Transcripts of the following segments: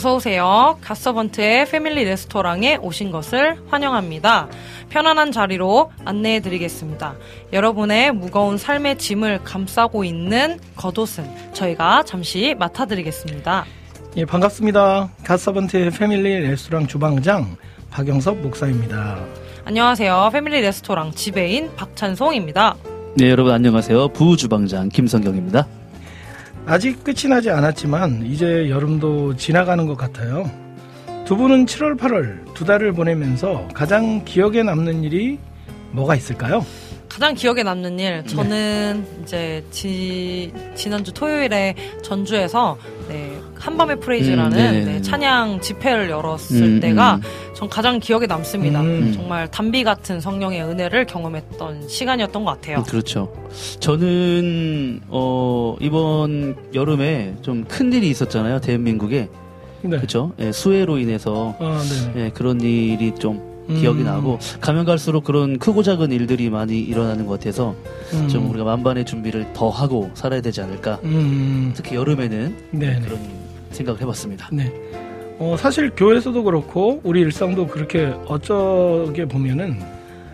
어서 오세요. 갓서번트의 패밀리 레스토랑에 오신 것을 환영합니다. 편안한 자리로 안내해 드리겠습니다. 여러분의 무거운 삶의 짐을 감싸고 있는 겉옷은 저희가 잠시 맡아 드리겠습니다. 예, 반갑습니다. 갓서번트의 패밀리 레스토랑 주방장 박영섭 목사입니다. 안녕하세요. 패밀리 레스토랑 지배인 박찬송입니다. 네, 여러분 안녕하세요. 부주방장 김성경입니다. 아직 끝이 나지 않았지만 이제 여름도 지나가는 것 같아요. 두 분은 7월, 8월 두 달을 보내면서 가장 기억에 남는 일이 뭐가 있을까요? 가장 기억에 남는 일, 저는 이제 지, 지난주 토요일에 전주에서 네, 한밤의 프레이즈라는 음. 네, 찬양 집회를 열었을 음, 때가 음. 전 가장 기억에 남습니다. 음. 정말 단비 같은 성령의 은혜를 경험했던 시간이었던 것 같아요. 음, 그렇죠. 저는 어, 이번 여름에 좀 큰 일이 있었잖아요. 대한민국에 네. 그렇죠. 예, 수해로 인해서 아, 네. 예, 그런 일이 좀 기억이 음. 나고 가면 갈수록 그런 크고 작은 일들이 많이 일어나는 것 같아서 음. 좀 우리가 만반의 준비를 더 하고 살아야 되지 않을까. 음. 특히 여름에는 네, 네. 그런 생각을 해봤습니다. 네. 어, 사실 교회에서도 그렇고 우리 일상도 그렇게 어쩌게 보면은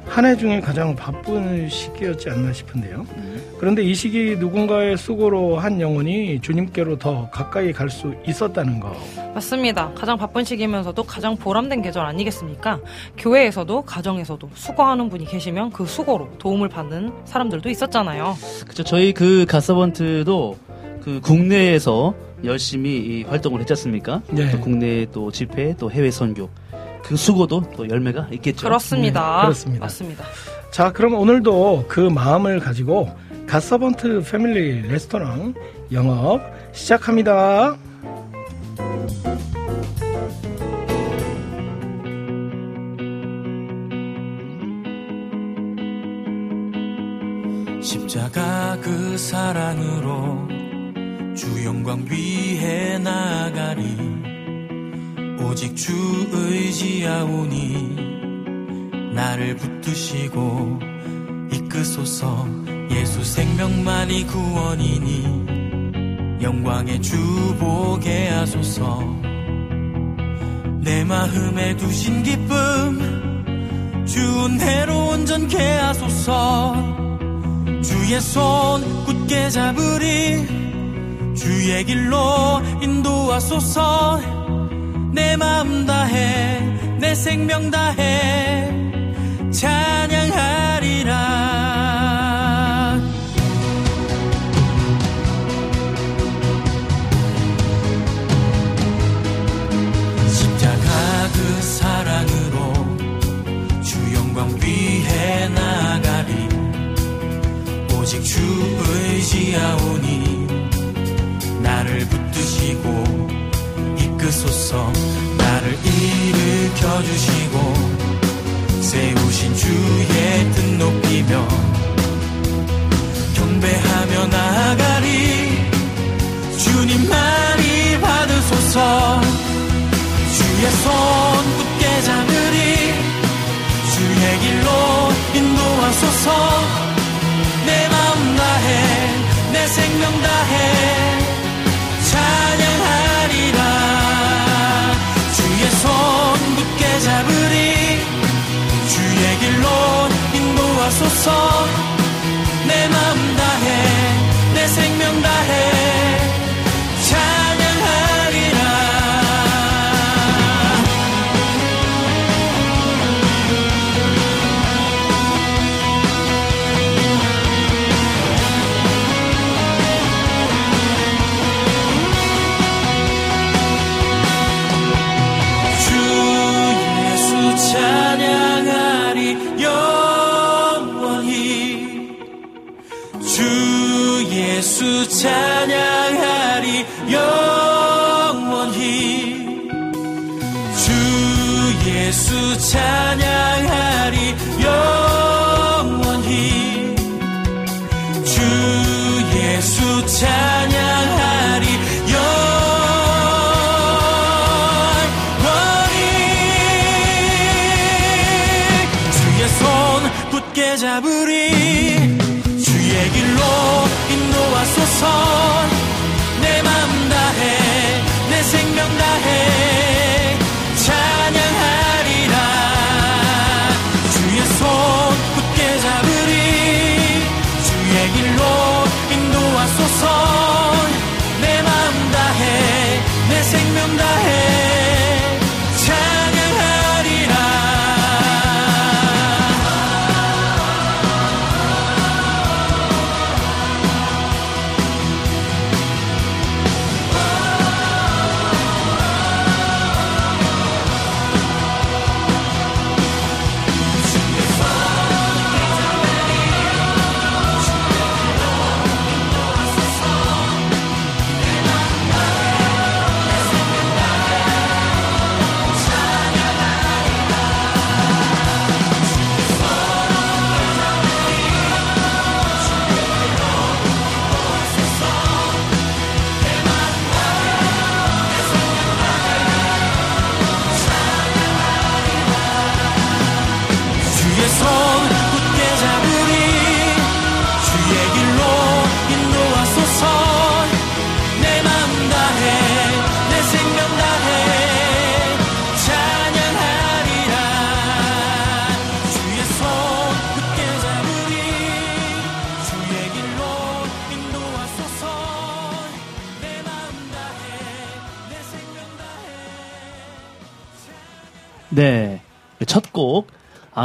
한 해 중에 가장 바쁜 시기였지 않나 싶은데요. 음. 그런데 이 시기 누군가의 수고로 한 영혼이 주님께로 더 가까이 갈 수 있었다는 거. 맞습니다. 가장 바쁜 시기면서도 가장 보람된 계절 아니겠습니까? 교회에서도 가정에서도 수고하는 분이 계시면 그 수고로 도움을 받는 사람들도 있었잖아요. 그렇죠. 저희 그 가서번트도 그 국내에서 열심히 이 활동을 했지 않습니까? 네. 또 국내 또 집회 또 해외 선교 그 수고도 또 열매가 있겠죠. 그렇습니다. 네, 그렇습니다. 맞습니다. 자, 그럼 오늘도 그 마음을 가지고 갓서번트 패밀리 레스토랑 영업 시작합니다. 십자가 그 사랑으로 주 영광 위해 나가리 오직 주 의지하오니 나를 붙드시고 이끄소서. 예수 생명만이 구원이니 영광의 주 보게 하소서. 내 마음에 두신 기쁨 주 은혜로 온전케 하소서. 주의 손 굳게 잡으리 주의 길로 인도하소서 내 마음 다해 내 생명 다해 찬양하리라. 십자가 그 사랑으로 주 영광 위해 나가리. 오직 주 의지하오니 나를 붙드시고 이끄소서 일으켜 주시고 세우신 주의 뜻 높이며 경배하며 나아가리. 주님만이 받으소서. 주의 손 굳게 잡으리. 주의 길로 인도하소서. 내 마음 다해 내 생명 다해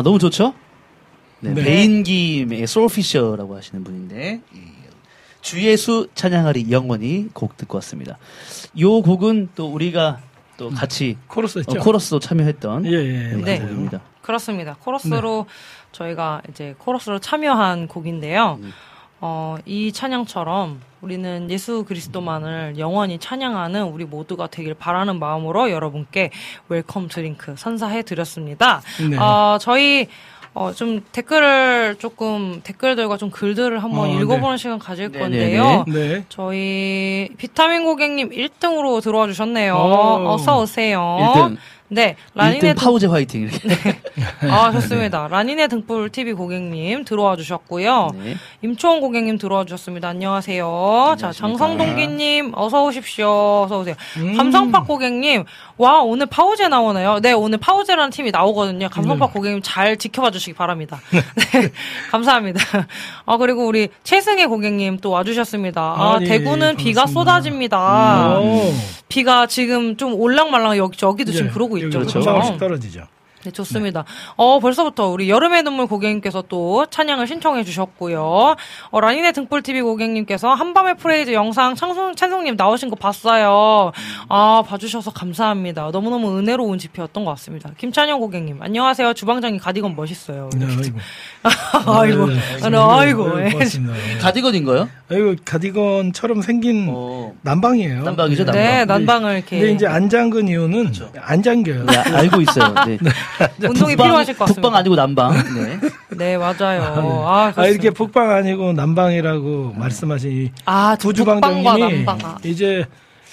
아, 너무 좋죠? 네. 네. 베인김의 솔피셔라고 하시는 분인데, 예. 주예수 찬양하리 영원히 곡 듣고 왔습니다. 요 곡은 또 우리가 또 같이 코러스 어, 했죠? 코러스도 참여했던 예, 예, 네. 맞아요. 곡입니다. 그렇습니다. 코러스로 저희가 이제 코러스로 참여한 곡인데요. 어, 이 찬양처럼 우리는 예수 그리스도만을 영원히 찬양하는 우리 모두가 되길 바라는 마음으로 여러분께 welcome drink 선사해 드렸습니다. 네. 어, 저희 어, 좀 댓글을 조금 댓글들과 좀 글들을 한번 어, 읽어보는 시간 가질 네, 건데요. 네. 저희 비타민 고객님 1등으로 들어와 주셨네요. 오. 어서 오세요. 1등. 네, 1등 라니네 파우제 화이팅. 이렇게. 아, 좋습니다. 라니네 등불 TV 고객님 들어와 주셨고요. 네. 임초원 고객님 들어와 주셨습니다. 안녕하세요. 자, 장성동기님 어서 오십시오. 어서 오세요. 음. 감성팍 고객님, 와 오늘 파우제 나오네요. 네, 오늘 파우제라는 팀이 나오거든요. 감성팍 네. 고객님 잘 지켜봐 주시기 바랍니다. 네, 감사합니다. 아 그리고 우리 최승혜 고객님 또 와주셨습니다. 아, 아, 예, 대구는 예, 비가. 쏟아집니다. 오. 비가 지금 좀 올랑말랑 여기 저기도 지금 예, 그러고 있죠. 여기 그렇죠? 한 방울씩 떨어지죠. 네, 좋습니다. 어, 벌써부터 우리 여름의 눈물 고객님께서 또 찬양을 신청해 주셨고요. 어, 라니네 등불TV 고객님께서 한밤의 praise 영상 창송, 찬송님 나오신 거 봤어요. 아, 봐주셔서 감사합니다. 너무너무 은혜로운 집회였던 것 같습니다. 김찬영 고객님, 안녕하세요. 주방장님 가디건 멋있어요. 네, 아이고. 아이고, 네, 아, 네, 아이고. 네, 예. 고맙습니다. 가디건인가요? 아이고, 가디건처럼 생긴 어. 난방이에요. 난방이죠, 난방. 네, 난방을 이렇게. 근데 이제 안 잠근 이유는 안 잠겨요. 네, 알고 있어요. 네. 운동이 북방- 필요하실 것 같습니다. 북방 아니고 남방. 네. 네, 맞아요. 아, 아, 이렇게 그렇습니다. 북방 아니고 남방이라고 말씀하신 이 아, 부주방장님이 북방과 남방. 아. 이제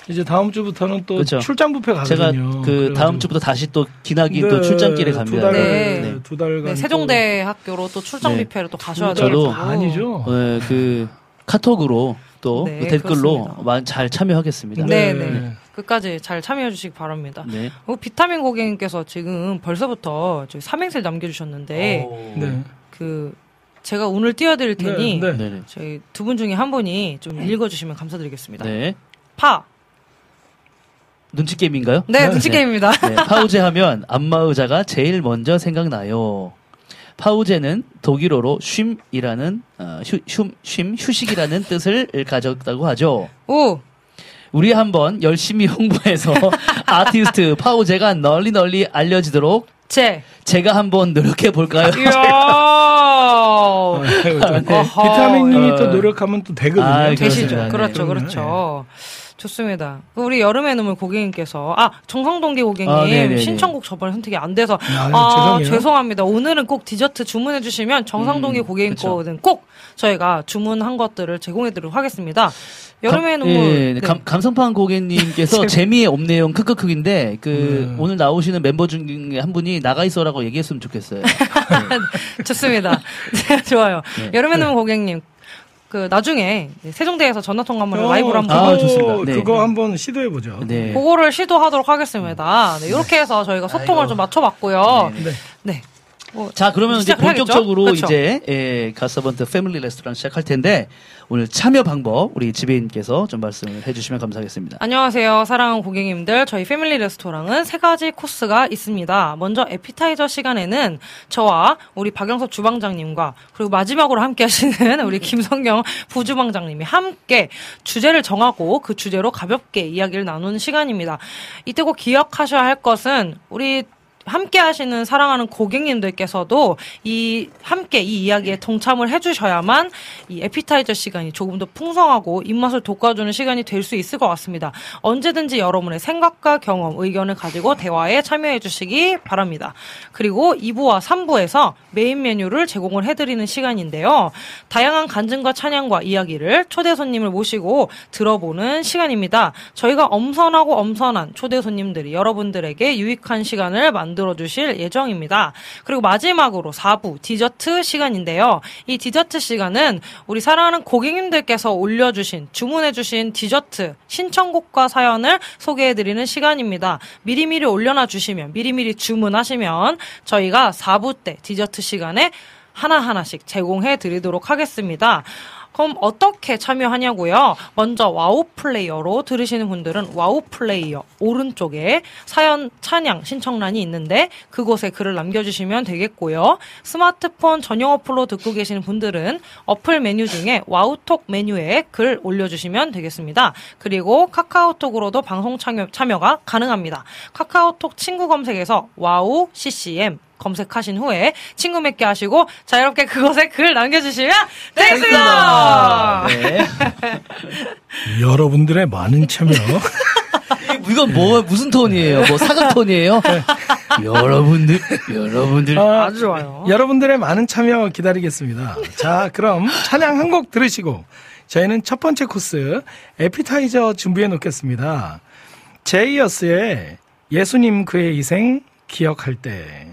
이제 다음 주부터는 또 그렇죠. 출장 뷔페 제가 가거든요. 그 다음 주부터 다시 또 기나긴 또 출장길에 갑니다. 두 달, 네. 네. 두 달간 네, 세종대 학교로 또 출장 네. 뷔페를 또 가셔야. 저도 아니죠. 네, 그 카톡으로 또 네, 그 댓글로 그렇습니다. 잘 참여하겠습니다. 네, 네. 네. 끝까지 잘 참여해 주시기 바랍니다. 네. 그리고 비타민 고객님께서 지금 벌써부터 저희 삼행시를 남겨주셨는데, 네. 그, 제가 오늘 띄워드릴 테니, 네, 네. 네. 네. 저희 두 분 중에 한 분이 좀 읽어주시면 감사드리겠습니다. 네. 파. 눈치 게임인가요? 네, 네. 눈치 게임입니다. 네, 파우제 하면 안마 의자가 제일 먼저 생각나요. 파우제는 독일어로 쉼이라는 어, 휴, 쉼, 쉼, 휴식이라는 뜻을 가졌다고 하죠. 오! 우리 한번 열심히 홍보해서 아티스트 파우제가 널리 널리 알려지도록 제. 제가 한번 노력해 볼까요? 어. 비타민님이 어. 또 노력하면 또 되거든요. 아, 되시죠. 네. 그렇죠, 그럼요. 그렇죠. 좋습니다. 그 우리 여름의 눈물 고객님께서 아 정성동기 고객님 아, 네네네. 신청곡 저번에 선택이 안 돼서 아, 죄송해요. 죄송합니다. 오늘은 꼭 디저트 주문해 주시면 정상동기 음, 고객님 그쵸. 거는 꼭 저희가 주문한 것들을 제공해 드리도록 하겠습니다. 여름의 감- 눈물 예, 네. 감, 감성판 고객님께서 재미의 없네용 크크크인데 그 음. 오늘 나오시는 멤버 중에 한 분이 나가 있어라고 얘기했으면 좋겠어요. 좋습니다. 네, 좋아요. 네. 여름의 눈물 고객님 그 나중에 세종대에서 전화 통화 한번 라이브로 한번 아, 그거, 좋습니다. 네. 그거 한번 시도해 보죠. 네. 그거를 시도하도록 하겠습니다. 네, 이렇게 해서 저희가 소통을 아이고. 좀 맞춰봤고요. 네. 뭐, 자, 그러면 이제? 본격적으로 그렇죠. 이제 예, 가서번트 패밀리 레스토랑 시작할 텐데 오늘 참여 방법 우리 지배인께서 좀 말씀을 해주시면 감사하겠습니다. 안녕하세요. 사랑하는 고객님들. 저희 패밀리 레스토랑은 세 가지 코스가 있습니다. 먼저 에피타이저 시간에는 저와 우리 박영섭 주방장님과 그리고 마지막으로 함께 하시는 우리 김성경 부주방장님이 함께 주제를 정하고 그 주제로 가볍게 이야기를 나누는 시간입니다. 이때 꼭 기억하셔야 할 것은 우리 함께 하시는 사랑하는 고객님들께서도 이 함께 이 이야기에 동참을 해주셔야만 이 에피타이저 시간이 조금 더 풍성하고 입맛을 돋궈주는 시간이 될 수 있을 것 같습니다. 언제든지 여러분의 생각과 경험, 의견을 가지고 대화에 참여해 주시기 바랍니다. 그리고 2부와 3부에서 메인 메뉴를 제공을 해드리는 시간인데요. 다양한 간증과 찬양과 이야기를 초대 손님을 모시고 들어보는 시간입니다. 저희가 엄선하고 엄선한 초대 손님들이 여러분들에게 유익한 시간을 만들 어 주실 예정입니다. 그리고 마지막으로 4부 디저트 시간인데요. 이 디저트 시간은 우리 사랑하는 고객님들께서 올려 주신 주문해 주신 디저트 신청곡과 사연을 소개해 드리는 시간입니다. 미리미리 올려놔 주시면 미리미리 주문하시면 저희가 4부 때 디저트 시간에 하나하나씩 제공해 드리도록 하겠습니다. 그럼 어떻게 참여하냐고요? 먼저 와우 플레이어로 들으시는 분들은 와우 플레이어 오른쪽에 사연 찬양 신청란이 있는데 그곳에 글을 남겨주시면 되겠고요. 스마트폰 전용 어플로 듣고 계시는 분들은 어플 메뉴 중에 와우톡 메뉴에 글 올려주시면 되겠습니다. 그리고 카카오톡으로도 방송 참여, 참여가 가능합니다. 카카오톡 친구 검색에서 와우 CCM 검색하신 후에 친구 맺기 하시고 자유롭게 그곳에 글 남겨주시면 되겠습니다. 네. 여러분들의 많은 참여 이건 뭐 무슨 톤이에요? 뭐 사각 톤이에요? 여러분들 여러분들 아, 아주 좋아요. 여러분들의 많은 참여 기다리겠습니다. 자, 그럼 찬양 한 곡 들으시고 저희는 첫 번째 코스 에피타이저 준비해 놓겠습니다. 제이어스의 예수님 그의 희생 기억할 때.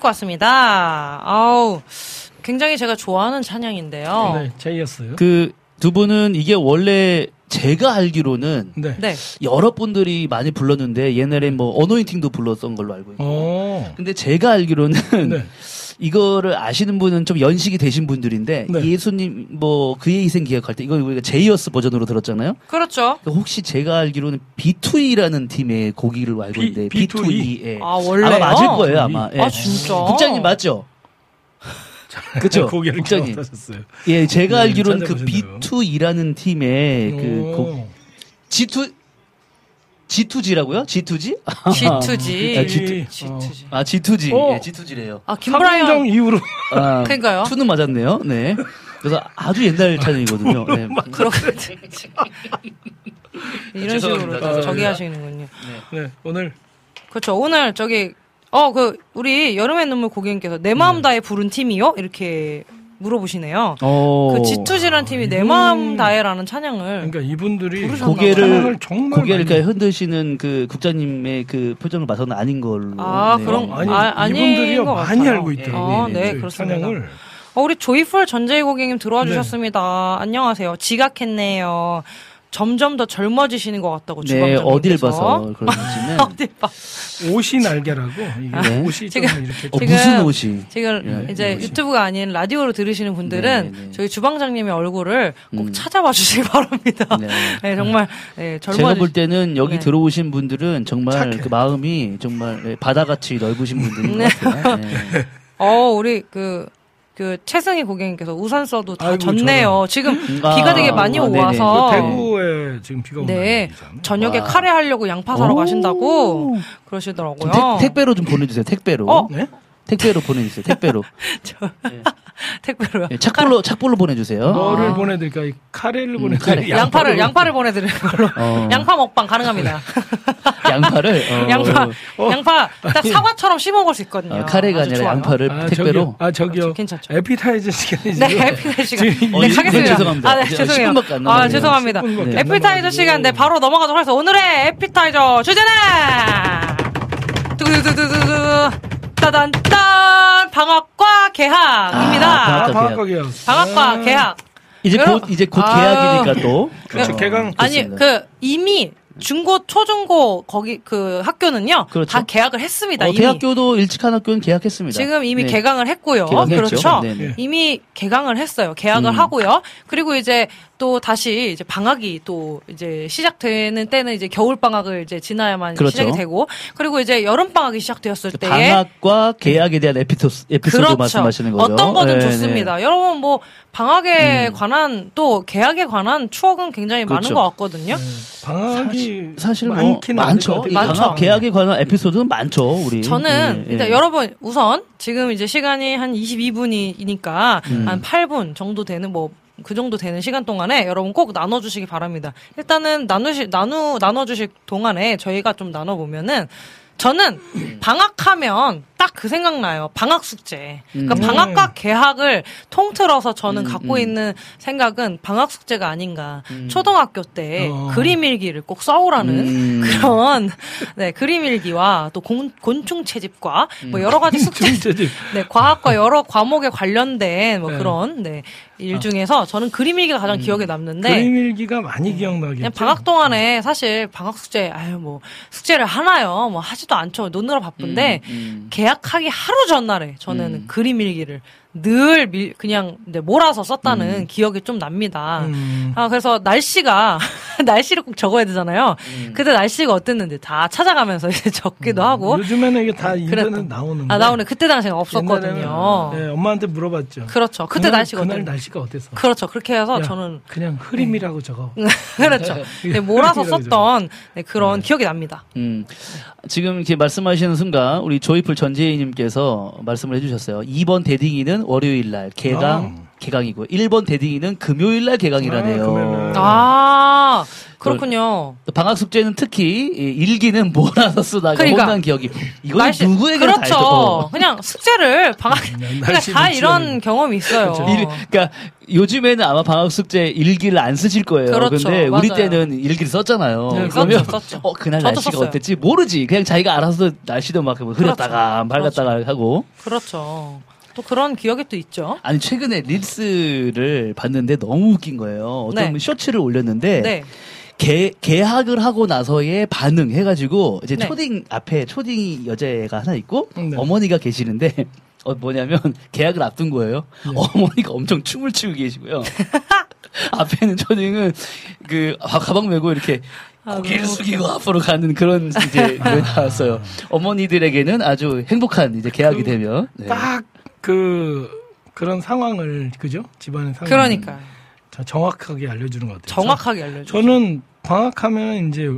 네, 잘 듣고 왔습니다. 아우, 굉장히 제가 좋아하는 찬양인데요. 네, 제이였어요. 그 두 분은 이게 원래 제가 알기로는 네. 네. 여러 분들이 많이 불렀는데 옛날에 뭐 어노인팅도 불렀던 걸로 알고 있고. 어. 근데 제가 알기로는 네. 이거를 아시는 분은 좀 연식이 되신 분들인데 네. 예수님 뭐 그의 희생 기억할 때 이거 우리가 제이어스 버전으로 들었잖아요. 그렇죠. 혹시 제가 알기로는 B2E라는 팀의 곡이를 알고 B- 있는데 B2E? B2E. 예. 아, 원래요? 아마 맞을 거예요, 아마. 예. 아, 진짜? 국장님 맞죠? 그렇죠. 고개를 국장님. 기억하셨어요. 예, 제가 네, 알기로는 그 찾아보셨네요. B2E라는 팀의 그 오. 곡 G2 G2G라고요? G2G? G2G. 아, G2. G2G. 아, G2G. 어. 예, G2G래요. 아, 김브라이언. 이후로 아, 그러니까요. 투는 맞았네요. 네. 그래서 아주 옛날 찬양이거든요. 네. 그렇거든. 이런 식으로. 또 저기 하시는군요. 네, 오늘 그렇죠. 오늘 저기 어 그 우리 여름의 눈물 고객님께서 내 마음 다해 부른 팀이요? 이렇게 물어보시네요. 어. 그 G2G라는 팀이 내 마음 다해라는 찬양을 그러니까 이분들이 부르셨나 고개를 정말 고개를 많이 흔드시는 그 국장님의 그 표정을 봐서는 아닌 걸로. 아, 네. 그런- 아니, 아, 아닌 이분들이요 것 많이 같아요. 알고 있더라고요. 아, 네, 그 그렇습니다. 찬양을 어, 우리 조이풀 전재희 고객님 들어와 네. 주셨습니다. 안녕하세요. 지각했네요. 점점 더 젊어지시는 것 같다고 네, 주방장님께서. 어딜 봐서 그런지는. 어딜 봐. 옷이 날개라고 이게 네. 옷이 좀 지금- 이렇게 어, 지금- 무슨 옷이? 지금 네, 이제 뭐지? 유튜브가 아닌 라디오로 들으시는 분들은 네, 네. 저희 주방장님의 얼굴을 꼭 음. 찾아봐 주시기 바랍니다. 네. 네, 정말 네, 제가 젊어지. 볼 때는 여기 네. 들어오신 분들은 정말 착해. 그 마음이 정말 네, 바다같이 넓으신 분들인 네. 것 같아요. 네. 어, 우리 그, 그, 최승희 고객님께서 우산 써도 다 아이고, 졌네요. 지금 아, 비가 되게 많이 아. 와서. 그 대구에 지금 비가 온다. 네. 저녁에 와. 카레 하려고 양파 사러 오. 가신다고 좀 그러시더라고요. 택, 택배로 좀 보내 주세요. 택배로. 어? 네? 택배로 보내 주세요. 택배로. 택배로요. 네, 착불로 착불로 보내주세요. 뭐를 아. 보내드릴까? 이 카레를 음, 보내드릴까? 카레. 양파를, 양파를 보내드리는 걸로. 어, 양파 먹방 가능합니다. 양파를 어, 양파, 어. 양파 딱 사과처럼 씹어 먹을 수 있거든요. 어, 카레가 아니라 좋아요. 양파를 아, 택배로. 저기요. 아, 저기요. 괜찮죠. 에피타이저 시간이죠. 네, 에피타이저 시간. 어, 네, 가겠습니다. 죄송합니다. 아, 네, 이제 죄송해요. 10분밖에 안 아. 죄송합니다. 10분밖에 안 에피타이저. 시간, 네, 바로 넘어가도록 하겠습니다. 오늘의 에피타이저 주제는! 두두두두두두. 따단, 딴! 방학과 개학입니다. 아, 아, 방학 방학각이요. 방학과 개학. 이제 곧 이제 곧 아. 계약이니까 또. 그렇죠. 어, 개강. 아니, 그렇습니다. 그, 이미 중고, 초중고, 거기, 그 학교는요. 그렇죠. 다 개학을 했습니다. 어, 이미. 대학교도 일찍 한 학교는 계약했습니다. 지금 이미 네. 개강을 했고요. 개강했죠. 그렇죠. 네, 네. 이미 개강을 했어요. 계약을 음. 하고요. 그리고 이제 또 다시 이제 방학이 또 이제 시작되는 때는 이제 겨울 방학을 이제 지나야만 그렇죠. 시작이 되고 그리고 이제 여름 방학이 시작되었을 때에 방학과 계약에 대한 에피소드, 에피소드 말씀하시는 거죠. 어떤 거든 네, 네. 좋습니다. 여러분 뭐 방학에 관한 또 계약에 관한 추억은 굉장히 많은 그렇죠. 것 같거든요. 방학이 사실 뭐 많기는 많죠. 많죠. 방학 계약에 관한 에피소드는 많죠. 우리. 저는 예, 일단 예. 여러분 우선 지금 이제 시간이 한 22분이니까 음. 한 8분 정도 되는 뭐 그 정도 되는 시간 동안에 여러분 꼭 나눠주시기 바랍니다. 일단은 나누시 나누 나눠주실 동안에 저희가 좀 나눠보면은 저는 방학하면 딱 그 생각나요. 방학 숙제. 그러니까 음. 방학과 개학을 통틀어서 저는 음, 갖고 음. 있는 생각은 방학 숙제가 아닌가. 초등학교 때 어. 그림 일기를 꼭 써오라는 음. 그런 네 그림 일기와 또 곤, 곤충 채집과 음. 뭐 여러 가지 숙제. 네 과학과 여러 과목에 관련된 뭐 네. 그런 네 일 중에서 저는 그림 일기가 가장 기억에 남는데 그림 일기가 많이 기억나겠죠. 그냥 방학 동안에 사실 방학 숙제 아유 뭐 숙제를 하나요 뭐 하지도 않죠 노느라 바쁜데 음. 계약하기 하루 전날에 저는 음. 그림 일기를 늘 밀, 그냥 이제 몰아서 썼다는 기억이 좀 납니다. 음. 아 그래서 날씨가 날씨를 꼭 적어야 되잖아요. 그때 날씨가 어땠는지 다 찾아가면서 이제 적기도 하고 요즘에는 이게 다 인터넷 나오는데. 아 나오네 그때 당시에는 없었거든요. 네, 엄마한테 물어봤죠. 그렇죠. 그때 그날, 날씨가 그날 어땠는지. 날씨가 어땠어? 그렇죠. 그렇게 해서 야, 저는 그냥 흐림이라고 적어. 그렇죠. 네, 몰아서 썼던 네, 그런 기억이 납니다. 음. 지금 이렇게 말씀하시는 순간 우리 조이풀 전재희님께서 말씀을 해주셨어요. 2번 대딩이는 월요일 날 개강 아. 개강이고 1번 대딩이는 금요일 날 개강이라네요. 아, 금요일 날. 아 그렇군요. 방학 숙제는 특히 이 일기는 몰아서 쓰다가 그러니까. 혼난 기억이 이거는 날씨- 누구에게 다 그렇죠. 그냥 숙제를 방학 그러니까 날씨 다 이런 경험이 있어요. 일, 그러니까 요즘에는 아마 방학 숙제 일기를 안 쓰실 거예요. 그렇죠. 근데 우리 맞아요. 때는 일기를 썼잖아요. 네, 그러면 썼죠, 썼죠. 어 그날 저도 날씨가 썼어요. 어땠지 모르지. 그냥 자기가 알아서 날씨도 막 흐렸다가 그렇죠. 밝았다가 하고. 그렇죠. 또 그런 기억이 또 있죠. 아니 최근에 릴스를 봤는데 너무 웃긴 거예요. 어떤 네. 쇼츠를 올렸는데 네. 개, 개학을 하고 나서의 반응 해가지고 이제 네. 초딩 앞에 초딩 여자애가 하나 있고 네. 어머니가 계시는데 어 뭐냐면 계약을 앞둔 거예요. 네. 어머니가 엄청 춤을 추고 계시고요. 앞에는 초딩은 그 가- 가방 메고 이렇게 고개를 숙이고 앞으로 가는 그런 이제 걸 나왔어요. 어머니들에게는 아주 행복한 이제 계약이 되면 네. 딱 그 그런 상황을 그죠? 집안의 상황. 그러니까 정확하게 알려주는 것 같아요. 정확하게 알려줘. 저, 는 방학하면 이제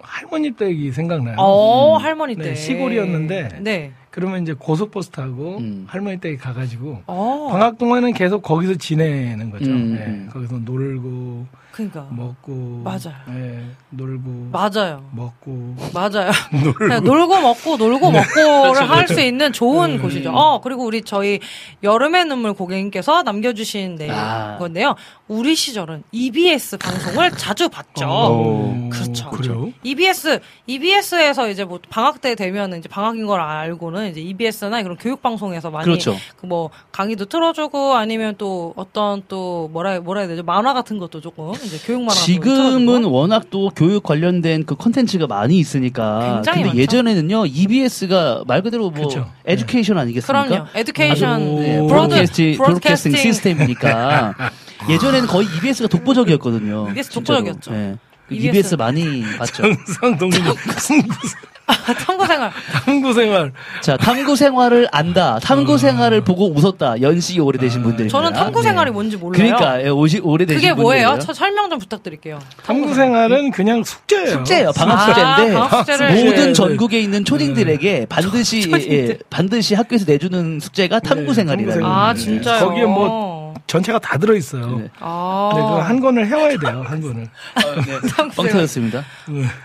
할머니 댁이 생각나요. 어 할머니 때 네, 시골이었는데 네. 그러면 이제 고속버스 타고 음. 할머니 댁에 가가지고 어. 방학 동안은 계속 거기서 지내는 거죠. 음, 예, 음. 거기서 놀고 그러니까 먹고 맞아요. 예, 놀고 맞아요. 먹고 맞아요. 그냥 놀고 먹고 놀고 먹고를 할수 있는 좋은 곳이죠. 어 그리고 우리 저희 여름의 눈물 고객님께서 남겨주신 네 아. 건데요. 우리 시절은 EBS 방송을 자주 봤죠. 오. 그렇죠. 그래요? EBS EBS에서 이제 뭐 방학 때 되면 이제 방학인 걸 알고는 이제 EBS나 그런 교육 방송에서 많이 그렇죠. 그뭐 강의도 틀어주고 아니면 또 어떤 또 뭐라 뭐라 해야 되죠 만화 같은 것도 조금 교육 만화 같은 거 지금은. 워낙 또 교육 관련된 그 컨텐츠가 많이 있으니까. 굉장히 근데 많죠. 예전에는요, EBS가 말 그대로 뭐, 그쵸. education 아니겠습니까? 그럼요. 에듀케이션 네. broad- broadcasting, broadcasting system이니까. 예전에는 거의 EBS가 독보적이었거든요. EBS 진짜로. 독보적이었죠. 예. 그 EBS. EBS 많이 봤죠. 상동님 탐구 생활 탐구 생활 자, 탐구 생활을 안다. 탐구 생활을 보고 웃었다. 연식이 오래되신 분들입니다. 저는 탐구 생활이 뭔지 몰라요. 네. 그러니까, 예, 오시, 오래되신 그게 뭐예요? 저 설명 좀 부탁드릴게요. 탐구 생활은 그냥 숙제예요. 숙제예요. 방학 아, 숙제인데 방학 숙제를. 모든 네, 전국에 있는 초딩들에게 반드시 예, 반드시 학교에서 내주는 숙제가 탐구 네, 생활이라는. 탐구 아 네. 진짜요? 거기에 뭐 전체가 다 들어 있어요. 네. 아. 네, 그거 한 권을 해와야 돼요. 한 권을. 뻥 터졌습니다.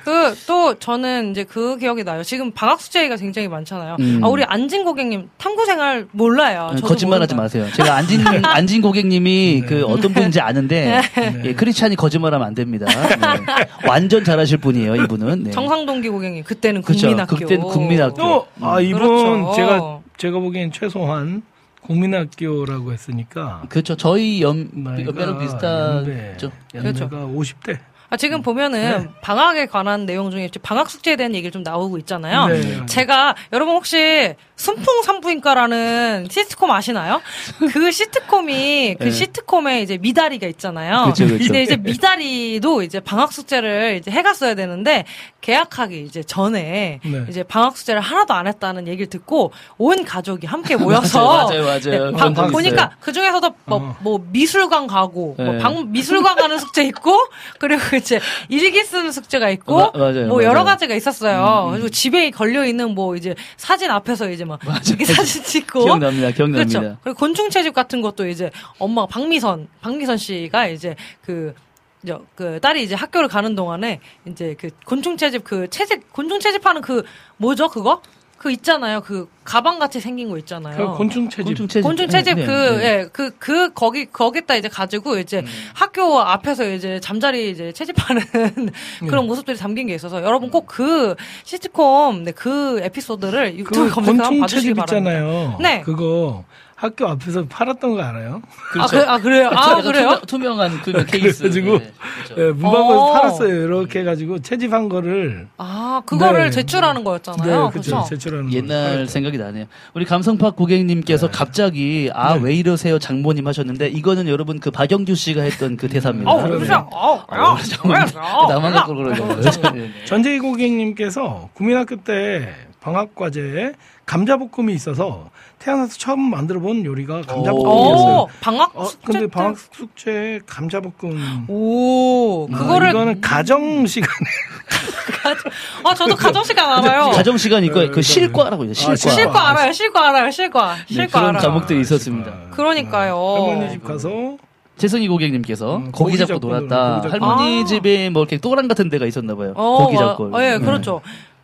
그 또 저는 이제 그 기억이 나요. 지금 방학 숙제가 굉장히 많잖아요. 음. 아 우리 안진 고객님 탐구 생활 몰라요. 저도 거짓말하지. 마세요. 제가 안진 안진 고객님이 그 어떤 분인지 아는데 예, 크리스찬이 거짓말하면 안 됩니다. 네. 완전 잘하실 분이에요, 이분은. 네. 정상동기 고객님 그때는. 국민학교. 그때는 국민학교. 또, 아, 이분 그렇죠. 제가, 제가 보기엔 최소한 국민학교라고 했으니까. 그렇죠. 저희 연 나이가 연배랑 비슷하죠. 연배가 그렇죠. 50대. 아, 지금 보면은 방학에 관한 내용 중에 방학 숙제에 대한 얘기를 좀 나오고 있잖아요. 네. 제가 여러분 혹시 순풍 산부인과라는 시트콤 아시나요? 그 시트콤이 그 네. 시트콤에 이제 미다리가 있잖아요. 그쵸, 그쵸. 근데 이제 미다리도 이제 방학 숙제를 이제 해갔어야 되는데 계약하기 이제 전에 네. 이제 방학 숙제를 하나도 안 했다는 얘기를 듣고 온 가족이 함께 모여서 맞아요, 맞아요. 네, 방- 적 보니까. 그 중에서도 뭐, 어. 뭐 미술관 가고 뭐 네. 방, 미술관 가는 숙제 있고 그리고 이제 일기 쓰는 숙제가 있고 마- 맞아요, 뭐 여러 맞아요. 음, 가지가 있었어요. 그리고 집에 걸려 있는 뭐 이제 사진 앞에서 이제 막 이렇게 사진 찍고 기억납니다. 기억납니다. 그렇죠. 그리고 곤충 채집 같은 것도 이제 엄마가 박미선 박미선 씨가 이제 그 저, 그 딸이 이제 학교를 가는 동안에 이제 그 곤충 채집 그 채집 곤충 채집하는 그 뭐죠 그거 그 있잖아요 그 가방 같이 생긴 거 있잖아요. 그 곤충 채집. 곤충 채집. 곤충 채집 네, 그, 네. 예, 그, 그, 거기, 거기다 이제 가지고 이제 학교 앞에서 이제 잠자리 이제 채집하는 그런 모습들이 담긴 게 있어서 여러분 꼭 그 시트콤, 네, 그 에피소드를 유튜브 그 검색하면 곤충 봐주시기 채집 바랍니다. 있잖아요. 네. 그거 학교 앞에서 팔았던 거 알아요? 아, 그, 아, 그 래요? 아, 그래요? 투명, 한 그 케이스. 그래가지고 네, 그렇죠. 예, 문방구에서 어. 팔았어요. 이렇게 해가지고 채집한 거를 아, 그거를 네. 제출하는 네, 거였잖아요. 그죠. 그렇죠? 제출하는 거. 옛날 생각이 나네요. 우리 감성팍 고객님께서 갑자기 아 왜 이러세요 장모님 하셨는데 이거는 여러분 그 박영규 씨가 했던 그 대사입니다. 어. 그렇죠. 어, 아, 나만 어, 갖고 그러죠. 네, 네. 전재희 고객님께서 국민학교 때 방학 과제에 감자볶음이 있어서 태어나서 처음 만들어 본 요리가 감자볶음이었어요. 오, 방학 어, 숙제 근데 때? 방학 숙제 감자볶음. 오, 아, 그거를 이거는 가정 시간에 아, 저도 가정 시간 알아요. 가정 시간 있고 네, 그 실과라고 해요. 실과. 아, 실과. 실과 알아요. 실과 알아요. 실과. 네, 실과 그런 알아요. 과목들이 있었습니다. 그러니까요. 할머니 집 가서 재성이 고객님께서 음, 고기 잡고 놀았다. 고기 잡고 할머니 아. 집에 뭐 이렇게 또랑 같은 데가 있었나 봐요. 어, 고기 잡고. 어, 예, 그렇죠.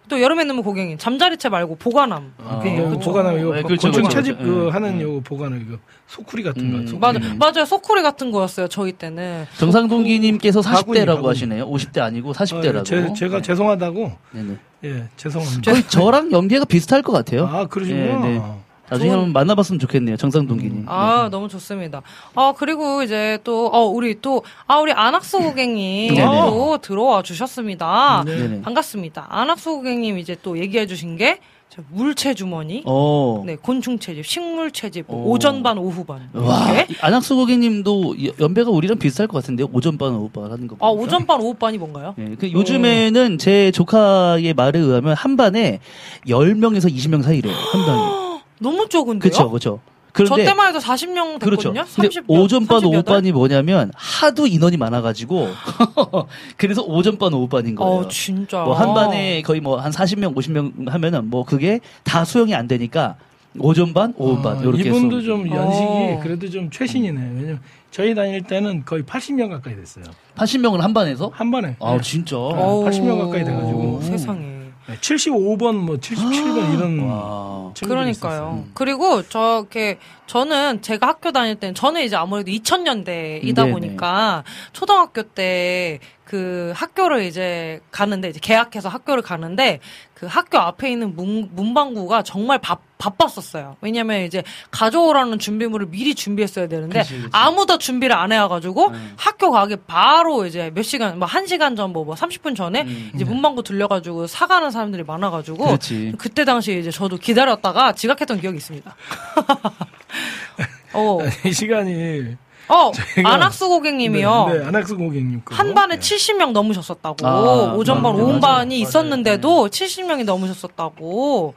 또 여름에 넣으면 고객님 잠자리채 말고 보관함. 아, 네, 그 그렇죠. 보관함 이거 네, 그렇죠, 곤충 그렇죠, 채집. 그 음, 하는 음. 요 보관함 이거 소쿠리 같은 음. 거. 소쿠리. 맞아, 맞아요. 소쿠리 같은 거였어요. 저희 때는. 정상동기님께서 바구니, 40대라고 바구니. 하시네요. 50대 아니고 40대라고. 아, 제, 제가 죄송하다고 네네. 예 죄송합니다. 거의 저랑 연계가 비슷할 것 같아요. 아 그러시구나. 네, 네. 나중에 한번 만나봤으면 좋겠네요. 정상동기님. 아, 너무 좋습니다. 아, 그리고 이제 또, 어, 우리 또, 아, 우리 안학수 고객님 네네. 또 들어와 주셨습니다. 네. 네네. 반갑습니다. 안학수 고객님 이제 또 얘기해 주신 게, 저 물체 주머니, 어. 네, 곤충 채집, 식물 채집, 뭐 오. 오전반, 오후반. 와. 안학수 고객님도 여- 연배가 우리랑 비슷할 것 같은데요. 오전반, 오후반 하는 거. 아, 보니까. 오전반, 오후반이 뭔가요? 예, 그 요즘에는 제 조카의 말에 의하면 한 반에 10명에서 20명 사이래요. 한 반이. 너무 적은데요? 그렇죠, 그렇죠. 저 그런데 때만 해도 40명 그렇죠. 됐거든요. 근데 30, 오전반, 38? 오후반이 뭐냐면 하도 인원이 많아가지고 그래서 오전반, 오후반인 거예요. 어, 진짜. 뭐 한 반에 거의 뭐 한 40명, 50명 하면은 뭐 그게 다 수용이 안 되니까 오전반, 오후반 아, 이렇게 이분도 해서 좀 연식이 어. 그래도 좀 최신이네. 왜냐면 저희 다닐 때는 거의 80명 가까이 됐어요. 80명을 한 반에서 한 번에. 아 네. 진짜. 어우, 80명 가까이 돼가지고. 세상에. 네, 75번, 뭐 77번 이런 와. 그러니까요. 있었어요. 그리고 저렇게 저는 제가 학교 다닐 때는 저는 이제 아무래도 2000년대이다 네네. 보니까 초등학교 때 그 학교를 이제 가는데 이제 개학해서 학교를 가는데 그 학교 앞에 있는 문, 문방구가 정말 바, 바빴었어요. 왜냐면 이제 가져오라는 준비물을 미리 준비했어야 되는데 그치, 그치. 아무도 준비를 안 해와가지고 음. 학교 가기 바로 이제 몇 시간 뭐 한 시간 전 뭐 뭐 30분 전에 음. 이제 문방구 들려가지고 사가는 사람들이 많아가지고 그렇지. 그때 당시에 이제 저도 기다렸다가 지각했던 기억이 있습니다. 어, 이 시간이 어, 안학수 고객님이요. 네, 네, 안학수 고객님 거. 한 반에 네. 70명 넘으셨었다고. 아, 오전반, 오후반이 맞아요. 있었는데도 70명이 넘으셨었다고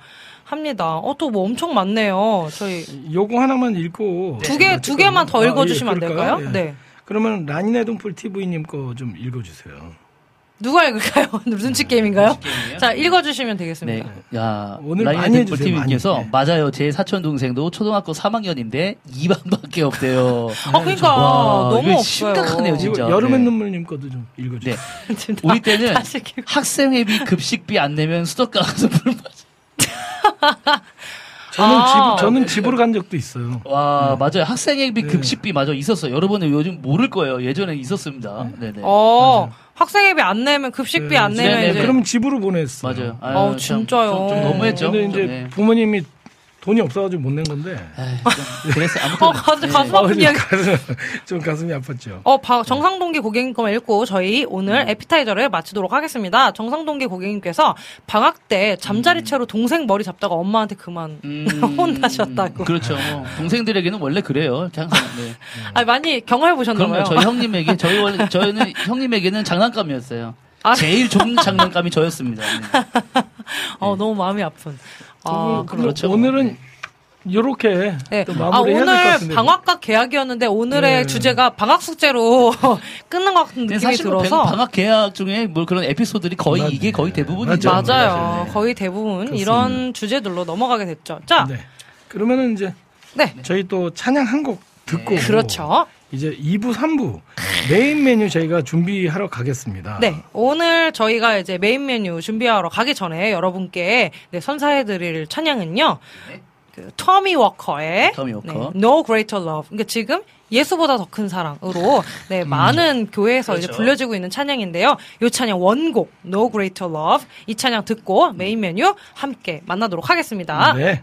합니다. 어, 또 뭐 엄청 많네요. 저희 요거 하나만 읽고 두 개, 두 개만 더 아, 읽어주시면 안 예, 그럴까요? 될까요? 예. 네. 그러면 라니네 동풀 TV님 거 좀 읽어주세요. 누가 읽을까요? 눈치 게임인가요? 자, 읽어주시면 네, 되겠습니다. 야 오늘 라이언 많이 많이. 네. 맞아요. 제 사촌 동생도 초등학교 3학년인데 2반밖에 없대요. 아, 그러니까 와, 너무 이거 없어요. 심각하네요, 진짜. 여름의 네. 눈물님 거도 좀 읽어주세요. 네. 우리 때는 학생회비 급식비 안 내면 수도가 가서 물 맞아. 저는 아, 집 저는 집으로 간 적도 있어요. 와 맞아요. 학생회비 네. 급식비 맞아 있었어요. 여러분은 요즘 모를 거예요. 예전에 있었습니다. 네네. 어, 학생회비 안 내면, 급식비 네, 안 내면 네, 이제. 그럼 집으로 보냈어요. 맞아요. 참, 진짜요. 좀, 좀 너무했죠. 근데 이제 네. 부모님이 돈이 없어가지고 못 낸 건데. 에이, 좀 그래서 아무튼 어, 가슴, 네. 가슴 어, 아픈 좀 이야기. 가슴, 좀 가슴이 아팠죠. 어, 바- 정상동기 고객님 거만 읽고 저희 오늘 음. 에피타이저를 마치도록 하겠습니다. 정상동기 고객님께서 방학 때 잠자리 채로 동생 머리 잡다가 엄마한테 그만 음, 혼나셨다고. 그렇죠. 동생들에게는 원래 그래요. 항상. 네. 아니, 많이 경험해 보셨나 그럼요. 봐요. 저희 형님에게 저희 원래 저희는 형님에게는 장난감이었어요. 아. 제일 좋은 장난감이 저였습니다. 네. 어, 너무 마음이 아픈. 아, 그럼 그렇죠. 오늘은 요렇게 네. 또 아, 마무리해야 될것 오늘 같은데. 방학과 계약이었는데 오늘의 네. 주제가 방학 숙제로 끊는 것 같은 느낌이 사실 뭐 들어서. 방학 계약 중에 뭐 그런 에피소드들이 거의 맞- 이게 거의 대부분이죠. 맞아요. 맞아요. 네. 거의 대부분 그렇습니다. 이런 주제들로 넘어가게 됐죠. 자, 네. 그러면은 이제 네. 저희 또 찬양 한 곡 듣고 그렇죠. 이제 2부, 3부 메인 메뉴 저희가 준비하러 가겠습니다. 네, 오늘 저희가 이제 메인 메뉴 준비하러 가기 전에 여러분께 네, 선사해드릴 찬양은요. 그 Tommy Walker의 Tommy Walker. 네, No Greater Love. 그러니까 지금 예수보다 더 큰 사랑으로 네, 많은 교회에서 이제 그렇죠. 불려지고 있는 찬양인데요. 이 찬양 원곡 No Greater Love 이 찬양 듣고 메인 메뉴 함께 만나도록 하겠습니다. 네.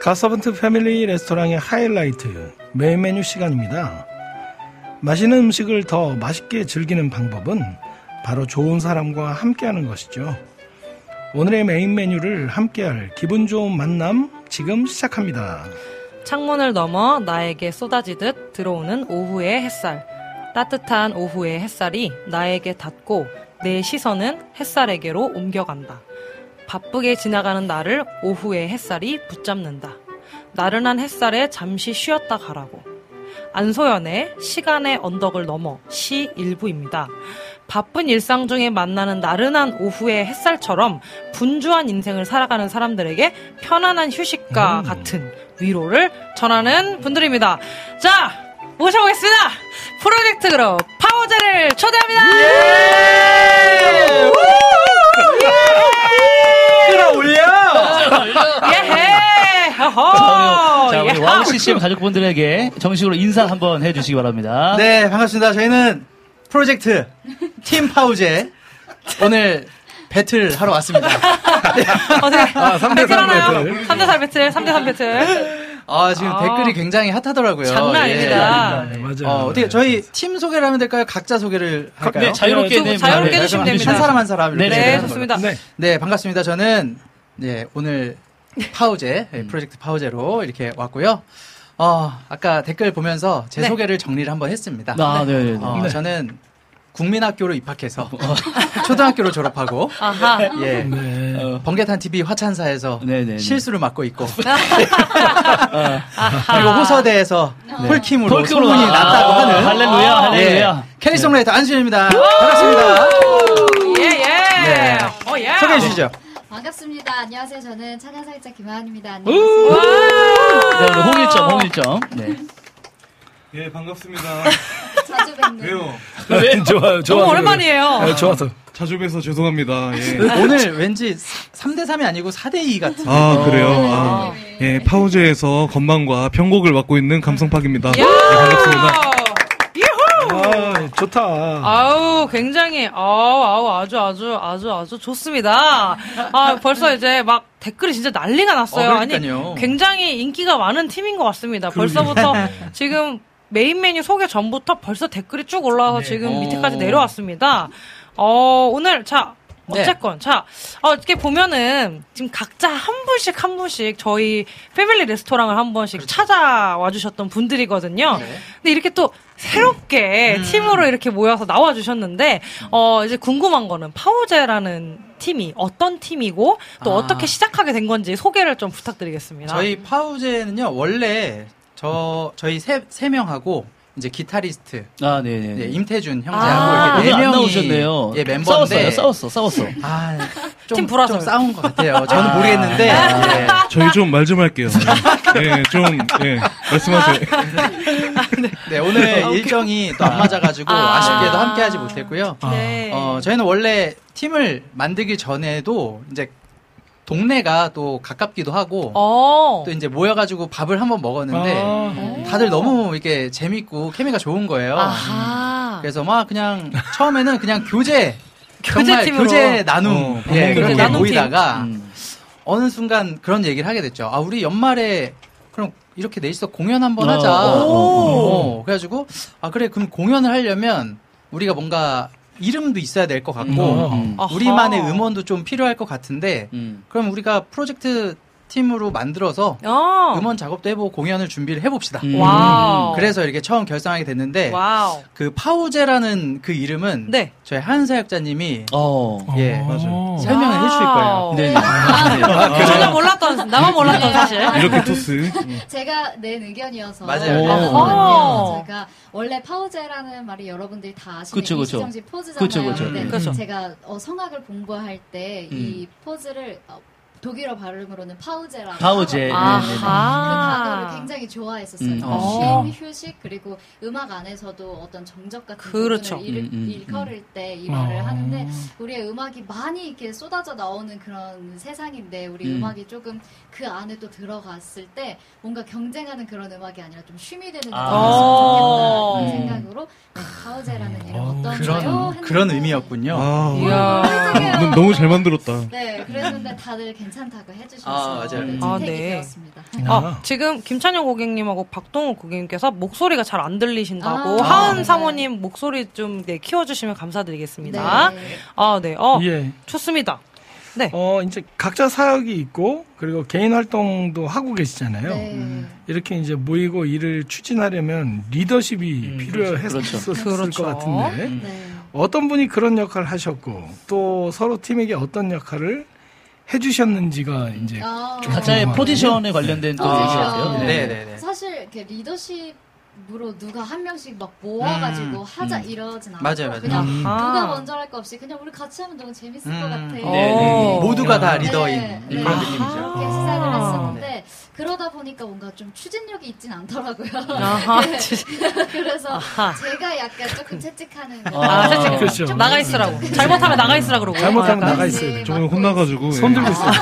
갓서번트 패밀리 레스토랑의 하이라이트 메인 메뉴 시간입니다. 맛있는 음식을 더 맛있게 즐기는 방법은 바로 좋은 사람과 함께하는 것이죠. 오늘의 메인 메뉴를 함께할 기분 좋은 만남 지금 시작합니다. 창문을 넘어 나에게 쏟아지듯 들어오는 오후의 햇살. 따뜻한 오후의 햇살이 나에게 닿고 내 시선은 햇살에게로 옮겨간다. 바쁘게 지나가는 나를 오후의 햇살이 붙잡는다. 나른한 햇살에 잠시 쉬었다 가라고. 안소연의 시간의 언덕을 넘어 시 일부입니다. 바쁜 일상 중에 만나는 나른한 오후의 햇살처럼 분주한 인생을 살아가는 사람들에게 편안한 휴식과 같은 위로를 전하는 분들입니다. 자, 모셔보겠습니다. 프로젝트 그룹 파워제를 초대합니다. 예 헤! 허허! 자, 우리 예하! 와우 CCM 가족분들에게 정식으로 인사 한번 해주시기 바랍니다. 네, 반갑습니다. 저희는 프로젝트 팀 파우제 오늘 배틀 하러 왔습니다. 어떻게 아, 3대3 배틀 하나요? 배틀. 3대4 배틀, 3대3 배틀. 아, 지금 아. 댓글이 굉장히 핫하더라고요. 장난 예. 아닙니다. 네, 맞아요. 어, 어떻게 저희 팀 소개를 하면 될까요? 각자 소개를 할까요? 네, 자유롭게 좀 네, 자유롭게 네, 해주시면 네, 됩니다. 한 사람 한 사람 네, 네. 좋습니다. 네. 네, 반갑습니다. 저는 네, 오늘 파우제 예, 프로젝트 파우제로 이렇게 왔고요. 어, 아까 댓글 보면서 제 네. 소개를 정리를 한번 했습니다. 아, 네, 네. 네. 어, 저는 국민학교로 입학해서 초등학교를 졸업하고 아하. 예. 네. 어, 번개탄 TV 화찬사에서 네, 네, 네. 실수를 맡고 있고 아하. 그리고 호서대에서 폴킴으로 폴킴으로 소문이 아, 났다고 아, 하는 할렐루야, 할렐루야. 예. 캐리송라이터 안수현입니다. 반갑습니다. 예, 예. 네. 어, 예. 소개해 주시죠. 반갑습니다. 안녕하세요. 저는 찬양살짝 김하은입니다. 네, 안녕하세요. 오늘 홍일점, 홍일점. 네. 예, 반갑습니다. 자주 뵙는 왜요? 네, 좋아요, 좋아요. 너무 오랜만이에요. 네, 좋아서. 자주 뵈서 죄송합니다. 예. 오늘 왠지 3대3이 아니고 4대2 같은. 아, 그래요? 아, 예, 파우제에서 건방과 편곡을 맡고 있는 감성팍입니다. 예, 야! 반갑습니다. 아, 좋다. 아우 굉장히 아우 아우 아주 아주 아주 아주 좋습니다. 아 벌써 이제 막 댓글이 진짜 난리가 났어요. 어, 아니. 굉장히 인기가 많은 팀인 것 같습니다. 벌써부터 지금 메인 메뉴 소개 전부터 벌써 댓글이 쭉 올라와서 지금 어. 밑에까지 내려왔습니다. 어 오늘 자 네. 어쨌건 자 어, 이렇게 보면은 지금 각자 한 분씩 한 분씩 저희 패밀리 레스토랑을 한 번씩 찾아와 주셨던 분들이거든요. 근데 이렇게 또 새롭게 팀으로 이렇게 모여서 나와 주셨는데 어 이제 궁금한 거는 파우제라는 팀이 어떤 팀이고 또 아. 어떻게 시작하게 된 건지 소개를 좀 부탁드리겠습니다. 저희 파우제는요, 원래 저, 저희 세, 세 명하고 이제 기타리스트 아, 네, 네. 네, 네. 임태준 형제하고 아. 이렇게 오늘 네안 명이 나오셨네요. 예, 멤버인데 싸웠어요, 싸웠어, 싸웠어. 아, 좀, 팀 불화설. 좀 싸운 것 같아요. 저는 모르겠는데 예. 저희 좀 말 좀 할게요. 예, 좀, 예, 말씀하세요. 네, 오늘 일정이 또 안 맞아가지고 아. 아. 쉽게도 함께하지 못했고요. 네. 어, 저희는 원래 팀을 만들기 전에도 이제 동네가 또 가깝기도 하고 어. 또 이제 모여가지고 밥을 한번 먹었는데 아, 다들 너무 이렇게 재밌고 케미가 좋은 거예요. 아하. 그래서 막 그냥 처음에는 그냥 교제 교제 정말 팀으로. 교제 나눔 어, 밥 예, 거. 나눔 모이다가 음. 어느 순간 그런 얘기를 하게 됐죠. 아 우리 연말에 그럼 이렇게 넷이서 공연 한번 어, 하자. 어, 어, 어, 그래가지고 아 그래 그럼 공연을 하려면 우리가 뭔가 이름도 있어야 될 것 같고 음. 아하. 우리만의 음원도 좀 필요할 것 같은데 음. 그럼 우리가 프로젝트 팀으로 만들어서 어. 음원 작업도 해보고 공연을 준비를 해봅시다. 음. 와우. 그래서 이렇게 처음 결성하게 됐는데 와우. 그 파우제라는 그 이름은 네. 저희 한 사역자님이 어. 예 맞아요. 설명을 해주실 거예요. 네. 아, 전혀 몰랐던 나만 몰랐던 사실. 이렇게 토스. 제가 낸 의견이어서 맞아요. 오. 제가 원래 파우제라는 말이 여러분들이 다 아시는 그쵸, 그쵸. 이시정지 포즈잖아요. 그쵸, 그쵸. 근데 음. 그쵸. 제가 어, 성악을 공부할 때이 음. 포즈를 어, 독일어 발음으로는 파우제라고 파우제. 하거든요. 네, 네, 네. 그 아하. 단어를 굉장히 좋아했었어요. 음. 어. 쉼, 휴식 그리고 음악 안에서도 어떤 정적 같은 그렇죠. 부분을 일, 음, 음, 일컬을 때이 어. 말을 하는데 우리의 음악이 많이 이렇게 쏟아져 나오는 그런 세상인데 우리 음. 음. 악이 조금 그 안에 또 들어갔을 때 뭔가 경쟁하는 그런 음악이 아니라 좀 쉼이 되는 아. 음악이었으면 좋겠다는 음. 생각으로 네, 파우제라는 이름 어, 어떤가요? 그런 그런 의미였군요. 아, 이야. 너- 너무 잘 만들었다. 네, 그랬는데 다들 괜찮다고 해주셔서 아, 맞아요. 네, 아, 택이 네. 되었습니다. 아, 지금 김찬영 고객님하고 박동욱 고객님께서 목소리가 잘 안 들리신다고 아, 하은 네. 사모님 목소리 좀 네, 키워주시면 감사드리겠습니다. 네. 아, 네. 어, 예. 좋습니다. 네. 어, 이제 각자 사역이 있고, 그리고 개인 활동도 하고 계시잖아요. 네. 이렇게 이제 모이고 일을 추진하려면 리더십이 음, 필요했을 그렇죠. 그렇죠. 것 같은데, 음. 네. 어떤 분이 그런 역할을 하셨고, 또 서로 팀에게 어떤 역할을 해주셨는지가 이제 아, 각자의. 포지션에 관련된 또 아, 얘기였어요. 네. 네, 네, 네. 사실 이렇게 리더십 으로 누가 한 명씩 막 모아가지고 음, 하자 음. 이러진 않고 맞아요, 맞아요. 그냥 음. 아. 누가 먼저 할 거 없이 그냥 우리 같이 하면 너무 재밌을 것 음. 같아. 네, 네. 모두가 다 네. 리더인 네, 그런 네. 느낌이죠. 그렇게 시작을 아. 했었는데 그러다 보니까 뭔가 좀 추진력이 있진 않더라고요. 아하. 네. 그래서 아하. 제가 약간 조금 채찍하는 거. 아, 채찍. 그렇죠. 좀 나가 있으라고. 잘못하면 나가 있으라고 그러고. 잘못하면. 나가 있어야 돼. 좀 혼나가지고. 손 들고 예. 있어요.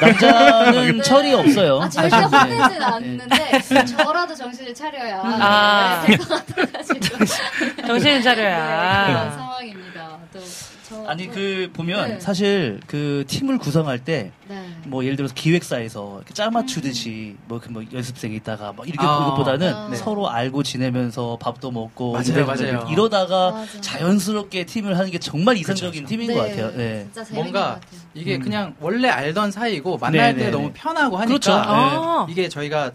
남자는 철이 없어요. 아, 절대. 화내진 않는데 저라도 정신을 차려야 아. 될것 같아가지고 정신 그런 차려야. 상황입니다. 또 저, 아니 또- 그 보면 네. 사실 그 팀을 구성할 때뭐 네. 예를 들어서 기획사에서 이렇게 짜 맞추듯이 뭐, 그 뭐 연습생이 있다가 뭐 이렇게 아. 그것보다는 아. 네. 서로 알고 지내면서 밥도 먹고 맞아요, 맞아요. 이러다가 맞아요. 자연스럽게 팀을 하는 게 정말 이상적인 팀인 네, 것 같아요. 네. 진짜 재밌는 뭔가 것 같아요. 이게 음. 그냥 원래 알던 사이고 만날 네, 때 네, 너무 네. 편하고 하니까 그렇죠. 아. 이게 저희가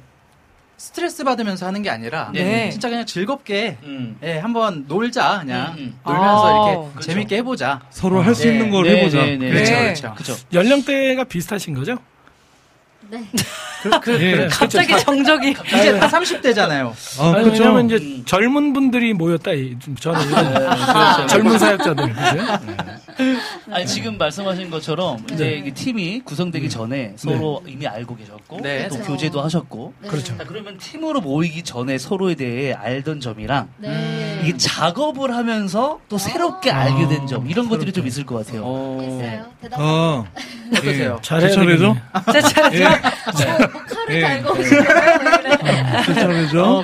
스트레스 받으면서 하는 게 아니라 네. 진짜 그냥 즐겁게 음. 예, 한번 놀자 그냥 음, 음. 놀면서 아, 이렇게 그렇죠. 재밌게 해보자. 서로 할수 네. 있는 걸 네, 해보자. 네, 네. 그렇죠, 네. 그렇죠. 그죠. 연령대가 비슷하신 거죠? 네. 그, 그, 예. 그래. 갑자기 정적이. 이제 다 30대잖아요. 아, 아니, 그렇죠. 왜냐면 이제 음. 젊은 분들이 모였다. 이- 좀 저는 이런 네, 그렇죠. 젊은 사역자들. 그죠? 아니 지금 말씀하신 것처럼 이제 이 팀이 구성되기 전에 서로 이미 알고 계셨고 네. 또 그렇죠. 교제도 하셨고 네. 그렇죠. 자, 그러면 팀으로 모이기 전에 서로에 대해 알던 점이랑 네. 이게 작업을 하면서 또 새롭게 알게 된 점 이런 것들이 좀 있을 것 같아요. 있어요. 대답. 아, 어떠세요? 잘해야 제 차례죠? 제 차례죠? 예, 뭐 칼을 예. 달고 오시나요? 제 차례죠?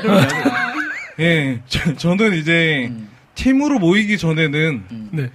예, 저, 저는 이제 음, 팀으로 모이기 전에는 음. 네.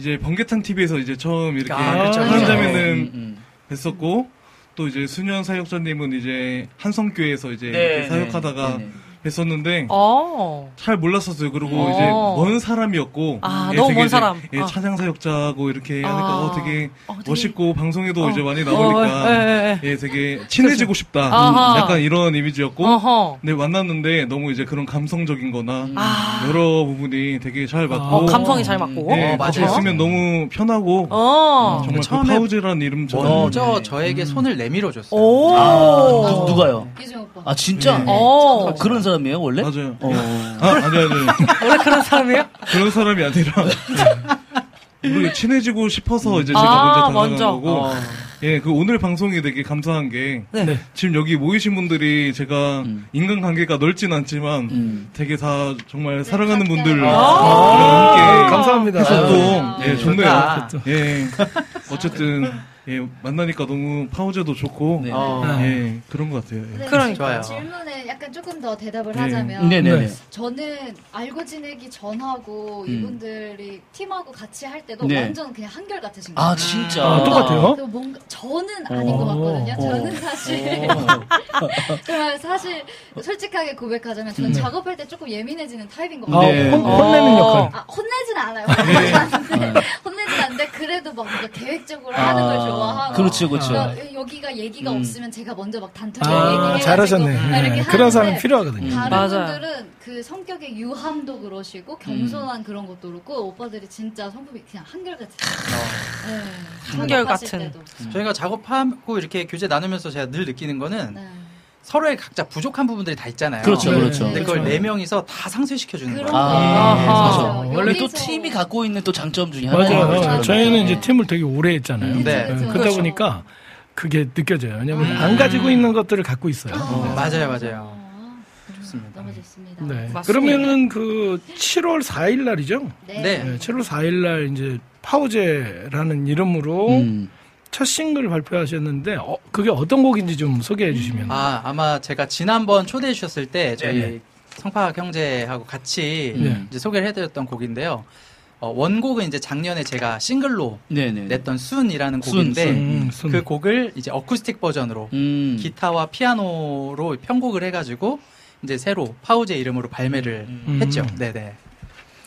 이제 번개탄 TV에서 이제 처음 이렇게 아, 한 그렇죠. 자매는 음, 음. 뵀었고 또 이제 수년 사역자님은 이제 한성교회에서 이제 네, 이렇게 네, 사역하다가 네, 네. 뵀었는데 어. 잘 몰랐었어요. 그리고 어. 이제 먼 사람이었고 아, 예, 너무 먼 사람. 예, 아. 찬양 사역자고 이렇게 아. 하니까 어, 되게 어, 되게- 멋있고 방송에도 어. 이제 많이 어, 나오니까 예, 예, 예. 예, 되게 친해지고 싶다. 아하. 약간 이런 이미지였고 어허. 근데 만났는데 너무 이제 그런 감성적인거나 아. 여러 부분이 되게 잘 맞고 어, 감성이 잘 맞고. 예, 어, 맞아요. 있으면 너무 편하고 어. 정말 그 처음에 파우제라는 이름처럼 먼저 네. 저에게 손을 내밀어 줬어요. 오. 아, 누, 누가요? 이준 오빠. 아 진짜? 네. 어. 어, 그런 사람 이에요 원래? 맞아요. 어. 아, 아니 아니 원래 그런 사람이에요? 그런 사람이 아니라 우리 친해지고 싶어서 이제 제가 아, 먼저 다가간 먼저. 거고 어. 예, 그 오늘 방송이 되게 감사한 게 네. 네. 지금 여기 모이신 분들이 제가 음. 인간관계가 넓진 않지만 음. 되게 다 정말 사랑하는 분들 아. 함께 감사합니다. 해서 또 아. 예, 좋네요. 좋다. 예. 어쨌든 예, 만나니까 너무 파우제도 좋고 네. 어. 예, 그런 것 같아요. 예. 그러니까요. 좋아요. 질문에 약간 조금 더 대답을 네. 하자면 네네네. 저는 알고 지내기 전하고 음. 이분들이 팀하고 같이 할 때도 네. 완전 그냥 한결 같으신 거예요. 아 진짜. 아, 똑같아요? 또 뭔가 저는 아닌 것 같거든요. 어. 저는 사실 정말 사실 솔직하게 고백하자면 저는 작업할 때 조금 예민해지는 타입인 것 아, 같아요. 네. 혼, 혼내는 어. 역할. 아, 혼내진 않아요. 혼내진 않는데, 혼내진 않는데, 그래도 막 뭔가 계획적으로 하는 걸 좋아 하고. 그렇죠, 그렇죠. 그러니까 여기가 얘기가 음. 없으면 제가 먼저 막 단톡에 아, 얘기해가지고 잘하셨네. 이렇게 예, 그런 사람 필요하거든요. 다른 맞아요. 분들은 그 성격의 유함도 그러시고 겸손한 그런 것도 그렇고 오빠들이 진짜 성품이 그냥 한결같이. 네. 한결같은. 때도. 저희가 작업하고 이렇게 교재 나누면서 제가 늘 느끼는 거는 네. 서로의 각자 부족한 부분들이 다 있잖아요. 그렇죠, 네. 그렇죠. 근데 그걸 그렇죠. 네 명이서 다 상쇄시켜 주는 거예요. 아. 맞아요. 원래 또 팀이 갖고 있는 또 장점 중에 하나예요. 맞아요. 그렇죠. 어, 저희는 네. 이제 팀을 되게 오래 했잖아요. 네. 예, 그렇죠. 그러다 보니까 그게 느껴져요. 왜냐면 안 가지고 있는 것들을 갖고 있어요. 아, 맞아요, 맞아요. 아, 좋습니다. 너무 좋습니다. 네. 맞습니다. 그러면은 그 7월 4일 날이죠? 네. 네. 네, 7월 4일 날 이제 파우제라는 이름으로 음. 첫 싱글 발표하셨는데 어, 그게 어떤 곡인지 좀 소개해 주시면. 아, 아마 제가 지난번 초대해 주셨을 때 저희 네네. 성파 형제하고 같이 네. 이제 소개를 해드렸던 곡인데요. 어, 원곡은 이제 작년에 제가 싱글로 네네. 냈던 순이라는 순, 곡인데 순. 음, 순. 그 곡을 이제 어쿠스틱 버전으로 음. 기타와 피아노로 편곡을 해가지고 이제 새로 파우제 이름으로 발매를 음. 했죠. 네네.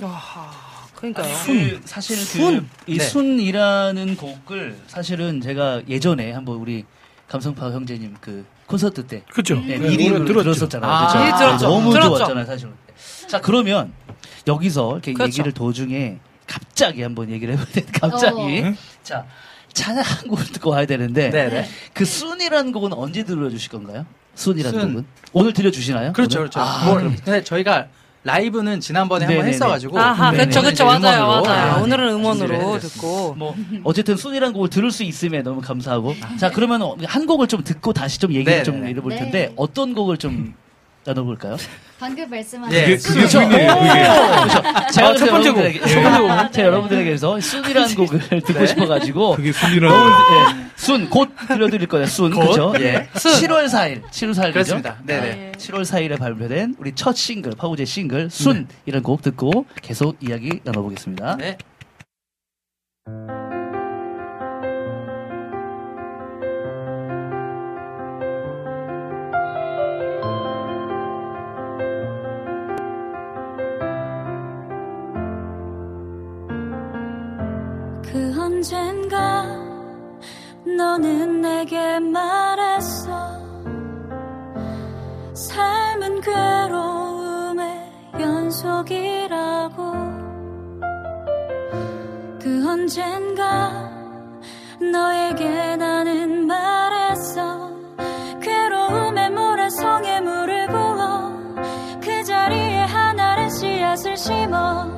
아하, 그러니까요. 그 사실 순. 그이 네. 순이라는 곡을 사실은 제가 예전에 한번 우리 감성파 형제님 그 콘서트 때 그렇죠. 네, 네, 미리. 들었었잖아요. 아, 그죠? 미리 들었죠. 너무 들었죠. 좋았잖아요, 사실. 자, 그러면 여기서 이렇게 그렇죠. 얘기를 도중에 갑자기 한번 얘기를 해봐야 돼. 갑자기. 어. 자, 찬양 한 곡을 듣고 와야 되는데 네네. 그 순이라는 곡은 언제 들려주실 건가요? 순이라는 순. 곡은 오늘 들려주시나요? 그렇죠, 오늘? 그렇죠. 아, 뭐, 그럼. 근데 저희가 라이브는 지난번에 한번. 했어가지고. 아하, 네네. 그쵸, 그쵸, 오늘은 이제 맞아요, 음원으로, 맞아요. 네, 오늘은 준비를 음원으로 해드렸습니다. 듣고. 뭐 어쨌든 순이라는 곡을 들을 수 있음에 너무 감사하고 자 그러면 한 곡을 좀 듣고 다시 좀 얘기를 네네네. 좀 해볼 네. 텐데 어떤 곡을 좀 나눠볼까요? 방금 말씀하신 예, 그게, 순. 그게 순이에요, 그게. 제가 아, 첫 번째 곡. 첫 번째 곡. 제가 여러분들에게서 순이라는 곡을 듣고 싶어가지고 그게 순이라는 예, 순 곧 들려드릴 거예요. 순 곧? 그죠? 예. 7월 4일, 7월 4일 그렇습니다. 네네. 7월 4일에 발표된 우리 첫 싱글 파우제 싱글 순이라는 곡 듣고 계속 이야기 나눠보겠습니다. 네. 그 언젠가 너는 내게 말했어. 삶은 괴로움의 연속이라고. 그 언젠가 너에게 나는 말했어. 괴로움의 성의 물을 부어. 그 자리에 하나의 씨앗을 심어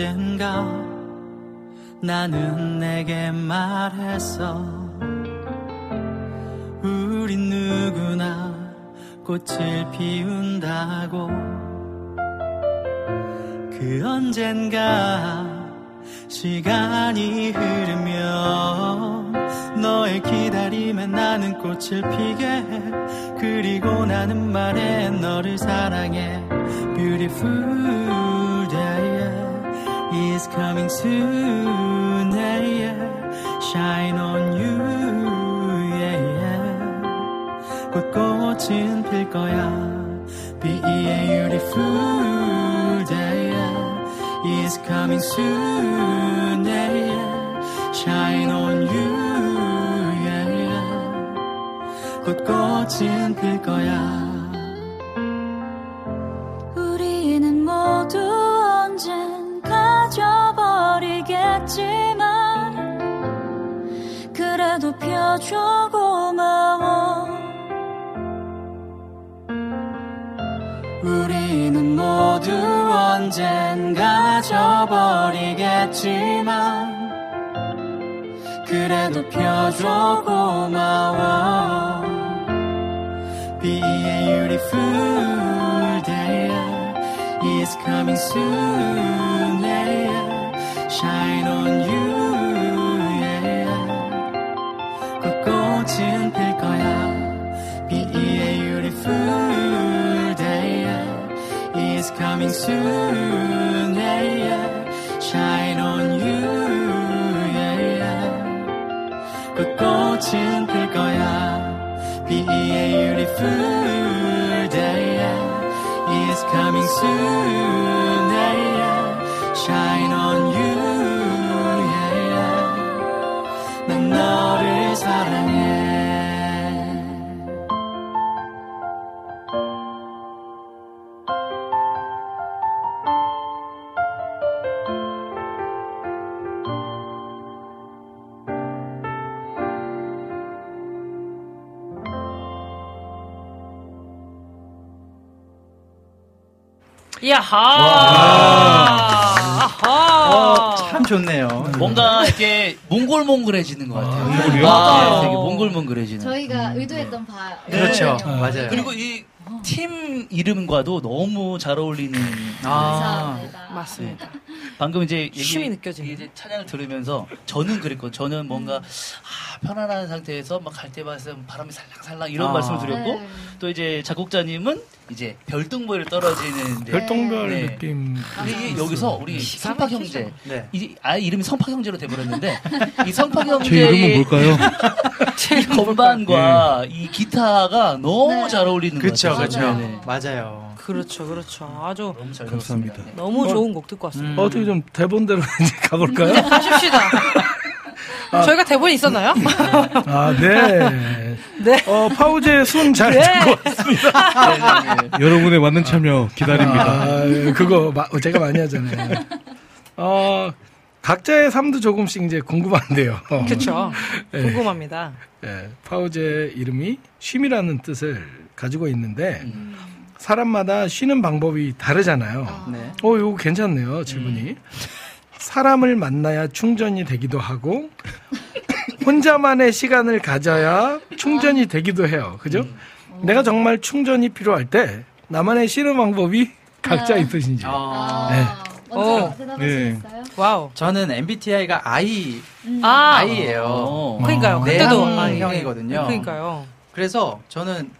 언젠가 나는 내게 말했어 우린 누구나 꽃을 피운다고 그 언젠가 시간이 흐르면 너의 기다림에 나는 꽃을 피게 해. 그리고 나는 말해 너를 사랑해. Beautiful is coming soon yeah, yeah. Shine on you yeah, yeah. 곧 꽃은 필 거야 Be beautiful day is coming soon yeah, yeah. Shine on you yeah, yeah. 곧 꽃은 필 거야 우리는 모두 언젠가 져버리겠지만 그래도 펴줘 고마워 우리는 모두 언젠가 져버리겠지만 그래도 펴줘 고마워 Be a beautiful day is coming soon. Shine on you yeah. 그 꽃은 필 거야 Be a beautiful day is coming soon yeah. Shine on you yeah. 그 꽃은 필 거야 Be a beautiful day is coming soon yeah. Shine on you yeah. 난 너를 사랑해 야하. 어, 참 좋네요. 뭔가 이렇게 몽골몽골해지는 것 같아요. 몽골이요? 아, 맞아요. 되게 몽골몽골해지는. 저희가 의도했던 바. 그렇죠. 네. 맞아요. 그리고 이 팀 이름과도 너무 잘 어울리는. 아, 감사합니다. 맞습니다. 방금 이제 얘기, 쉼이 느껴지네. 이제 찬양을 들으면서 저는 그랬고 저는 뭔가 아, 편안한 상태에서 막 갈때 봐서 바람이 살랑살랑 이런 아. 말씀을 드렸고 네. 또 이제 작곡자님은 이제 별똥별을 떨어지는 이제 별똥별 네. 느낌. 근데 이게 여기서 우리 성팍 형제 네. 이 아예 이름이 성팍 형제로 돼버렸는데 이 성팍 제 형제의 이름은 뭘까요? 이 건반과 이 기타가 너무 네. 잘 어울리는 것 그렇죠, 같아요. 그렇죠. 네, 네. 맞아요. 그렇죠, 그렇죠. 아주 너무 잘 감사합니다. 들었습니다. 네. 너무 어. 좋은 곡 듣고 왔습니다. 어떻게 좀 대본대로 이제 가볼까요? 하십시다. 저희가 대본이 있었나요? 아, 네. 네. 어, 파우제 순잘 네. 듣고 왔습니다. 네, 네, 네. 여러분의 많은 참여 기다립니다. 아, 그거 마- 제가 많이 하잖아요. 어, 각자의 삶도 조금씩 이제 궁금한데요. 그렇죠. 네. 궁금합니다. 예, 파우제 이름이 쉼이라는 뜻을 가지고 있는데 음. 사람마다 쉬는 방법이 다르잖아요. 네. 어, 이거 괜찮네요, 질문이. 사람을 만나야 충전이 되기도 하고, 혼자만의 시간을 가져야 충전이 되기도 해요. 그죠? 내가 정말 충전이 필요할 때, 나만의 쉬는 방법이 각자 네. 있으신지. 아, 아, 먼저 어. 대답하시겠어요? 와우. 저는 MBTI가 I, 음. 아, I예요. 어. 그러니까요. 그때도 아, 예. 내향형이거든요. 그러니까요. 그래서 저는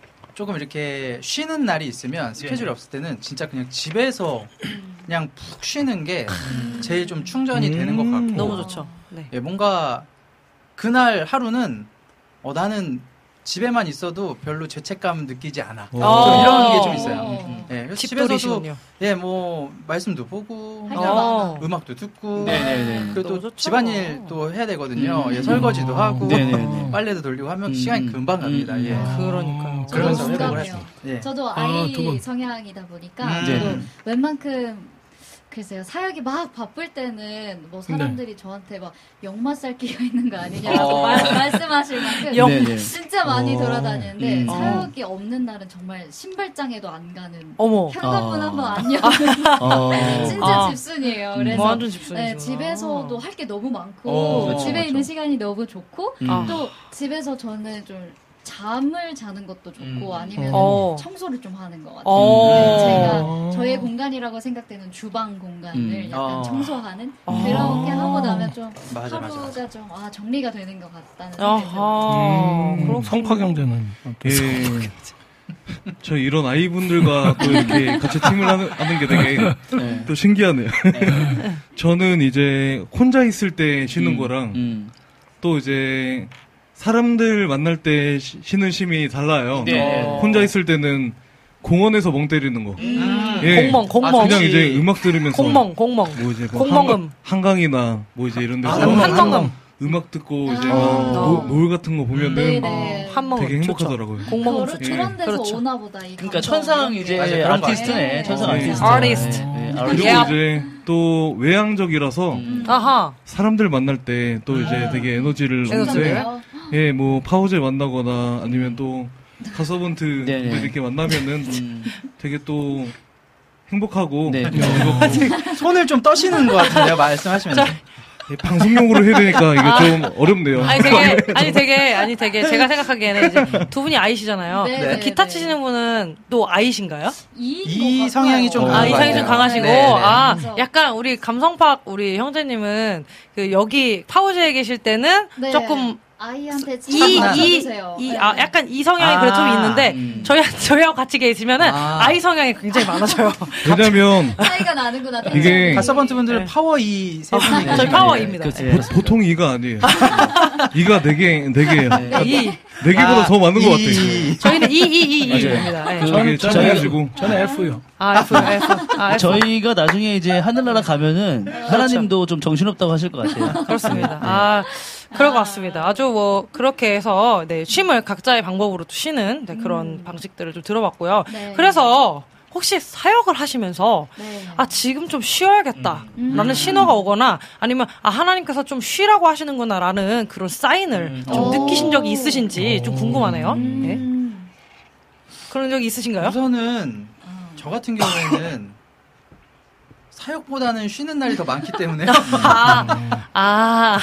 조금 이렇게 쉬는 날이 있으면 스케줄이 네. 없을 때는 진짜 그냥 집에서 그냥 푹 쉬는 게 제일 좀 충전이 되는 것 같고 너무 좋죠. 네. 예, 뭔가 그날 하루는 어, 나는 집에만 있어도 별로 죄책감 느끼지 않아. 어. 좀 이런 게좀 어. 있어요. 예, 그래서 집에서도. 예, 뭐 말씀도 보고 할 어. 음악도 듣고 네네네. 그리고 너무 또 좋죠. 집안일 또 해야 되거든요. 음. 예, 설거지도 하고 네네네. 빨래도 돌리고 하면 음, 시간이 음, 금방 갑니다. 음, 예. 음. 그러니까요. 저도 그러면서 회복을. 예. 저도 아, 아이 두 분. 성향이다 보니까 음. 네. 웬만큼 글쎄요 사역이 막 바쁠 때는 뭐 사람들이 저한테 막 역마 쌀기가 있는 거 아니냐고 어. 말, 말씀하실 만큼 영- 네네. 진짜 많이 어. 돌아다니는데 음. 사역이 없는 날은 정말 신발장에도 안 가는 어머. 현관문 어. 한번 안 여는 어. 진짜 아. 집순이에요. 음. 그래서 완전 집순이죠. 네, 집에서도 할 게 너무 많고 어, 그렇죠, 집에 그렇죠. 있는 시간이 너무 좋고 음. 아. 또 집에서 저는 좀 잠을 자는 것도 좋고 음. 아니면 어. 청소를 좀 하는 것 같아요. 어. 네, 어. 제가 저의 공간이라고 생각되는 주방 공간을 음. 약간 어. 청소하는 어. 그렇게 하고 나면 좀 맞아, 맞아, 하루가 맞아. 좀 아, 정리가 되는 것 같다는 생각이 들어요. 아하. 음, 그렇군요. 성파 경제는 예. 저 이런 아이분들과 또 이렇게 같이 팀을 하는, 하는 게 되게 네. 또 신기하네요. 저는 이제 혼자 있을 때 쉬는 음, 거랑 음. 또 이제 사람들 만날 때 쉬- 쉬는 쉼이 달라요. 네. 어. 혼자 있을 때는 공원에서 멍 때리는 거. 음. 예. 공멍, 공멍. 그냥 그치. 이제 음악 들으면서 공멍, 공멍. 뭐 이제 뭐 공멍음. 한강, 한강이나 뭐 이제 이런 데서 아, 한멍, 한멍음. 음악 듣고 이제 아. 뭐 노, 을 같은 거 보면은. 어, 되게. 행복하더라고요. 공멍은 그런, 좋죠. 그런 데서 그렇죠. 오나 보다 이 그러니까. 천상 이제 맞아, 아티스트네. 같아요. 천상 네. 아티스트. 아티스트. 네, 네, 그리고 아티스트. 야. 이제 또 외향적이라서 음. 아하. 사람들 만날 때 또 이제 음. 되게 에너지를 에너지를? 얻는데 예, 뭐 파우제 만나거나 아니면 또 가서번트 네네. 이렇게 만나면은 음. 되게 또 행복하고 네. 즐겁고 손을 좀 떠시는 것 같은데요, 말씀하시면서. 예, 방송용으로 해야 되니까 이게 좀 어렵네요. 아니 되게 아니 되게 아니 되게 제가 생각하기에는 이제 두 분이 아이시잖아요. 네, 그 네, 기타 네. 치시는 분은 또 아이신가요? 이, 이 성향이 좀 아, 그런 것 이상이 좀. 강하시고, 네, 네. 아, 약간 우리 감성팍 우리 형제님은 그 여기 파우즈에 계실 때는 네. 조금 아이한테 이, 참 이, 맞춰주세요. 이, 네. 아, 약간 이 성향이 그래 좀 아, 있는데, 음. 저희, 저희하고 같이 계시면은 아. 아. 이 성향이 굉장히 많아져요. 왜냐면 차이가 나는구나. 이게 가서번트 분들은 네. 파워 이세 분이 저희 계시는데. 파워입니다. 그치. 네. 보, 보통 이가 아니에요. 이가 네 개, 네 개예요. 네, 이, 네 개보다 아, 더 많은 것 이- 같아요. 저희는 이, 이, 이, 맞아요. 이입니다. 네. 저게 저는 작아지고 저는 F요. 아, F, F. 아, F. 저희가 나중에 이제 하늘나라 가면은 하나님도 좀 정신없다고 하실 것 같아요. 그렇습니다. 아, 그럴 것 같습니다. 아주 뭐, 그렇게 해서, 네, 쉼을 각자의 방법으로 또 쉬는 네, 그런 방식들을 좀 들어봤고요. 네. 그래서, 혹시 사역을 하시면서, 네. 아, 지금 좀 쉬어야겠다. 음. 라는 신호가 오거나, 아니면, 아, 하나님께서 좀 쉬라고 하시는구나. 라는 그런 사인을 좀 오. 느끼신 적이 있으신지 좀 궁금하네요. 네. 음. 그런 적이 있으신가요? 우선은 저 같은 경우에는 사역보다는 쉬는 날이 더 많기 때문에 아, 아,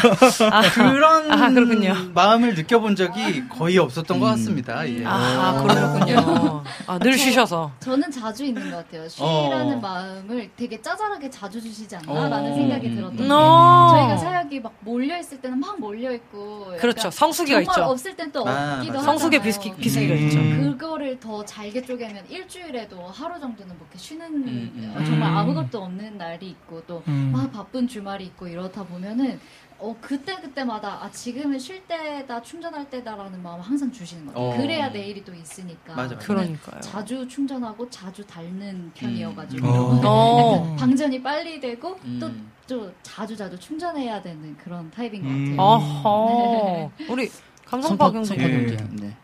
아, 그런 아, 그렇군요. 마음을 느껴본 적이 거의 없었던 것 같습니다. 예. 아, 그러셨군요. 아, 늘 쉬셔서. 저는 자주 있는 것 같아요. 어. 쉬라는 마음을 되게 짜잘하게 자주 주시지 않나라는 어. 생각이 음, 들었던 음. 게너 저희가 사역이 막 몰려 있을 때는 막 몰려 있고 그렇죠. 성수기가 정말 있죠. 없을 땐또 아, 없기도 맞아요. 성수기. 비스기, 비스기가 네. 있죠. 음. 그거를 더 잘게 쪼개면 일주일에도 하루 정도는 뭐 이렇게 쉬는 음, 음. 어, 정말 음. 아무것도 없는 날이 있고 또 음. 막 바쁜 주말이 있고 이렇다 보면은 어 그때 그때마다 아 지금은 쉴 때다 충전할 때다라는 마음 을 항상 주시는 거예요. 어. 그래야 내일이 또 있으니까. 맞아, 그러니까요. 자주 충전하고 자주 닳는 편이어가지고 음. 어. 방전이 빨리 되고 음. 또또 자주 자주 충전해야 되는 그런 타입인 것 음. 같아요. 어허. 우리 감성파 성파, 경선. 성파 예. 경제. 네.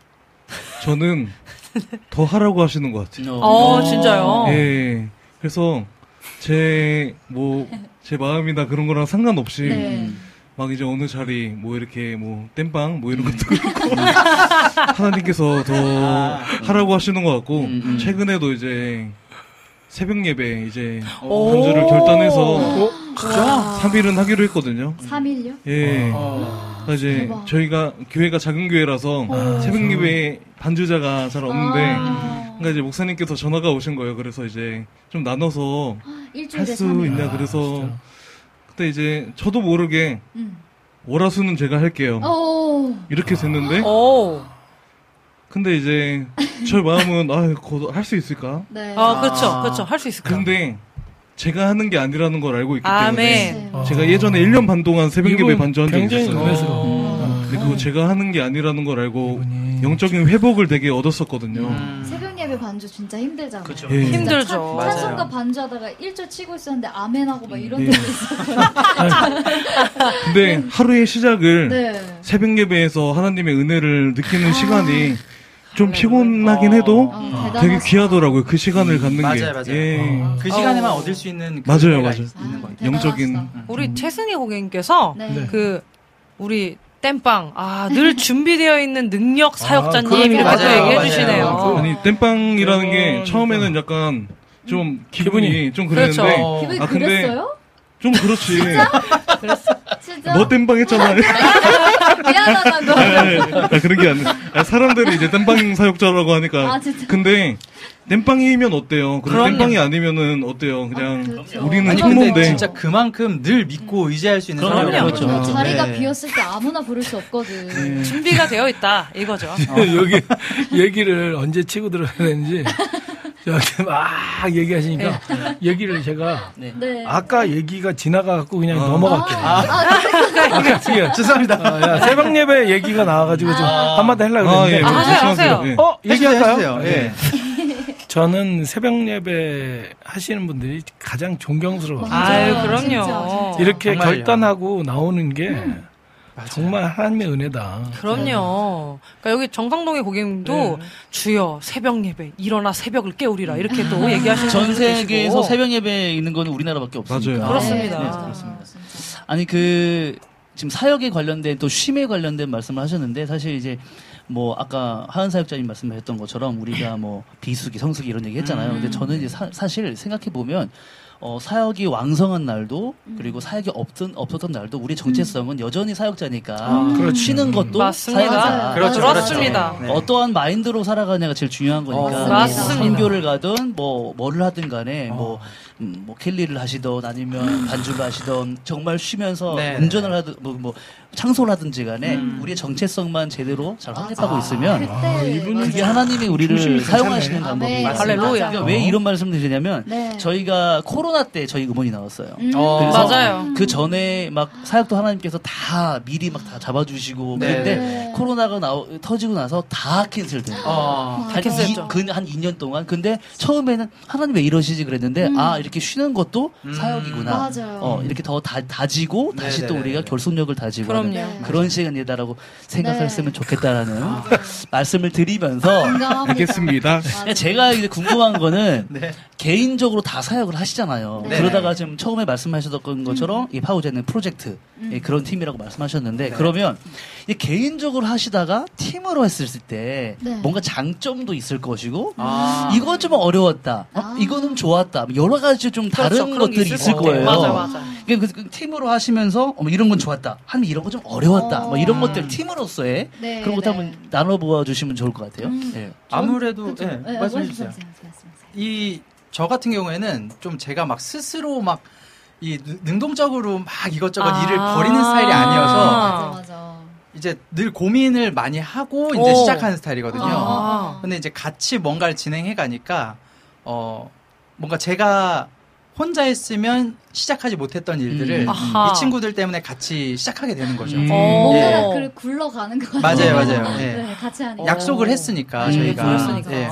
저는 더 하라고 하시는 것 같아요. 어, 진짜요? 예. 그래서 제 뭐 제 마음이나 그런 거랑 상관없이 네. 막 이제 어느 자리 뭐 이렇게 뭐 땜빵 뭐 이런 것도 그렇고 하나님께서 더 하라고 하시는 것 같고 음, 음. 최근에도 이제 새벽 예배 이제 오. 반주를 결단해서 어? 와. 3일은 하기로 했거든요. 3일요? 예. 어. 그러니까 이제 대박. 저희가 교회가 작은 교회라서 아, 새벽 예배 반주자가 잘 없는데 아. 그러니까 이제 목사님께서 전화가 오신 거예요. 그래서 이제 좀 나눠서 일주일에 할수 3일. 있냐 그래서 그때 이제 저도 모르게 음. 월화수는 제가 할게요. 오. 이렇게 됐는데 오. 근데 이제 저 마음은 아 할 수 있을까? 네. 아, 그렇죠. 그렇죠. 할 수 있을까? 근데 제가 하는 게 아니라는 걸 알고 있기 때문에 아멘. 네. 제가 예전에 1년 반 동안 새벽 예배 반주한 적이 굉장히 있었어요. 은혜스러워. 음. 근데 그거 제가 하는 게 아니라는 걸 알고 이분이 영적인 회복을 되게 얻었었거든요. 음. 새벽 예배 반주 진짜 힘들잖아요. 그쵸. 예. 진짜 힘들죠. 찬- 찬송가 반주하다가 1절 치고 있었는데 아멘하고 막 이런 네. 적이 있어요. 근데 하루의 시작을 네. 새벽 예배에서 하나님의 은혜를 느끼는 시간이 좀 피곤하긴 해도 아, 되게 대단하시다. 귀하더라고요. 그 시간을 갖는 게. 맞아요, 맞아요. 예. 그 시간에만 어. 얻을 수 있는 그 맞아요, 맞아요. 있- 있는 것 같아요. 아, 영적인. 우리 최승희 고객님께서 네. 네. 그 우리 땜빵 아늘 준비되어 있는 능력 사역자님 그러니까. 이렇게 또 맞아요, 얘기해 맞아요. 주시네요. 아니 땜빵이라는 게. 처음에는 약간 좀 기분이, 기분이. 좀 그랬는데 그렇죠. 기분이 아, 근데 그랬어요? 좀 그렇지. 진짜? 너 땜빵 했잖아. 미안하다 너. 아, 그런 게 아니라 아, 사람들이 이제 땜빵 사역자라고 하니까 아 진짜. 근데 땜빵이면 어때요? 그리고 그럼요. 땜빵이 아니면은 어때요? 그냥 아, 그렇죠. 우리는 통로인데 진짜 그만큼 늘 믿고 의지할 수 있는 사람이라는 그렇죠. 거죠. 자리가 네. 비었을 때 아무나 부를 수 없거든. 준비가 되어 있다 이거죠. 여기 얘기를 언제 치고 들어야 되는지 저한테 막 얘기하시니까 얘기를 제가 네. 아까 얘기가 지나가갖고 그냥 아. 넘어갈게요. 아, 아, 지금 죄송합니다. 아, 야, 새벽 예배 얘기가 나와가지고 좀 한마디 하려고 아, 예, 했는데 아, 하세요. 하세요. 예. 어 얘기할까요? 예. 저는 새벽 예배 하시는 분들이 가장 존경스러워요. 아유 그럼요. 진짜. 이렇게 정말요. 결단하고 나오는 게 음. 정말 하나님의 은혜다. 그럼요. 그러니까 여기 정상동의 고객님도 주여 새벽 예배 일어나 새벽을 깨우리라 이렇게 또 얘기하시는 전 세계에서 계시고. 새벽 예배 있는 거는 우리나라밖에 없으니까. 맞아요. 그렇습니다. 네, 그렇습니다. 아니 그 지금 사역에 관련된 또 쉼에 관련된 말씀을 하셨는데 사실 이제 뭐 아까 하은 사역자님 말씀하셨던 것처럼 우리가 뭐 비수기, 성수기 이런 얘기 했잖아요. 근데 저는 이제 사, 실 생각해 보면 어, 사역이 왕성한 날도 음. 그리고 사역이 없던 없었던 날도 우리 정체성은 여전히 사역자니까 음. 쉬는 것도 맞습니다. 사역이다. 그렇죠, 그렇습니다. 그렇죠. 네. 어떠한 마인드로 살아가냐가 제일 중요한 거니까 어, 맞습니다. 선교를 가든 뭐 뭐를 하든 간에 어. 뭐, 음, 뭐 캘리를 하시던 아니면 반주를 하시던 정말 쉬면서 네, 운전을 하든 뭐, 뭐 창소를 하든지 간에 음. 우리의 정체성만 제대로 잘 확립하고 아, 있으면 그때 이분은 그게. 하나님이 우리를 사용하시는 괜찮네. 방법이 아멘. 맞습니다. 할렐루야. 그러니까 왜 이런 말씀을 드리냐면 네. 저희가 코로나 때 저희 음원이 나왔어요. 음. 어, 그래서 맞아요. 그 전에 막 사역도 하나님께서 다 미리 막 다 잡아주시고 네. 그런데 네. 코로나가 나오, 터지고 나서 다 캔슬된 거예요. 어. 한, 캔슬했죠. 이, 그, 한 2년 동안. 근데 처음에는 하나님 왜 이러시지 그랬는데, 음. 아, 이렇게 쉬는 것도 음. 사역이구나. 맞아요. 어, 이렇게 더 다, 다지고, 다시 또 네네네. 우리가 결속력을 다지고. 하는 그럼요. 네. 그런 시간이다라고 생각했으면 네. 좋겠다라는 맞아요. 말씀을 드리면서. 알겠습니다. 제가 이제 궁금한 거는 네. 개인적으로 다 사역을 하시잖아요. 네. 그러다가 지금 처음에 말씀하셨던 것처럼 이 파우제는 프로젝트 음. 예, 그런 팀이라고 말씀하셨는데 네. 그러면 이 개인적으로 하시다가 팀으로 했을 때 네. 뭔가 장점도 있을 것이고 아. 이건 좀 어려웠다. 어? 아. 이거는 좋았다. 여러 가지 좀 다른 그렇죠. 게 것들이 있을 것 같아요. 거예요. 맞아요, 맞아요. 그, 그, 그 팀으로 하시면서 어, 뭐 이런 건 좋았다. 하면 이런 건 좀 어려웠다. 뭐 이런 어. 것들 팀으로서의 네, 그런 것들 네. 한번 나눠 보아 주시면 좋을 것 같아요. 음. 예. 아무래도? 네, 네, 말씀해 주세요. 이 저 같은 경우에는 좀 제가 막 스스로 막 이 능동적으로 막 이것저것 아. 일을 버리는 스타일이 아니어서 맞아, 맞아. 이제 늘 고민을 많이 하고 이제 오. 시작하는 스타일이거든요. 아. 근데 이제 같이 뭔가를 진행해 가니까 어 뭔가 제가 혼자 했으면 시작하지 못했던 일들을 음. 이 친구들 때문에 같이 시작하게 되는 거죠. 음. 뭔가가 어. 그 굴러가는 것 같아요. 맞아요, 맞아요. 예. 네, 같이 하니까. 약속을 했으니까 음, 저희가. 그랬으니까. 예.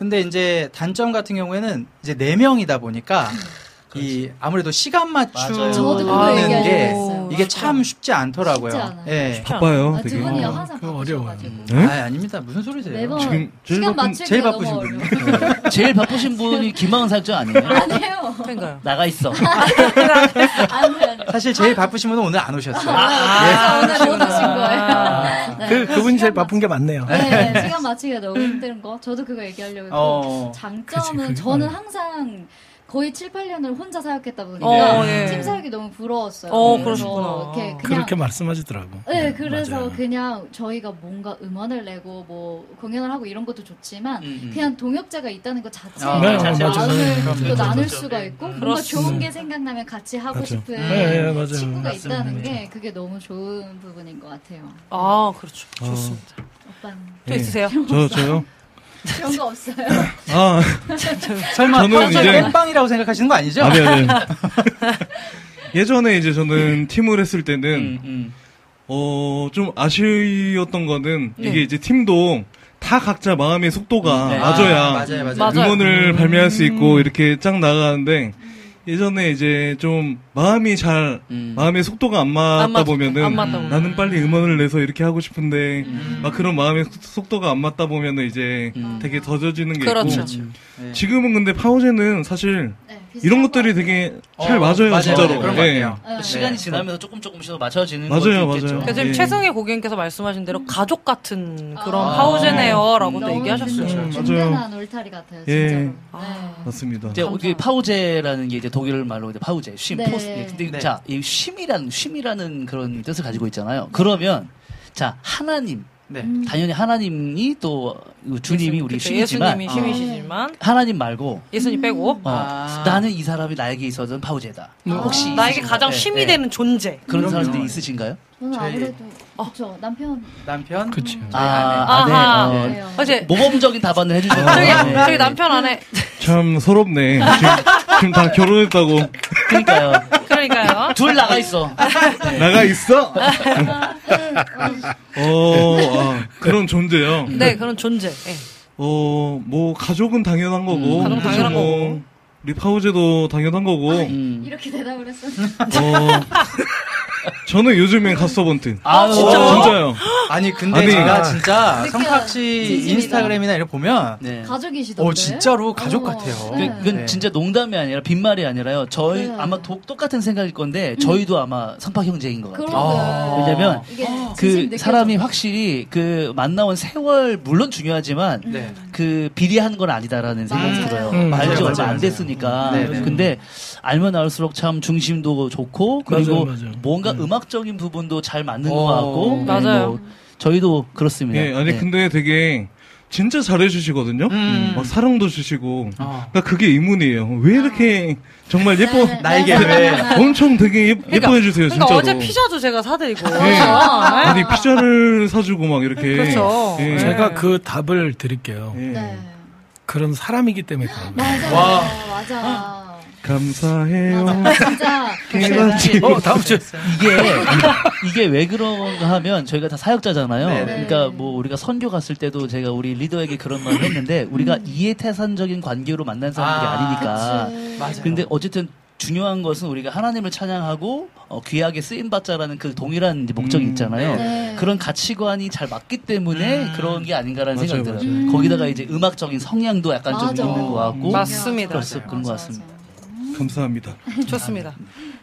근데 이제 단점 같은 경우에는 이제 네 명이다 보니까 이 아무래도 시간. 맞추는 아, 게. 이게 참 쉽지 않더라고요. 쉽지. 예. 바빠요, 아, 두 되게. 분이 어, 항상 그거 바쁘셔가지고. 네? 아, 아닙니다. 무슨 소리세요? 매번 지금 제일 시간 바쁜- 맞추기 제일 바쁘신 어려워. 분이요. 제일 바쁘신 분이 김하은 사역자 아니에요? 아니에요. 그러니까요. 나가 있어. 사실 제일 바쁘신 분은 오늘 안 오셨어요. 아, 오늘 못 오신 거예요. 네. 그 그분이 제일 바쁜 게 맞네요. 네, 시간 맞추기가 너무 힘든 거. 저도 그거 얘기하려고 했고. 어. 장점은 그치, 저는. 항상 거의 7, 8년을 혼자 사역했다 보니까 어, 예. 팀 사역이 너무 부러웠어요. 어, 그래서 그러시구나. 이렇게 그냥 그렇게 말씀하시더라고. 네, 그래서 맞아요. 그냥 저희가 뭔가 음원을 내고 뭐 공연을 하고 이런 것도 좋지만 음, 음. 그냥 동역자가 있다는 것 자체가 아, 네, 마음을 맞아요. 또. 나눌 그렇죠. 수가 있고 뭔가 그렇습니다. 좋은 게 생각나면 같이 하고 맞아. 싶은 네, 네. 친구가 맞습니다. 있다는 게 그게 너무 좋은 부분인 것 같아요. 아, 그렇죠. 어. 좋습니다. 오빠는 또 네. 있으세요? 저 저요. 그런 거 없어요. 아 설마 저는 이제- 땜빵이라고 생각하시는 거 아니죠? 아니 아니. 예전에 이제 저는 팀을 했을 때는 음, 음. 어 좀 아쉬웠던 거는 네. 이게 이제 팀도 다 각자 마음의 속도가 네. 맞아야 아, 맞아요, 맞아요. 음원을 음. 발매할 수 있고 이렇게 쫙 나가는데 예전에 이제 좀 마음이 잘 음. 마음의 속도가 안 맞다 안 맞- 보면은 안 맞다 보면. 나는 빨리 음원을 내서 이렇게 하고 싶은데 음. 막 그런 마음의 속- 속도가 안 맞다 보면은 이제 음. 되게 더뎌지는 게 그렇죠. 있고 네. 지금은 근데 파우제는 사실 네, 이런 것들이 것 되게 어, 잘 맞아요, 맞아요, 진짜로. 맞아요. 그런 것 예. 같아요. 네. 시간이 네. 지나면서 조금 조금씩 맞춰지는 맞아요, 것도 있겠죠. 맞아요. 그래서 지금 예. 최승희 고객님께서 말씀하신 대로 가족 같은 그런 아. 파우제네요라고도 너무 얘기하셨어요. 든- 음, 든든한 울타리 같아요, 예. 진짜로. 네. 맞습니다. 이제 우리 파우제라는 게 이제 독일 말로 이제 Pause, 쉼, 네. pause. 예, 근데 네. 자, 이 쉼이라는 쉼이라는 그런 뜻을 가지고 있잖아요. 그러면 자 하나님, 네. 음. 당연히 하나님이 또 주님이 우리 그쵸, 쉼이지만 예수님이 힘이시지만 하나님 말고 예수님 빼고 음. 어, 아. 나는 이 사람이 나에게 있어서는 파우제다. 아. 혹시 나에게? 가장 네, 힘이 네. 되는 존재. 그런. 사람들이 있으신가요? 저는 저희- 아무래도 그렇죠 남편 남편. 그치. 저희 아, 아내. 아내. 아하. 어. 어제 모범적인 답안을 해주셨어요. 저기 네. 저기 남편 안에 참 서럽네. 지금, 다 결혼했다고 그러니까요. 그러니까요. 둘 나가 있어. 나가 있어. 어, 아, 그런 존재요. 네 그런 존재. 예. 어, 뭐 가족은 당연한 거고, 음, 가족 당연한 뭐, 거고. 우리 파우제도 당연한 거고. 음. 이렇게 대답을 했어요. 어, 저는 요즘엔 갓서번트. 아유, 진짜요? 진짜요. 아니 근데 아니. 제가 진짜 느껴요. 성팍 씨 진심이다. 인스타그램이나 이런 거 보면 네. 가족이시던데. 어 진짜로 가족 어, 같아요. 그, 네. 그건 네. 진짜 농담이 아니라 빈말이 아니라요. 저희 네. 아마 도- 똑같은 생각일 건데 저희도 아마 성파 형제인 것 같아요. 그러게요. 왜냐면 진심 그. 사람이 확실히 그 만나온 세월 물론 중요하지만 네. 그 비리한 건 아니다라는 생각이 맞아요. 들어요. 음, 맞아요, 얼마 맞아요. 안 됐으니까. 네, 네. 근데 알면 알수록 참 중심도 좋고 그리고 맞아요, 맞아요. 뭔가 음. 음. 악적인 부분도 잘 맞는 어, 것 같고 네, 맞아요. 뭐 저희도 그렇습니다. 예, 아니 네. 근데 되게 진짜 잘해주시거든요. 음. 막 사랑도 주시고. 어. 그러니까 그게 의문이에요. 왜 이렇게 정말 예뻐 네, 나에게 네. 왜 엄청 되게 예, 뻐해주세요 그러니까 진짜로. 어제 피자도 제가 사드리고. 네. 네. 아니 피자를 사주고 막 이렇게. 그렇죠. 예. 제가 그 답을 드릴게요. 예. 네. 그런 사람이기 때문에 그런 거예요. 맞아. 와. 맞아. 감사해요. 맞아. 진짜. 그렇지. 어, 다음 주에 이게 이게 왜 그런가 하면 저희가 다 사역자잖아요. 네, 네. 그러니까 뭐 우리가 선교 갔을 때도 제가 우리 리더에게 그런 말을 했는데 우리가 이해태산적인 관계로 만난 사람들이 아, 아, 니니까. 맞아요. 근데 어쨌든 중요한 것은 우리가 하나님을 찬양하고 어, 귀하게 쓰임 받자라는 그 동일한 이제 목적이 음. 있잖아요. 네. 그런 가치관이 잘 맞기 때문에 음. 그런 게 아닌가라는 맞아요, 생각이 들어요. 맞아요. 거기다가 이제 음악적인 성향도 약간 좀 맞아. 있는 것 같고 맞습니다. 그래서 그런 것 같습니다. 감사합니다. 좋습니다.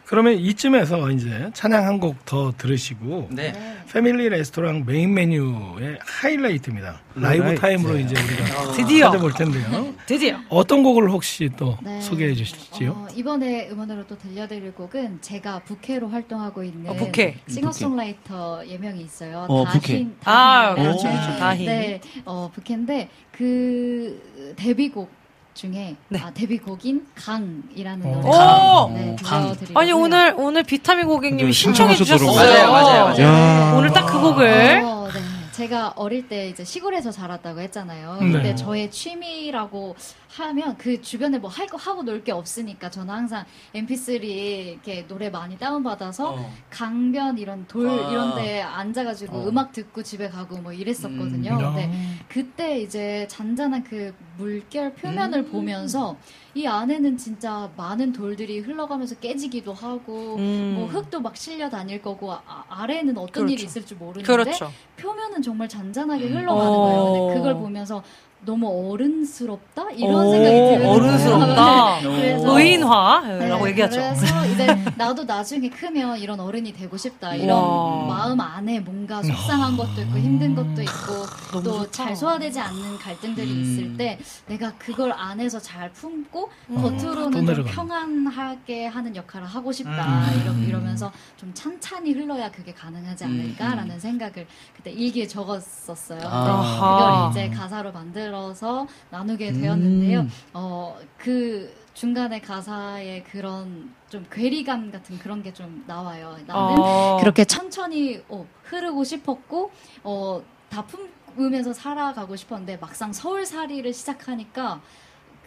그러면 이쯤에서 이제 찬양 한 곡 더 들으시고 네. 패밀리 레스토랑 메인 메뉴의 하이라이트입니다. 라이브 하이라이트. 타임으로 이제 우리가 드디어. 찾아볼 텐데요. 드디어. 어떤 곡을 혹시 또 네. 소개해 주실지요? 어, 이번에 음원으로 또 들려드릴 곡은 제가 부캐로 활동하고 있는 어, 부캐. 싱어송라이터 예명이 있어요. 어, 다힌, 부캐. 아, 다힌. 그렇죠, 오. 그렇죠. 네, 어, 부캐인데 그 데뷔곡 중에 네. 아, 데뷔곡인 강이라는 어. 노래 오! 네, 강. 들려드리고요. 아니 오늘 오늘 비타민 고객님이 네, 신청해. 주셨어요. 맞아요, 맞아요, 맞아요. 야. 오늘 딱 그 곡을 어, 네. 제가 어릴 때 이제 시골에서 자랐다고 했잖아요. 네. 근데 저의 취미라고 하면 그 주변에 뭐 할 거 하고 놀 게 없으니까 저는 항상 MP3 이렇게 노래 많이 다운받아서 어. 강변 이런 돌 아. 이런 데 앉아가지고 어. 음악 듣고 집에 가고 뭐 이랬었거든요. 음. 근데 그때 이제 잔잔한 그 물결 표면을 음. 보면서 이 안에는 진짜 많은 돌들이 흘러가면서 깨지기도 하고 음. 뭐 흙도 막 실려 다닐 거고 아, 아래는 어떤 그렇죠. 일이 있을 줄 모르는데 그렇죠. 표면은 정말 잔잔하게 음. 흘러가는 어. 거예요. 근데 그걸 보면서 너무 어른스럽다 이런 오, 생각이 들어요. 어른스럽다. 그래서 의인화라고 네, 얘기하죠. 그래서 이제 나도 나중에 크면 이런 어른이 되고 싶다. 이런 와. 마음 안에 뭔가 속상한 것도 있고 힘든 것도 있고 너무 또 좋다. 잘 소화되지 않는 갈등들이 음. 있을 때 내가 그걸 안에서 잘 품고 음. 또 겉으로는 좀. 평안하게 하는 역할을 하고 싶다. 음. 이러, 이러면서 좀 찬찬히 흘러야 그게 가능하지 음, 않을까라는 생각을 그때 일기에 적었었어요. 아하. 그걸 이제 가사로 만들 어서 나누게 되었는데요. 음. 어, 그 중간에 가사에 그런 좀 괴리감 같은 그런 게 좀 나와요. 나는 어. 그렇게 천천히 어, 흐르고 싶었고 어, 다 품으면서 살아가고 싶었는데 막상 서울살이를 시작하니까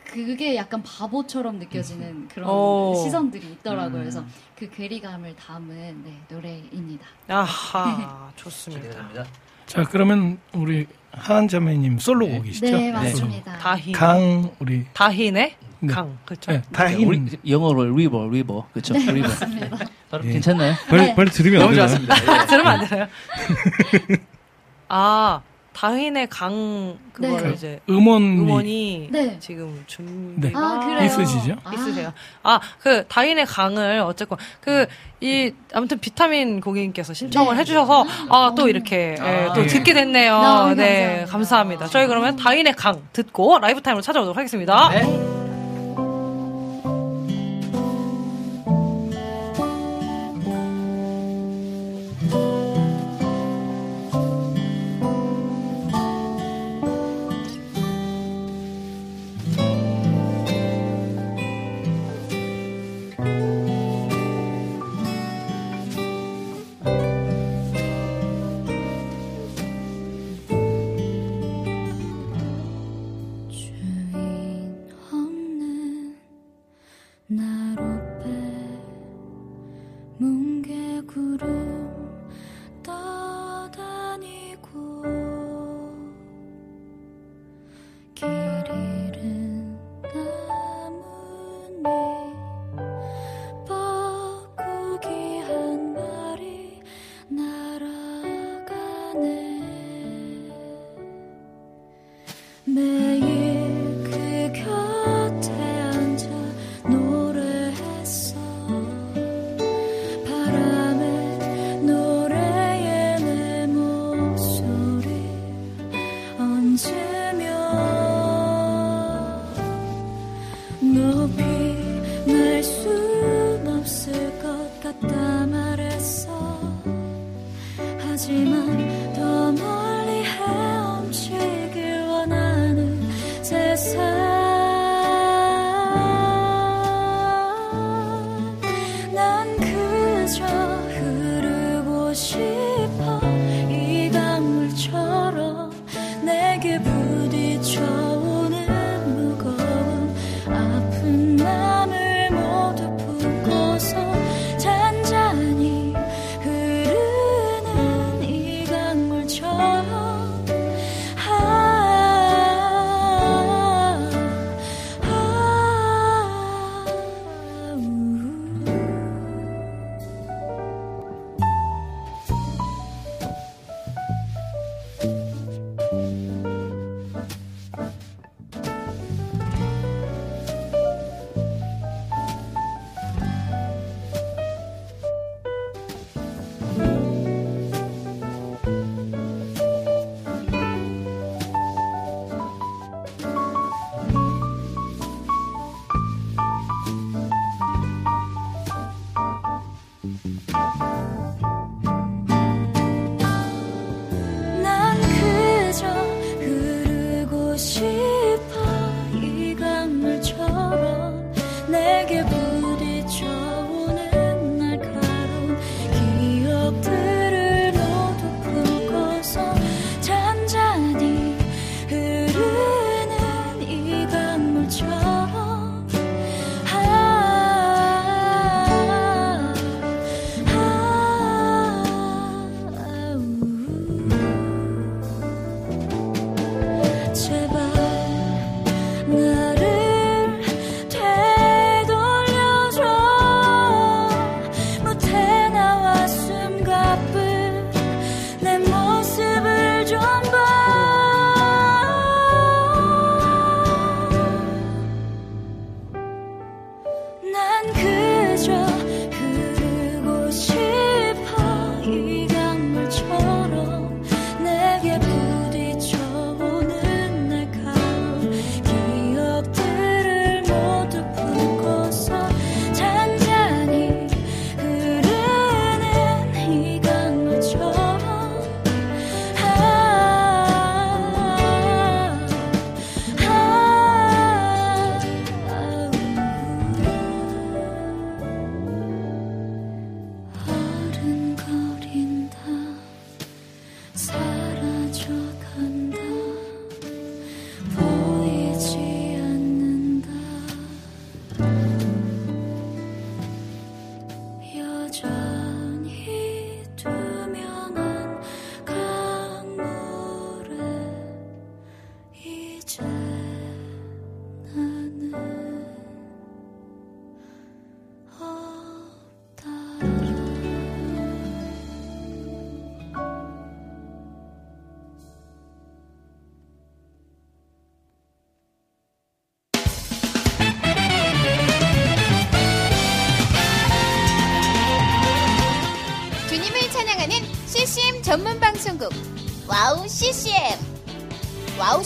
그게 약간 바보처럼 느껴지는 그런 오. 시선들이 있더라고요. 음. 그래서 그 괴리감을 담은 네, 노래입니다. 아하 좋습니다. 자 그러면 우리 다힌 자매님 솔로곡이시죠? 네, 맞습니다. 다힌의 강 우리 다힌의 네. 강 그렇죠. 네, 다힌 우리 영어로 river river 그렇죠 네, river 맞습니다. 바로 예. 괜찮나요? 빨리 네. 빨리 들으면 안 너무 되나요? 좋았습니다. 예. 들으면 안 되나요? 아 다힌의 강 그거를 네. 이제 음원이 음원이 네. 지금 준비 네. 아, 그래요? 있으시죠? 아. 있으세요. 아, 그 다힌의 강을 어쨌건 그 이 아무튼 비타민 고객님께서 신청을 네. 해주셔서 아 또 이렇게 아, 예, 또 네. 듣게 됐네요. 네, 감사합니다. 감사합니다. 저희 그러면 다힌의 강 듣고 라이브 타임으로 찾아오도록 하겠습니다.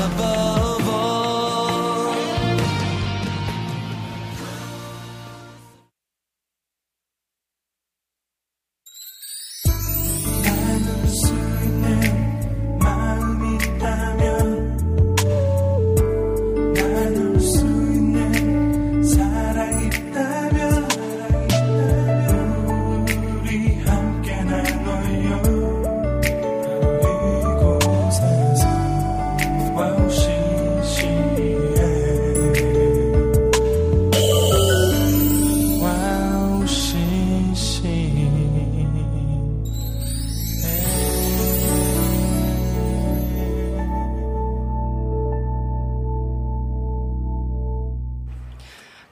나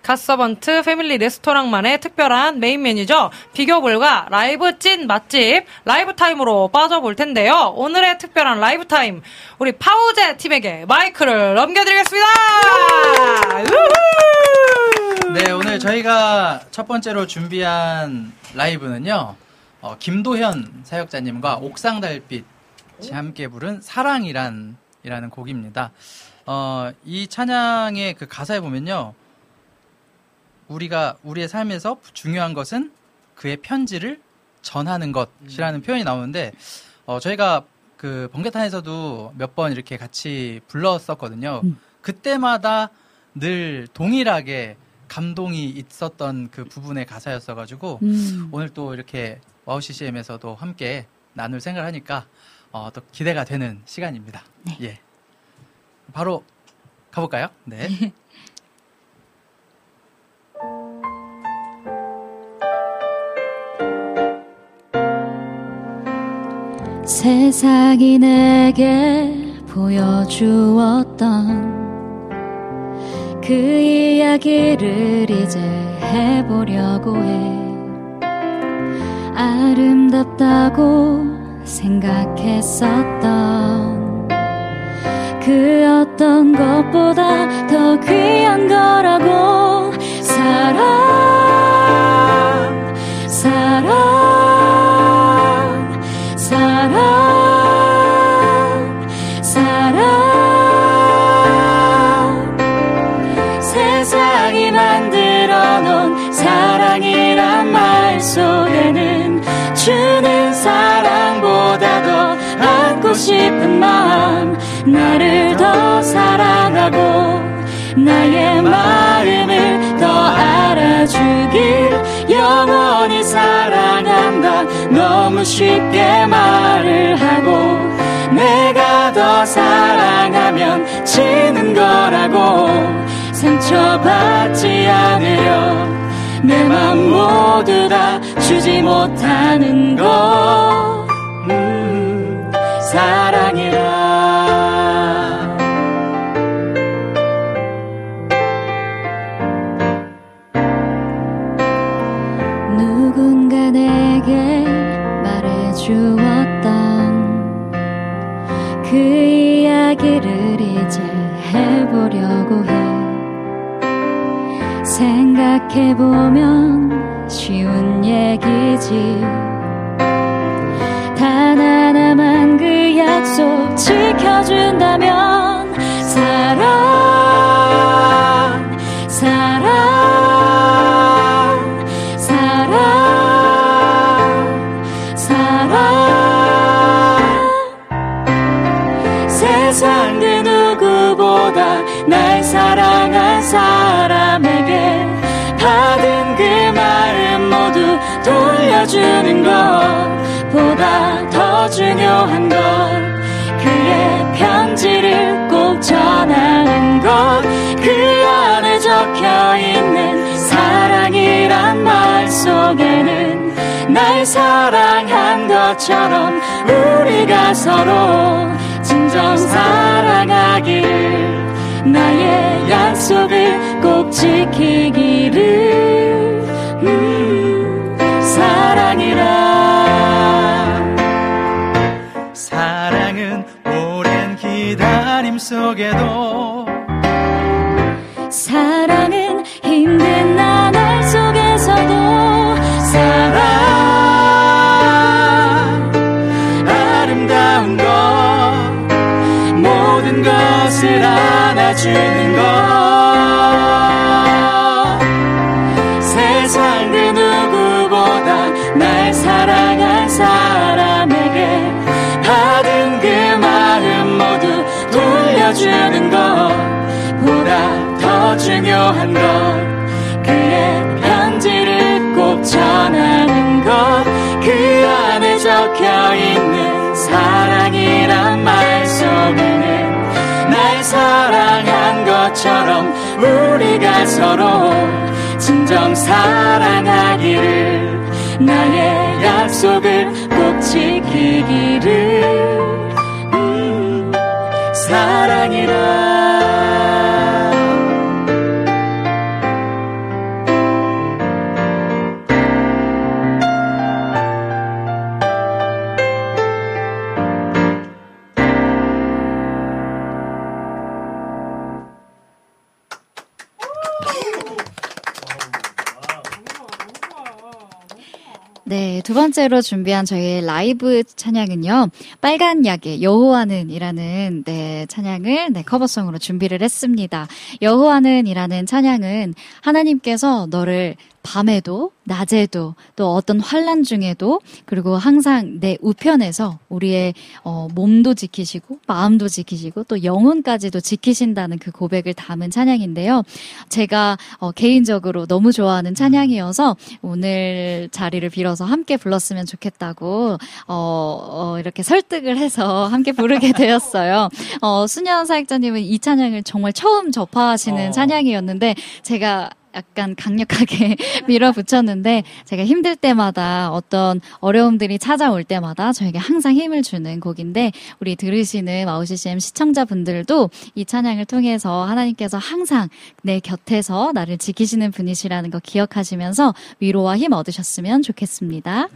갓서번트 패밀리 레스토랑만의 특별한 메인 메뉴죠. 비교불가 라이브 찐 맛집 라이브 타임으로 빠져볼 텐데요. 오늘의 특별한 라이브 타임 우리 파우제 팀에게 마이크를 넘겨드리겠습니다. 네, 오늘 저희가 첫 번째로 준비한 라이브는요, 어, 김도현 사역자님과 옥상달빛이 함께 부른 사랑이란, 이라는 곡입니다. 어, 이 찬양의 그 가사에 보면요, 우리가, 우리의 삶에서 중요한 것은 그의 편지를 전하는 것이라는 표현이 나오는데, 어, 저희가 그 번개탄에서도 몇 번 이렇게 같이 불렀었거든요. 그때마다 늘 동일하게 감동이 있었던 그 부분의 가사였어가지고 음. 오늘 또 이렇게 와우 CCM에서도 함께 나눌 생각을 하니까 어, 또 기대가 되는 시간입니다. 예. 바로 가볼까요? 네. 세상이 내게 보여주었던 그 이야기를 이제 해보려고 해. 아름답다고 생각했었던 그 어떤 것보다 더 귀한 거라고 사랑, 사랑, 주는 사랑보다 더 받고 싶은 마음 나를 더 사랑하고 나의 마음을 더 알아주길 영원히 사랑한다. 너무 쉽게 말을 하고 내가 더 사랑하면 지는 거라고 상처받지 않으려. 내 맘 모두 다 주지 못하는 거 음, 사랑이라. 누군가 내게 말해주었던 그 이야기를 이제 해보려고 해. 생각해보면 쉬운 얘기지. 단 하나만 그 약속 지켜준다면 돌려주는 것보다 더 중요한 것 그의 편지를 꼭 전하는 것. 그 안에 적혀 있는 사랑이란 말 속에는 날 사랑한 것처럼 우리가 서로 진정 사랑하기를 나의 약속을 꼭 지키기를. 음, 사랑이라. 사랑은 오랜 기다림 속에도 사랑은 힘든 나날 속에서도 사랑. 아름다운 것 모든 것을 안아주는 것 중요한 것 그의 편지를 꼭 전하는 것 그 안에 적혀 있는 사랑이란 말 속에는 날 사랑한 것처럼 우리가 서로 진정 사랑하기를 나의 약속을 꼭 지키기를 두 번째로 준비한 저희의 라이브 찬양은요. 빨간 약의 여호와는이라는 네, 찬양을 네, 커버송으로 준비를 했습니다. 여호와는이라는 찬양은 하나님께서 너를 밤에도 낮에도 또 어떤 환란 중에도 그리고 항상 내 우편에서 우리의 어, 몸도 지키시고 마음도 지키시고 또 영혼까지도 지키신다는 그 고백을 담은 찬양인데요. 제가 어, 개인적으로 너무 좋아하는 찬양이어서 오늘 자리를 빌어서 함께 불렀으면 좋겠다고 어, 어, 이렇게 설득을 해서 함께 부르게 되었어요. 어, 수년 사역자님은 이 찬양을 정말 처음 접하시는 찬양이었는데 제가 약간 강력하게 밀어붙였는데 제가 힘들 때마다 어떤 어려움들이 찾아올 때마다 저에게 항상 힘을 주는 곡인데 우리 들으시는 와우CCM 시청자분들도 이 찬양을 통해서 하나님께서 항상 내 곁에서 나를 지키시는 분이시라는 거 기억하시면서 위로와 힘 얻으셨으면 좋겠습니다.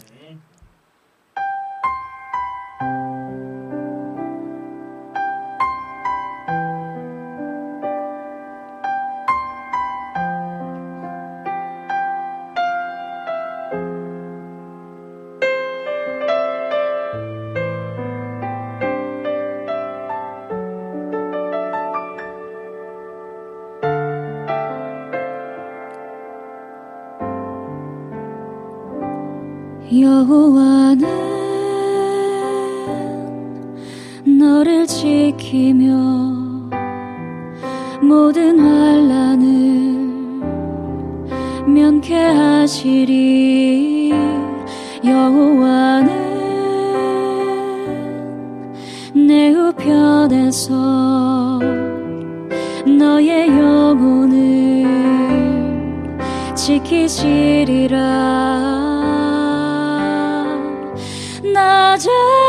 여호와는 너를 지키며 모든 환란을 면케하시리. 여호와는 내 우편에서 너의 영혼을 지키시리라 낮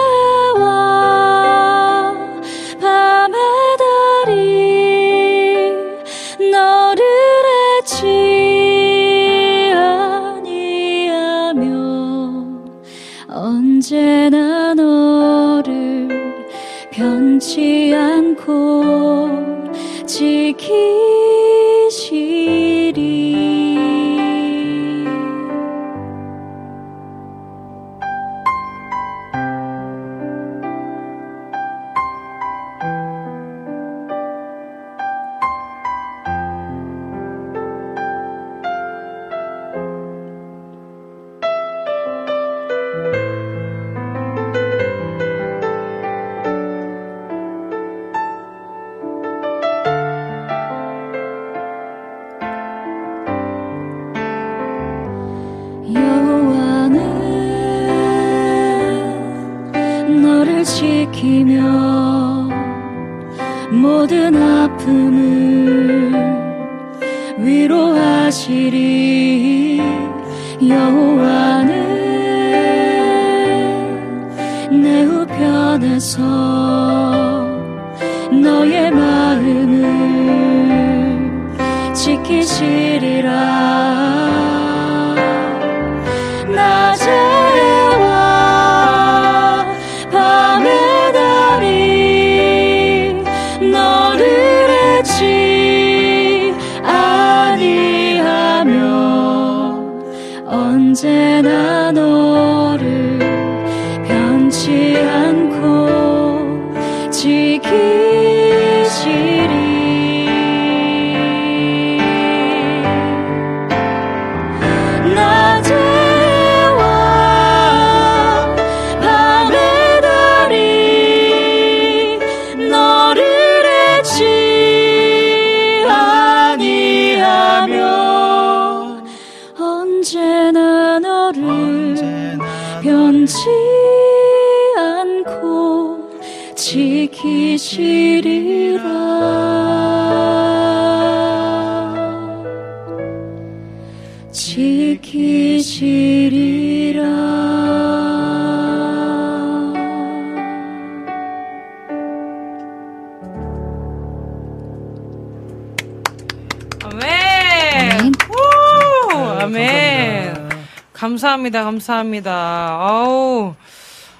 감사합니다. 감사합니다. 아우.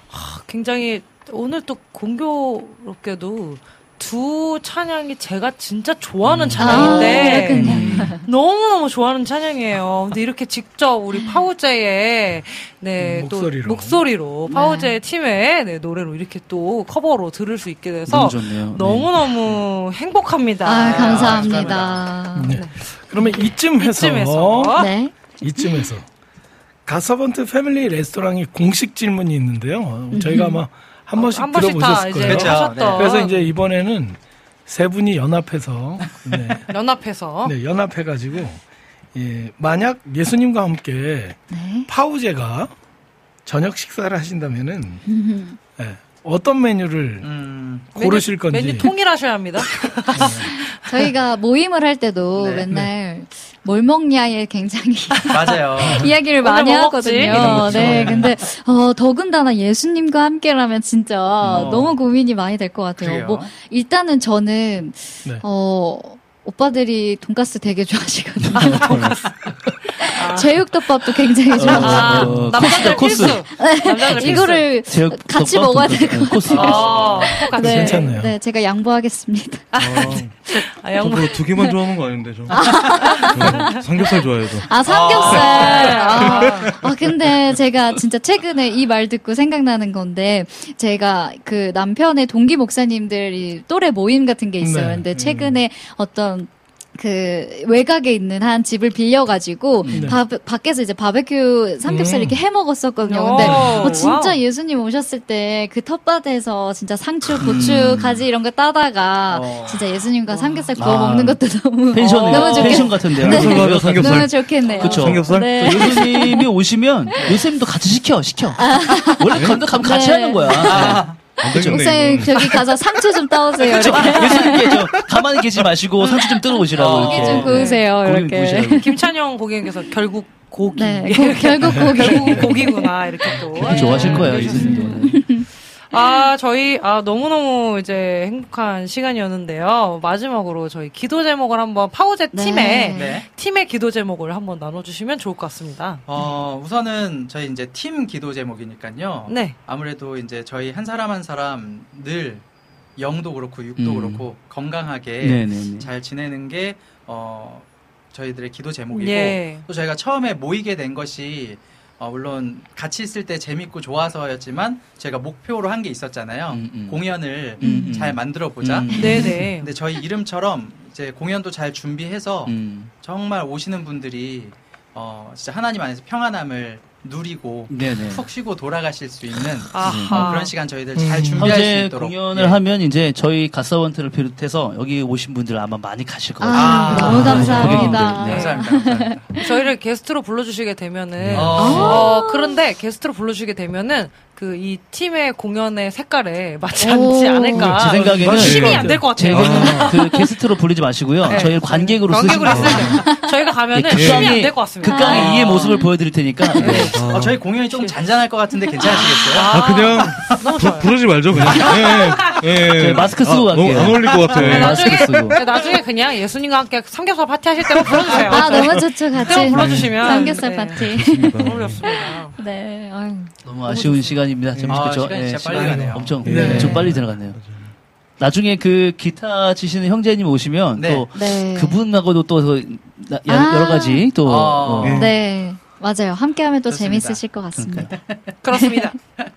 하, 굉장히 오늘 또 공교롭게도 두 찬양이 제가 진짜 좋아하는 찬양인데 너무너무 좋아하는 찬양이에요. 근데 이렇게 직접 우리 파우제의 네, 또 목소리로. 목소리로 파우제 팀의 네, 노래로 이렇게 또 커버로 들을 수 있게 돼서 너무. 네. 너무 너무 행복합니다. 아, 감사합니다. 네. 그러면 이쯤에서 이쯤에서. 네. 이쯤에서 가서번트 패밀리 레스토랑이 공식 질문이 있는데요. 저희가 아마 한 번씩 한 번씩 다 들어보셨을 이제 거예요. 그렇죠. 하셨던 그래서 이제 이번에는 세 분이 연합해서 네, 연합해서 네, 연합해가지고 예, 만약 예수님과 함께 네. 파우제가 저녁 식사를 하신다면은 예, 어떤 메뉴를 음, 고르실 건지 메뉴 통일하셔야 합니다. 저희가 모임을 할 때도 네. 맨날 뭘 먹냐에 굉장히 맞아요. 이야기를 많이 뭐? 하거든요. 거죠. 네, 근데 어, 더군다나 예수님과 함께라면 진짜 어. 너무 고민이 많이 될 것 같아요. 그래요. 뭐 일단은 저는 네. 어 오빠들이 돈가스 되게 좋아하시거든요. 아. 제육덮밥도 굉장히 좋아하시고 아, 어, 남자들 필수. 남자들 필수. 이거를 제육 같이 먹어야. 되고. 코스. 아. 네, 괜찮네요. 네, 제가 양보하겠습니다. 아, 저 양보. 그거 두 개만 좋아하는 거 아닌데 저. 저 삼겹살 좋아해요 저. 아, 삼겹살. 아, 아, 근데 제가 진짜 최근에 이 말 듣고 생각나는 건데, 제가 그 남편의 동기 목사님들이 또래 모임 같은 게 있어요. 네. 근데 최근에 어떤 그 외곽에 있는 한 집을 빌려가지고 네. 바, 밖에서 이제 바베큐 삼겹살 음. 이렇게 해 먹었었거든요. 근데 오, 어, 진짜 와우. 예수님 오셨을 때 그 텃밭에서 진짜 상추, 고추, 가지 이런 거 따다가 어. 진짜 예수님과 삼겹살 구워 아. 먹는 것도 너무 펜션에 너무 좋겠- 펜션 같은데요. 네. 삼겹살. 너무 좋겠네요. 그쵸. 삼겹살? 네. 또 예수님이 오시면 예수님도 같이 시켜 시켜. 원래 건너 가면 같이 네. 하는 거야. 안 되겠네 목사님 이거. 저기 가서 상추 좀 따오세요. 이렇게. 예수님께 저 가만히 계시지 마시고 상추 좀 뜨러 오시라고 어. 이렇게. 고기 좀 구우세요. 고기 이렇게. 김찬영 고객님께서 결국 고기. 네, 고- 결국 고기. 결국 고기구나 이렇게 또. 좋아하실 거예요 네, 예수님도. 아, 저희, 아, 너무너무 이제 행복한 시간이었는데요. 마지막으로 저희 기도 제목을 한번 파우제 네. 팀의, 네. 팀의 기도 제목을 한번 나눠주시면 좋을 것 같습니다. 어, 우선은 저희 이제 팀 기도 제목이니까요. 네. 아무래도 이제 저희 한 사람 한 사람 늘 영도 그렇고 육도 음. 그렇고 건강하게 네네네. 잘 지내는 게 어, 저희들의 기도 제목이고 예. 또 저희가 처음에 모이게 된 것이 어, 물론 같이 있을 때 재밌고 좋아서였지만 제가 목표로 한 게 있었잖아요. 음, 음. 공연을 음, 음. 잘 만들어 보자. 음. 네네. 근데 저희 이름처럼 이제 공연도 잘 준비해서 음. 정말 오시는 분들이 어, 진짜 하나님 안에서 평안함을 누리고 네네. 푹 쉬고 돌아가실 수 있는 아하. 어, 그런 시간 저희들 음. 잘 준비할 수 현재 있도록 공연을 예. 하면 이제 저희 가사원트를 비롯해서 여기 오신 분들 아마 많이 가실 거예요. 아, 아, 너무 아, 감사합니다. 네. 감사합니다. 감사합니다. 저희를 게스트로 불러주시게 되면은, 네. 어, 그런데 게스트로 불러주시게 되면은, 그, 이 팀의 공연의 색깔에 맞지 않지 오. 않을까. 제 생각에는 힘이 안 될 것 같아요. 제가 그 게스트로 부르지 마시고요. 네. 저희 관객으로 관객으로 때. 저희가 가면은 예, 힘이 안 될 것 같습니다. 극강의 아. 이의 모습을 보여드릴 테니까. 네. 어, 저희 공연이 조금 잔잔할 것 같은데 괜찮으시겠어요? 아 그냥 너무 부. 부르지 말죠 그냥. 예, 예. 예. 네, 마스크 쓰고 아, 너무 갈게요. 안 어울릴 것 같아. 네, 마스크 나중에, 쓰고. 네, 나중에 그냥 예수님과 함께 삼겹살 파티 하실 때만 불러주세요. 아, 너무 좋죠, 같이. 불러주시면. 삼겹살 네. 파티. 너무 좋습니다. 네, 아유. 너무 아쉬운 시간 입니다. 참, 아, 그렇죠? 시간이 진짜 빨리 시간이 가네요. 엄청 네. 엄청 빨리 들어갔네요. 나중에 그 기타 치시는 형제님 오시면 네. 또 네. 그분하고도 또 그 나- 여- 아. 여러 가지 또 어. 어, 네. 네, 맞아요. 함께하면 또 좋습니다. 재밌으실 것 같습니다. 그렇습니다.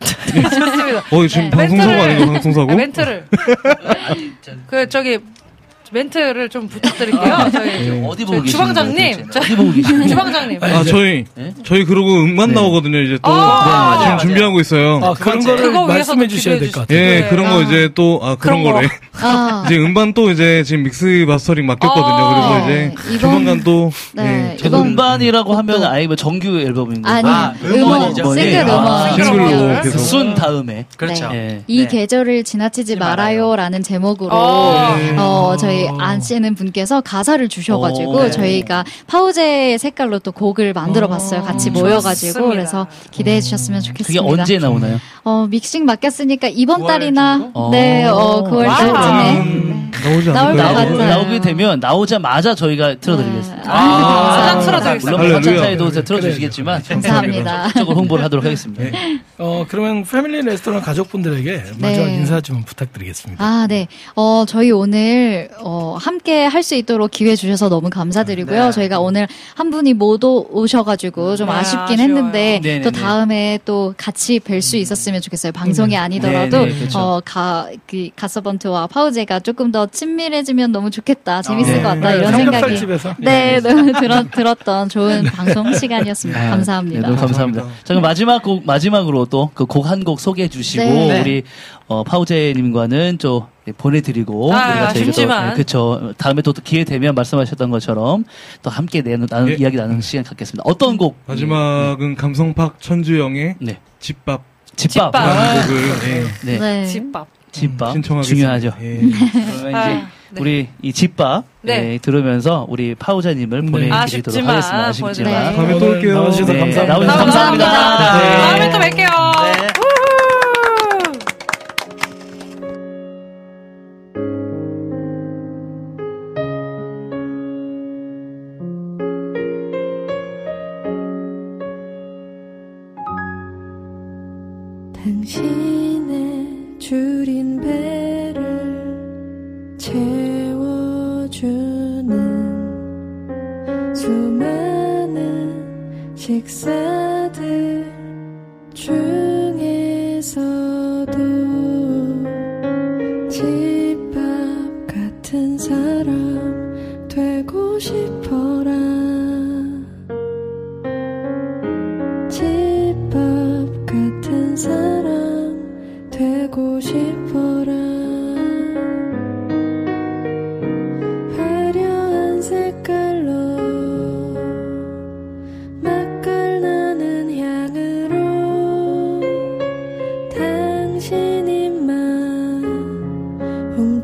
좋습니다. 어, 지금 방송사고 멘트를- 아닌가, 방송사고? 네, 멘트를. 그, 저기, 멘트를 좀 부탁드릴게요. 저희 네. 어디 보고 저희 계시는 주방장님. 거예요, 어디 보고 계시는 거예요? 주방장님. 아, 저희, 네? 저희 그러고 음반 네. 나오거든요, 이제 또. 아, 지금 맞아요, 준비하고 있어요. 아, 그런 번째. 거를 그거 위해서 말씀해 주셔야 될 것 같아요. 예, 네. 그런 거 아. 이제 또, 아, 그런 그런 거. 거래. 아, 이제 음반 또 이제 지금 믹스 마스터링 맡겼거든요. 아, 그래서 이제 조만간 또, 네, 예, 저 이번- 음반이라고 하면 또- 아예 뭐 정규 앨범인 아니, 아, 음원, 음원이죠. 싱글 예. 음원. 아, 싱글로 싱글. 계속. 순 다음에 그렇죠. 예. 이 네. 계절을 지나치지 말아요라는 제목으로 어. 어, 저희 아시는 분께서 가사를 주셔가지고 오, 네. 저희가 파우제 색깔로 또 곡을 만들어봤어요. 같이 모여가지고 좋습니다. 그래서 기대해 주셨으면 그게 좋겠습니다. 언제 나오나요? 어, 믹싱 맡겼으니까 이번 9월 달이나 정도? 네, 어, 9월 와우. 달쯤에 음, 나오지 나올? 것 같아요. 나오게 되면 나오자마자 저희가 틀어드리겠습니다. 아, 아, 감사합니다. 틀어드리겠습니다. 물론 할렐루야. 번찬차에도 틀어주시겠지만 감사합니다. 적극적으로 홍보를 하도록 하겠습니다. 어, 그러면 패밀리 레스토랑 가족분들에게 마지막 네. 인사 좀 부탁드리겠습니다. 아, 네. 어, 저희 오늘, 어, 함께 할 수 있도록 기회 주셔서 너무 감사드리고요. 네. 저희가 오늘 한 분이 못 오- 오셔가지고 좀 네, 아쉽긴 아쉬워요. 했는데, 네네네. 또 다음에 또 같이 뵐 수 있었으면 좋겠어요. 방송이 아니더라도, 네네, 그렇죠. 어, 가, 그, 가서번트와 파우제가 조금 더 친밀해지면 너무 좋겠다. 재밌을 네. 것 같다. 네, 이런 생각이. 삼겹살집에서. 네, 너무 들었, 들었던 좋은 방송 시간이었습니다. 아, 감사합니다. 네, 너무 감사합니다. 자, 그럼 마지막 곡, 마지막으로 또 그 곡 한곡 소개해 주시고, 네. 우리, 어, 파우제님과는 좀 보내드리고, 아, 우리가 저희가. 네, 그쵸. 다음에 또 기회 되면 말씀하셨던 것처럼 또 함께 내, 나눈, 예. 이야기 나누는 시간 갖겠습니다. 어떤 곡? 마지막은 감성팍 천주영의 네. 집밥. 집밥. 집밥. 라는 곡을, 예, 네. 네. 집밥. 집밥. 신청하겠습니다. 중요하죠. 예. 그러면 아, 이제 네. 우리 이 집밥 네. 예, 들으면서 우리 파우자님을 네. 보내드리도록 아쉽지만, 하겠습니다. 아쉽지만. 다음에 또 올게요. 나와주셔서 네, 감사합니다. 나와주셔서 감사합니다. 감사합니다. 네. 다음에 또 뵐게요.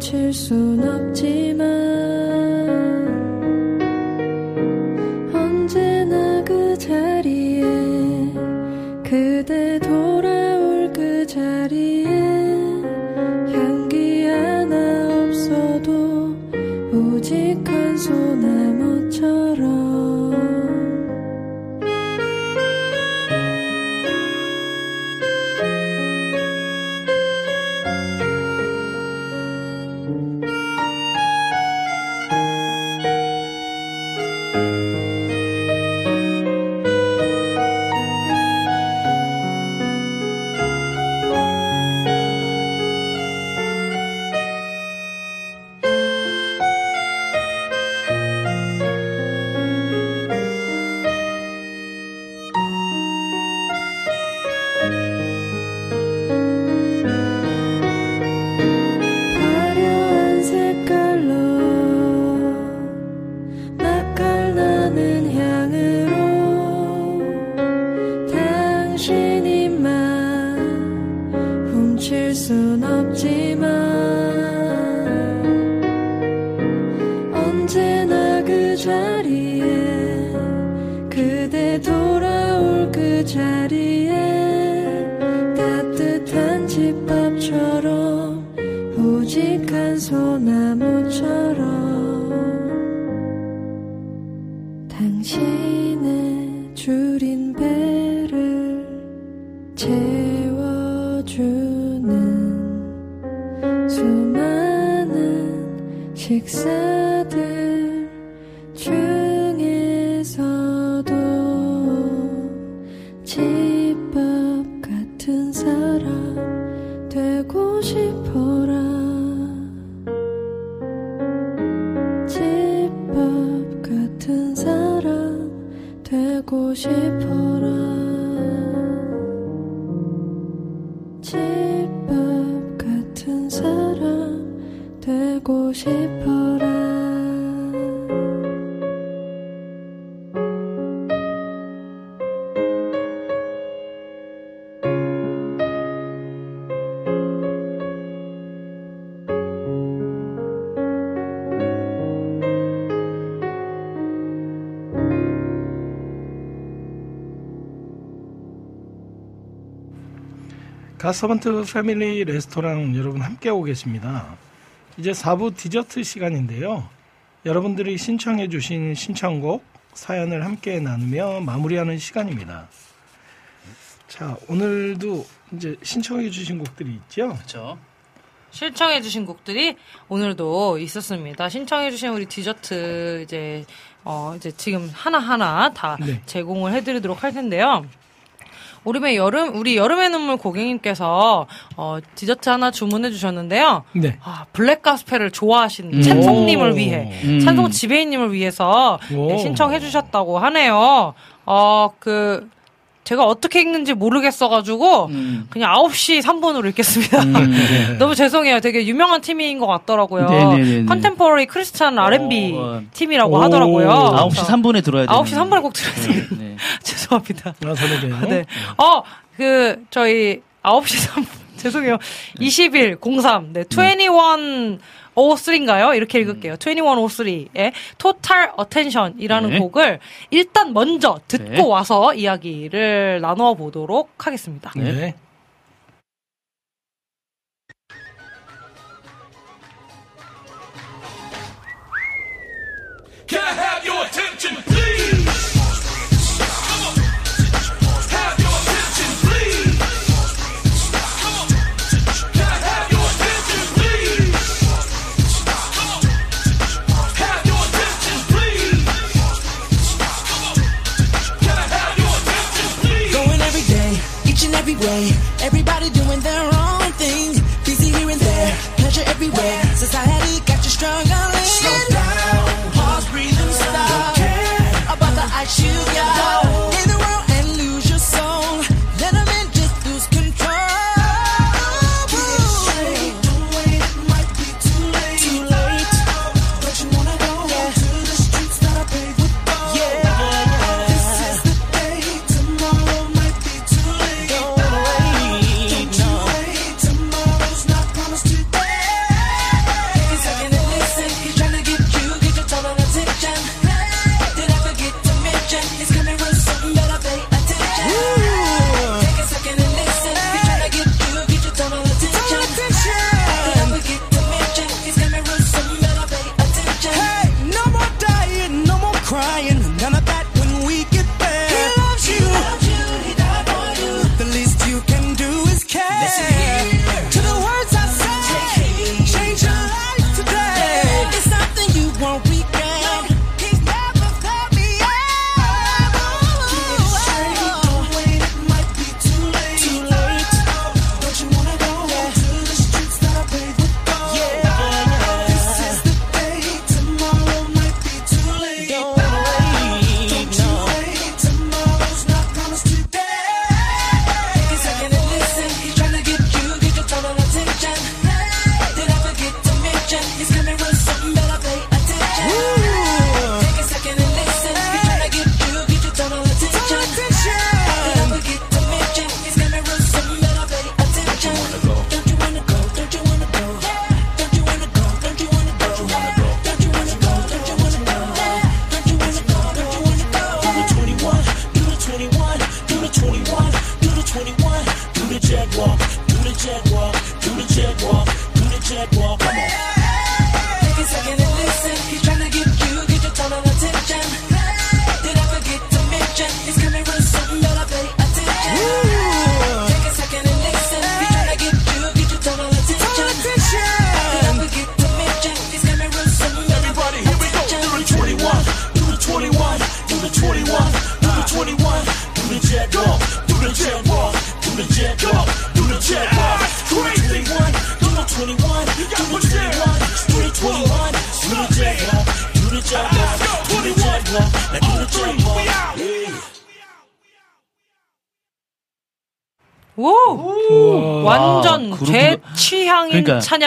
훔칠 순 없지만 가서번트 패밀리 레스토랑 여러분 함께하고 계십니다. 이제 4부 디저트 시간인데요. 여러분들이 신청해 주신 신청곡 사연을 함께 나누며 마무리하는 시간입니다. 자, 오늘도 이제 신청해 주신 곡들이 있죠? 그렇죠. 신청해 주신 곡들이 오늘도 있었습니다. 신청해 주신 우리 디저트 이제 어 이제 지금 하나 하나 다 네. 제공을 해 드리도록 할 텐데요. 우리의 여름 우리 여름의 눈물 고객님께서 어 디저트 하나 주문해 주셨는데요. 네. 아 블랙 가스펠을 좋아하시는 음. 찬송님을 오. 위해 음. 찬송 지배인님을 위해서 오. 네, 신청해 주셨다고 하네요. 어 그 제가 어떻게 읽는지 모르겠어가지고 음. 그냥 9시 3분으로 읽겠습니다. 음, 네. 너무 죄송해요. 되게 유명한 팀인 것 같더라고요. 네네네네. contemporary Christian R&B 어, 팀이라고 오. 하더라고요. 9시 3분에 들어야 돼요. 9시 3분에 꼭 들어야 돼요. 네. 죄송합니다. 아. 네. 어, 그, 저희 9시 3분. 죄송해요. 20일 03. 네. 21 03인가요? 이렇게 읽을게요. 2103의 Total Attention이라는 네. 곡을 일단 먼저 듣고 네. 와서 이야기를 나눠 보도록 하겠습니다. 네. Can I have your attention, please? Every way. Everybody doing their own thing. Busy here and there, pleasure everywhere. Society got you struggling. Slow down, pause, breathe and stop. About the ice you got.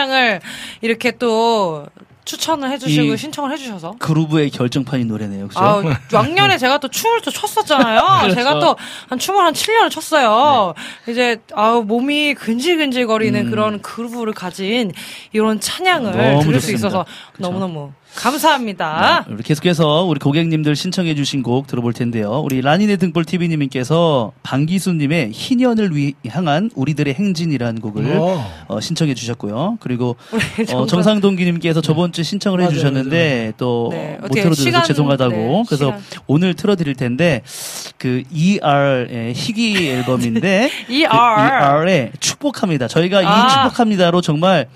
찬양을 이렇게 또 추천을 해주시고 이- 신청을 해주셔서. 그루브의 결정판인 노래네요. 그죠? 아, 왕년에 제가 또 춤을 또 췄었잖아요. 그렇죠. 제가 또 한 춤을 한 7년을 췄어요. 이제 아우 몸이 근질근질거리는 음. 그런 그루브를 가진 이런 찬양을 들을 수 좋습니다. 있어서 너무너무 감사합니다. 우리 계속해서 우리 고객님들 신청해 주신 곡 들어볼 텐데요. 우리 라니네 등불 TV님께서 방기수님의 희년을 위 향한 우리들의 행진이라는 곡을 어. 어, 신청해 주셨고요. 그리고 어, 정상- 정상동기님께서 저번 주 신청을 맞아요, 해주셨는데 또 네, 못 틀어드려서 시간- 죄송하다고 네, 그래서 시간. 오늘 틀어드릴 텐데 그 ER의 희귀 앨범인데 ER. 그 ER의 축복합니다. 저희가 아. 이 축복합니다로 정말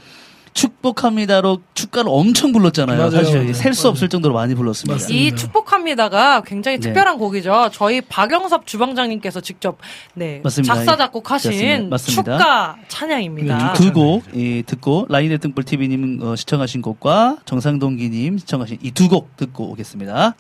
축복합니다로 축가를 엄청 불렀잖아요. 맞아요, 사실. 셀 수 없을 정도로 많이 불렀습니다. 맞습니다. 이 축복합니다가 굉장히 네. 특별한 곡이죠. 저희 박영섭 주방장님께서 직접 네, 맞습니다. 작사 작곡하신 맞습니다. 축가 찬양입니다. 두곡 듣고 라인의 등불 TV님 어, 시청하신 곡과 정상동기님 시청하신 이 두 곡 듣고 오겠습니다.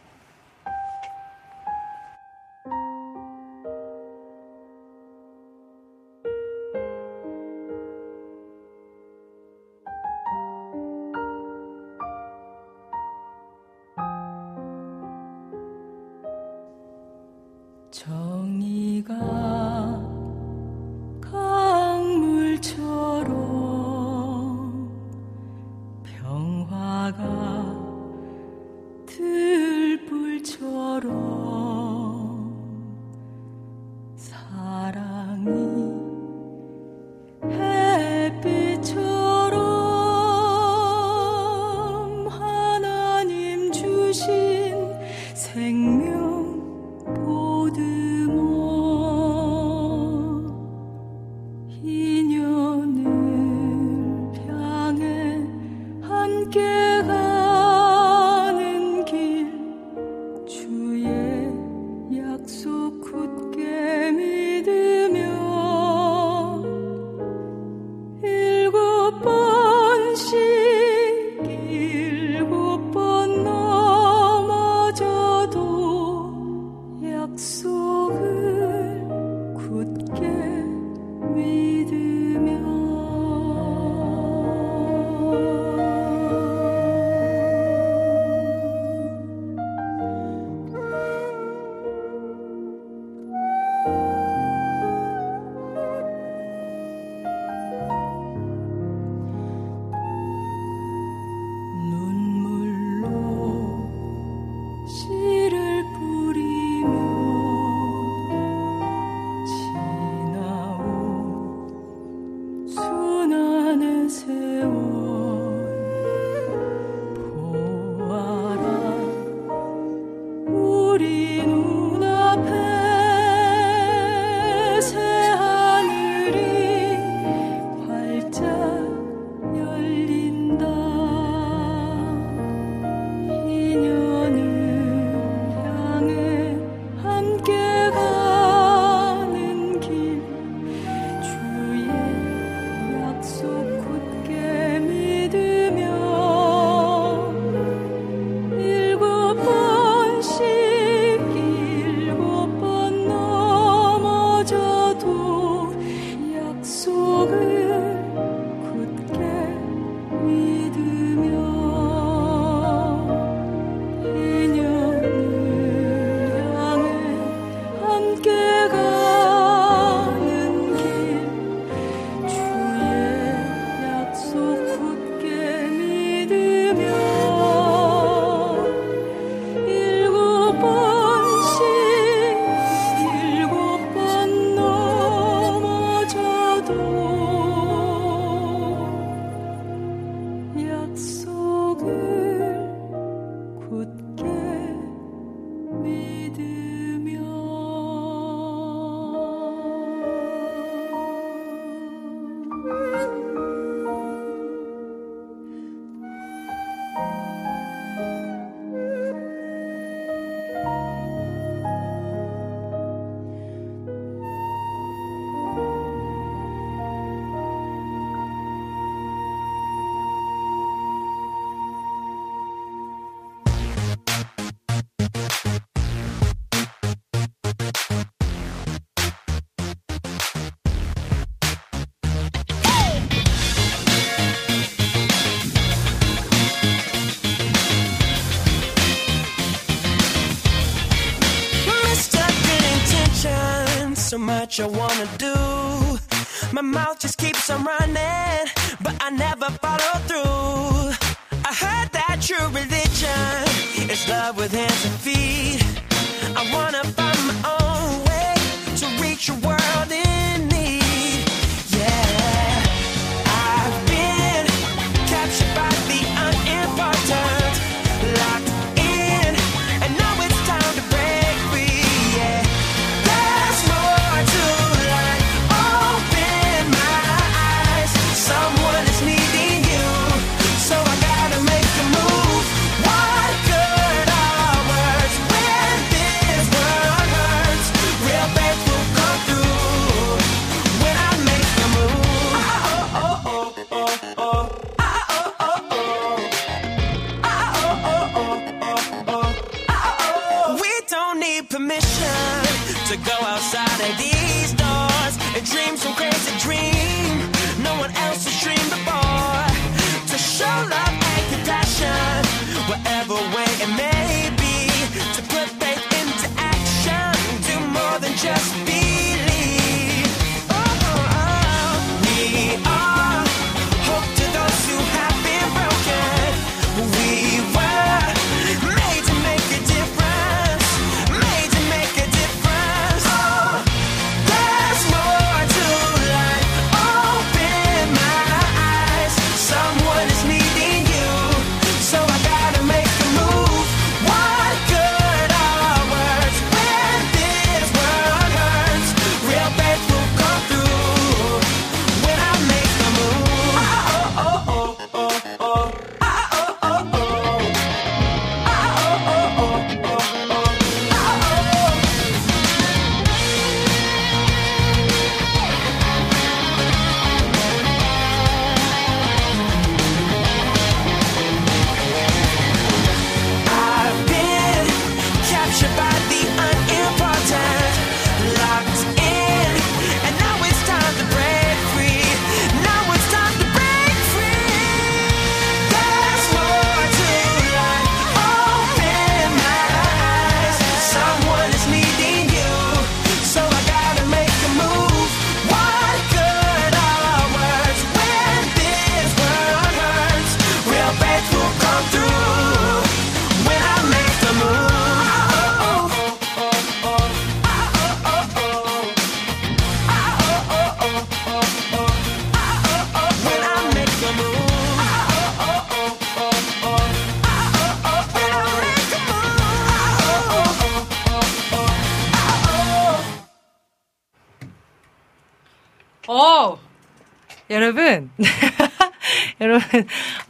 what you wanna do.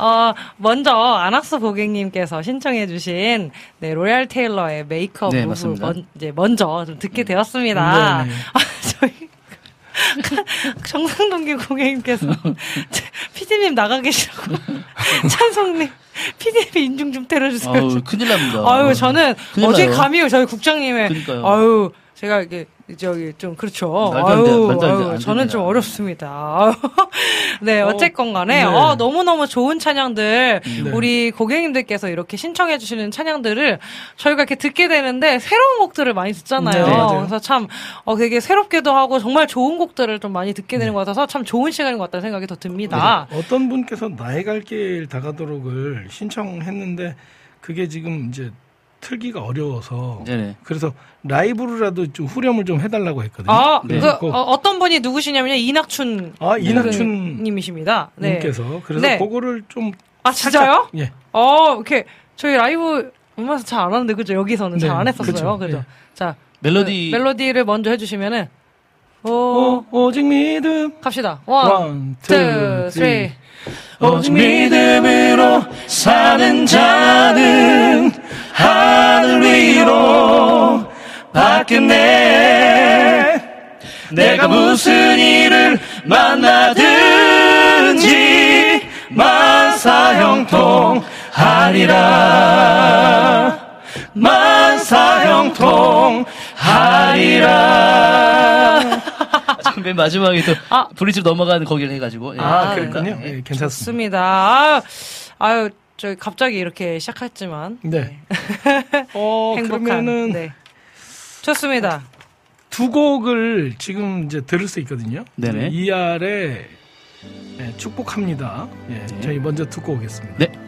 어, 먼저, 아낙스 고객님께서 신청해주신, 네, 로얄 테일러의 메이크업 네, 맞습니다. 먼, 이제 먼저 좀 듣게 되었습니다. 네, 네. 아, 저희, 정상동기 고객님께서, 피디님 나가 계시라고. 찬성님, 피디님 인중 좀 때려주세요. 아우, 큰일 납니다. 아유, 저는 큰일 어제. 감히 저희 국장님의, 그러니까요. 아유, 제가 이게, 저기, 좀, 그렇죠. 돼, 아유, 돼, 아유, 안 저는 좀. 어렵습니다. 네, 어쨌건 간에, 네. 어, 너무너무 좋은 찬양들, 네. 우리 고객님들께서 이렇게 신청해 주시는 찬양들을 저희가 이렇게 듣게 되는데, 새로운 곡들을 많이 듣잖아요. 네. 그래서 참, 어, 되게 새롭기도 하고, 정말 좋은 곡들을 좀 많이 듣게 되는 것 같아서 참 좋은 시간인 것 같다는 생각이 더 듭니다. 네. 어떤 분께서 나의 갈 길 다가도록을 신청했는데 그게 지금 이제 틀기가 어려워서 네네. 그래서 라이브로라도 좀 후렴을 좀 해달라고 했거든요. 아, 네. 그, 어, 떤 분이 누구시냐면요. 이낙춘. 아, 이낙춘 님이십니다. 네. 님께서 그래서 네. 그거를 좀 아, 진짜요? 예. 어, 이렇게 저희 라이브 음악에서 잘 안 하는데 그죠? 여기서는 네, 잘안 했었어요. 그쵸. 그죠? 예. 자, 멜로디. 그 멜로디를 먼저 해주시면은 오, 어, 오직 믿음 갑시다. One, two, three. 오직 믿음으로 사는 자는 하늘 위로 받겠네. 내가 무슨 일을 만나든지 만사형통하리라. 만사형통하리라. 맨 마지막에 또 아. 브릿지로 넘어가는 거기를 해가지고. 예. 아, 네. 그랬군요. 예. 예, 괜찮습니다. 좋습니다. 아유, 아유, 저희 갑자기 이렇게 시작했지만 네. 네. 어, 행복한 네. 좋습니다. 두 곡을 지금 이제 들을 수 있거든요. 네네. 이알의 네, 축복합니다. 예, 네. 저희 먼저 듣고 오겠습니다. 네.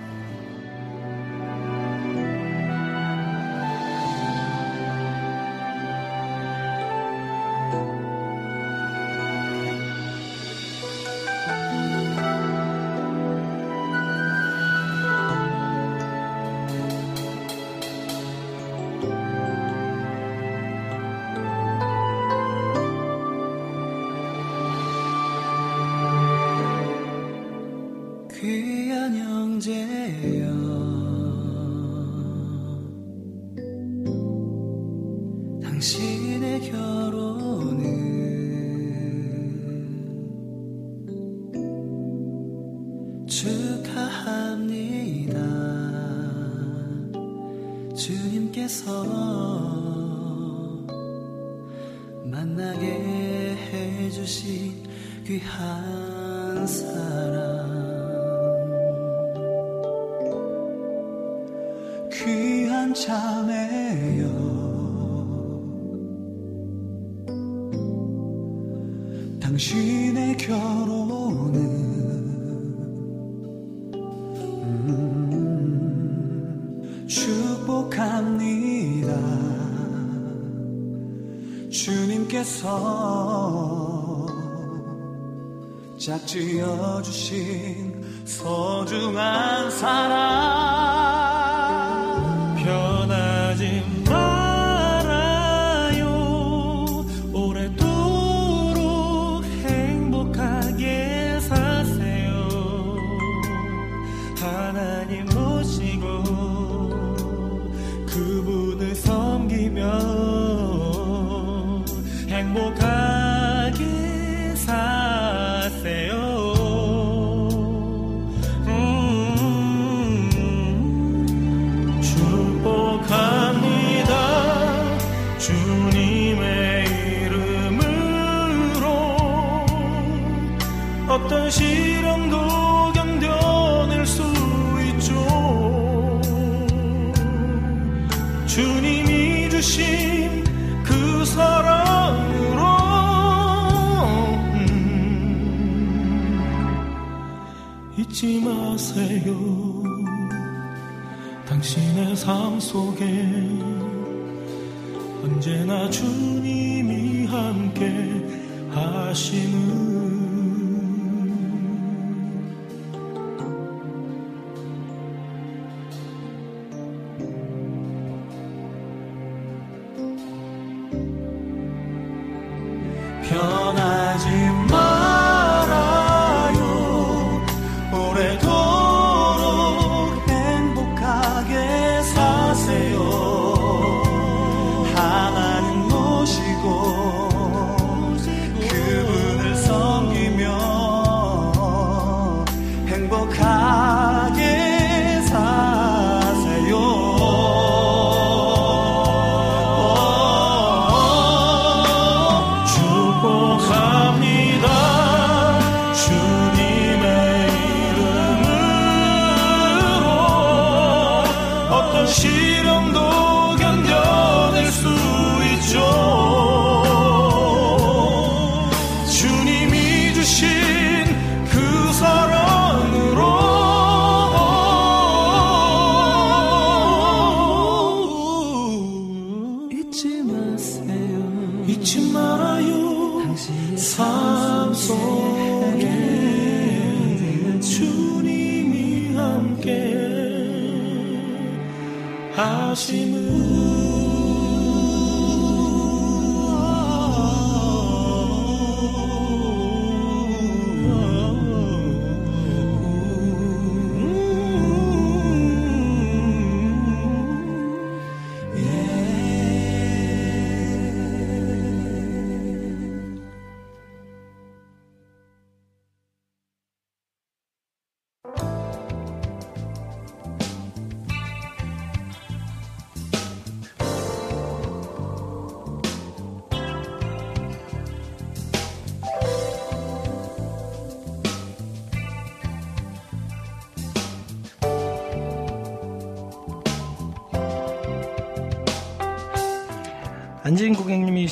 지어주신 소중한 사랑. 하세요. 당신의 삶 속에 언제나 주님이 함께 하시는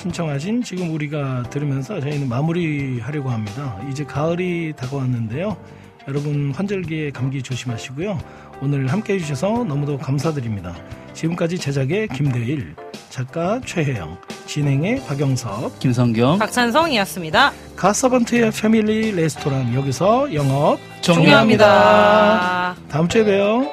신청하신 지금 우리가 들으면서 저희는 마무리하려고 합니다. 이제 가을이 다가왔는데요. 여러분 환절기에 감기 조심하시고요. 오늘 함께 해주셔서 너무도 감사드립니다. 지금까지 제작의 김대일, 작가 최혜영, 진행의 박영섭, 김성경, 박찬성이었습니다. 가서번트의 패밀리 레스토랑 여기서 영업 종료합니다. 다음 주에 봬요.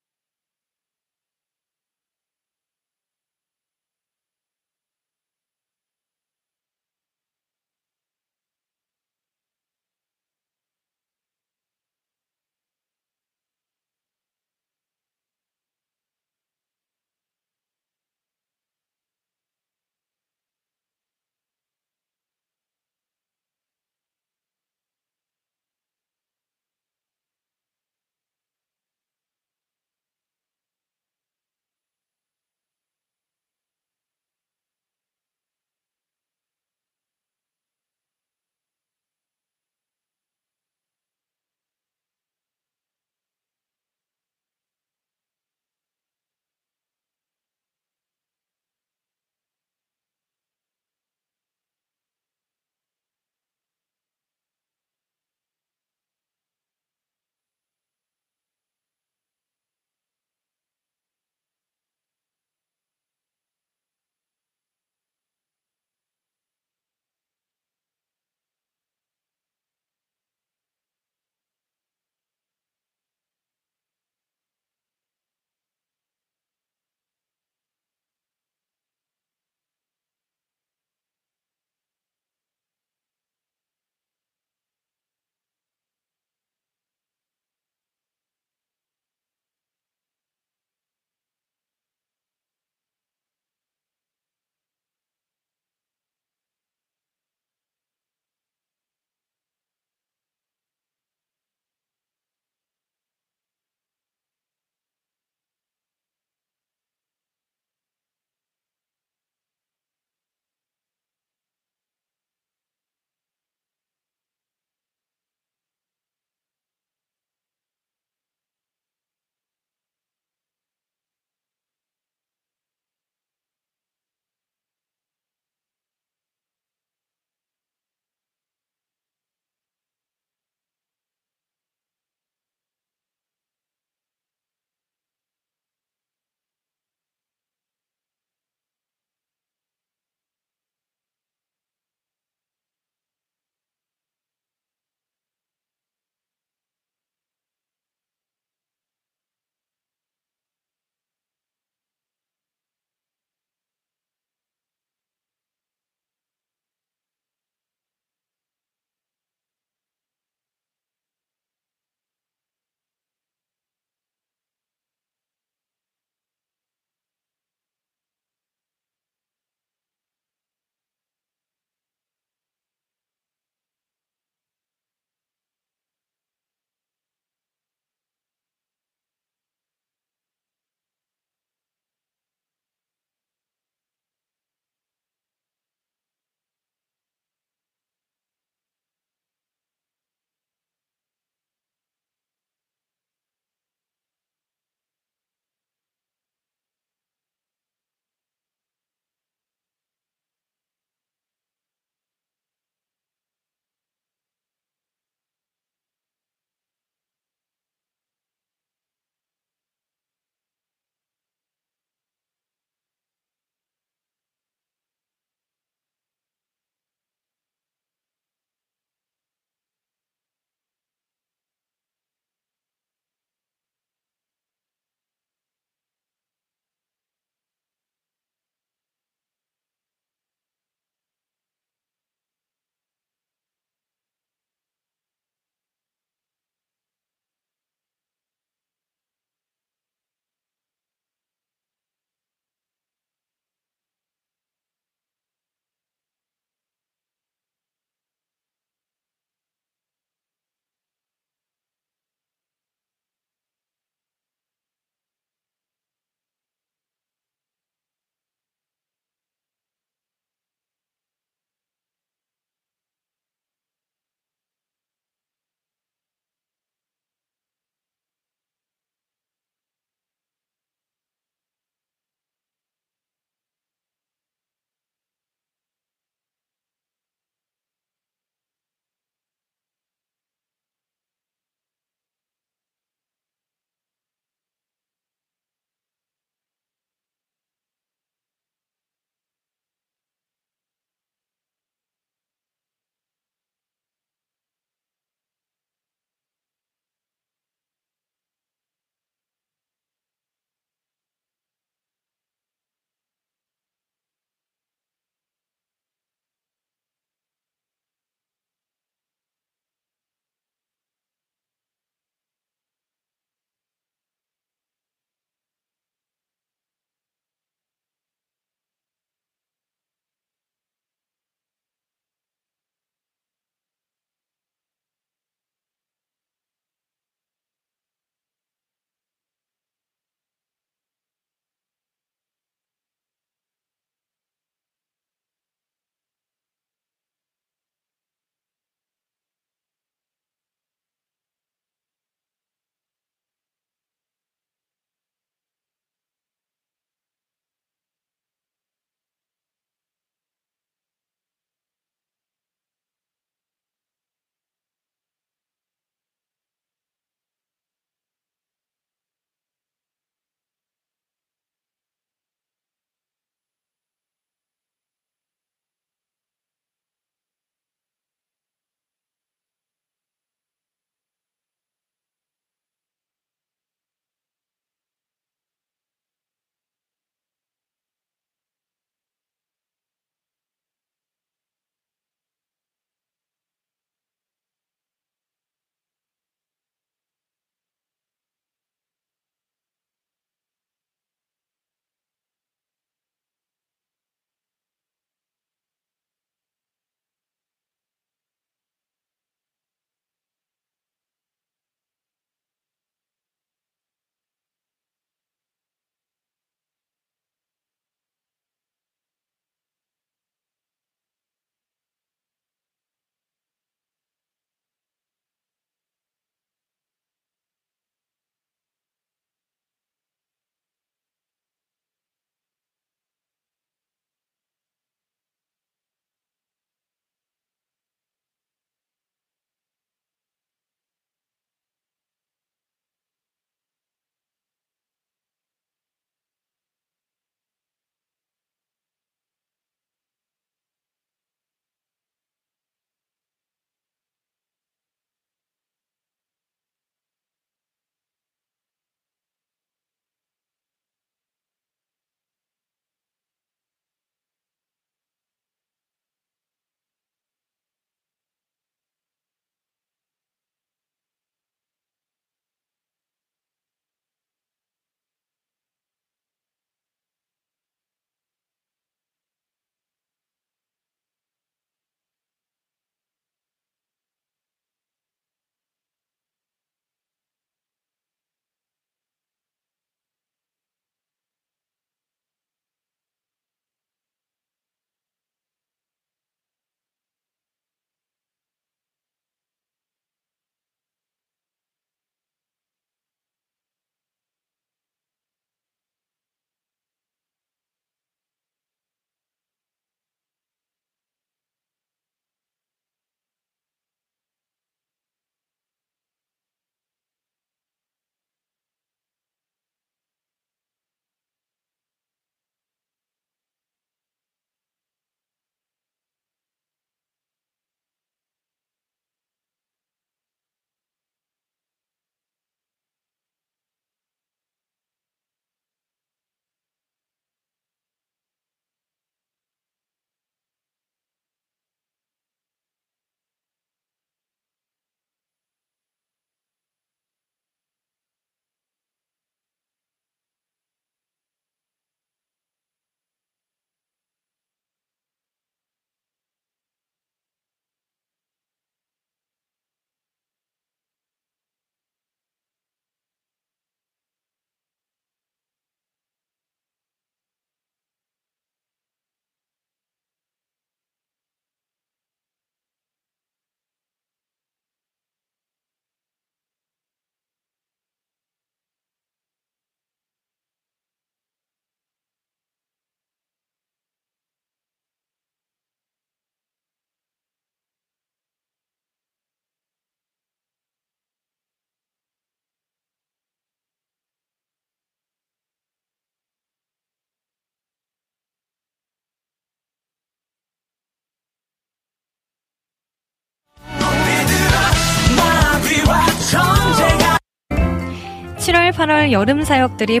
7월, 8월 여름 사역들이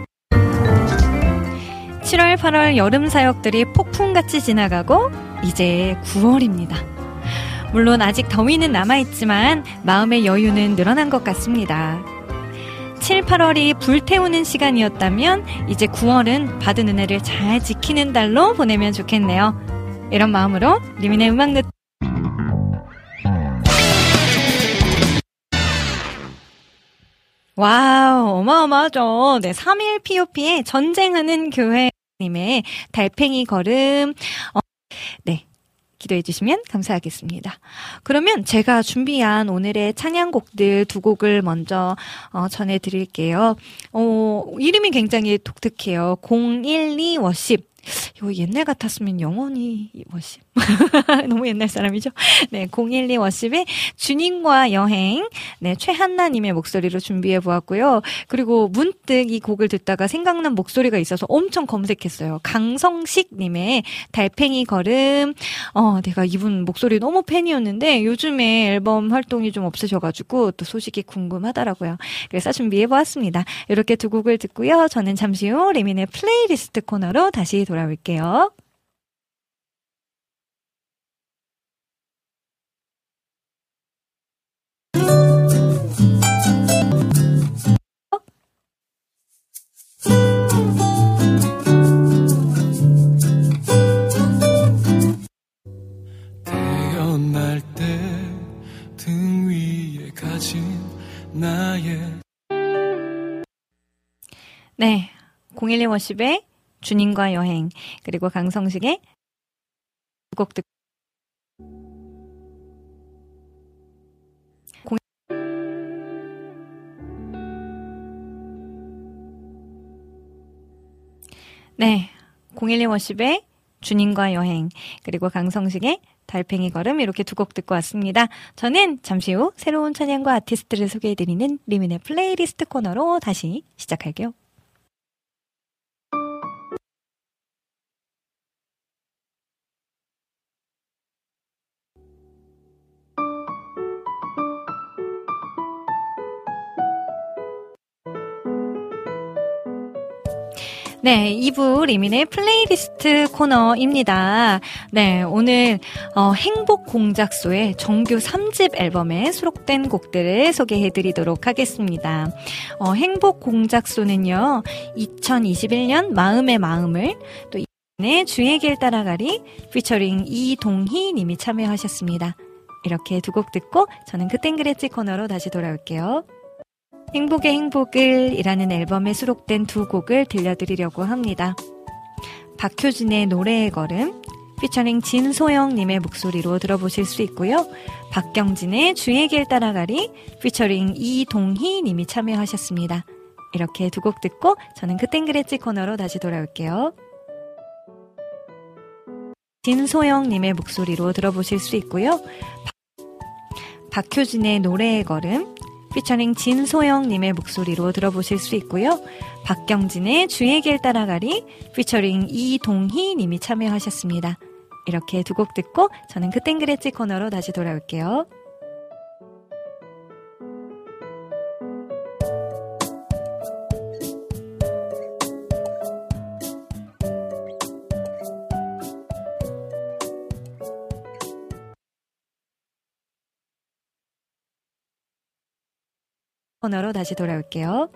7월, 8월 여름 사역들이 폭풍같이 지나가고 이제 9월입니다. 물론 아직 더위는 남아있지만 마음의 여유는 늘어난 것 같습니다. 7, 8월이 불태우는 시간이었다면 이제 9월은 받은 은혜를 잘 지키는 달로 보내면 좋겠네요. 이런 마음으로 리민의 음악 노 와우, 어마어마하죠. 네, 3일 POP의 전쟁하는 교회님의 달팽이 걸음. 어, 네. 기도해 주시면 감사하겠습니다. 그러면 제가 준비한 오늘의 찬양곡들 두 곡을 먼저 어, 전해 드릴게요. 어, 이름이 굉장히 독특해요. 012 worship. 이거 옛날 같았으면 영원히 worship. 너무 옛날 사람이죠? 네, 012 worship의 주님과 여행. 네, 최한나님의 목소리로 준비해 보았고요. 그리고 문득 이 곡을 듣다가 생각난 목소리가 있어서 엄청 검색했어요. 강성식님의 달팽이 걸음. 어, 내가 이분 목소리 너무 팬이었는데 요즘에 앨범 활동이 좀 없으셔가지고 또 소식이 궁금하더라고요. 그래서 준비해 보았습니다. 이렇게 두 곡을 듣고요. 저는 잠시 후 레민의 플레이리스트 코너로 다시 돌아올게요. 네. 012 worship의 주님과 여행, 그리고 강성식의 두곡 듣 공- 네. 012 worship의 주님과 여행, 그리고 강성식의 달팽이 걸음 이렇게 두 곡 듣고 왔습니다. 저는 잠시 후 새로운 찬양과 아티스트를 소개해드리는 리민의 플레이리스트 코너로 다시 시작할게요. 네, 2부 리민의 플레이리스트 코너입니다. 네, 오늘 어, 행복 공작소의 정규 3집 앨범에 수록된 곡들을 소개해 드리도록 하겠습니다. 어, 행복 공작소는요. 2021년 마음의 마음을 또 이번에 주의 길 따라가리 피처링 이동희 님이 참여하셨습니다. 이렇게 두 곡 듣고 저는 그땐 그랬지 코너로 다시 돌아올게요. 행복의 행복을 이라는 앨범에 수록된 두 곡을 들려드리려고 합니다. 박효진의 노래의 걸음, 피처링 진소영님의 목소리로 들어보실 수 있고요. 박경진의 주의 길 따라가리, 피처링 이동희님이 참여하셨습니다. 이렇게 두 곡 듣고 저는 그땐 그랬지 코너로 다시 돌아올게요. 진소영님의 목소리로 들어보실 수 있고요. 박효진의 노래의 걸음, 피처링 진소영님의 목소리로 들어보실 수 있고요. 박경진의 주의 길 따라가리, 피처링 이동희님이 참여하셨습니다. 이렇게 두 곡 듣고 저는 그땐 그랬지 코너로 다시 돌아올게요. 코너로 다시 돌아올게요.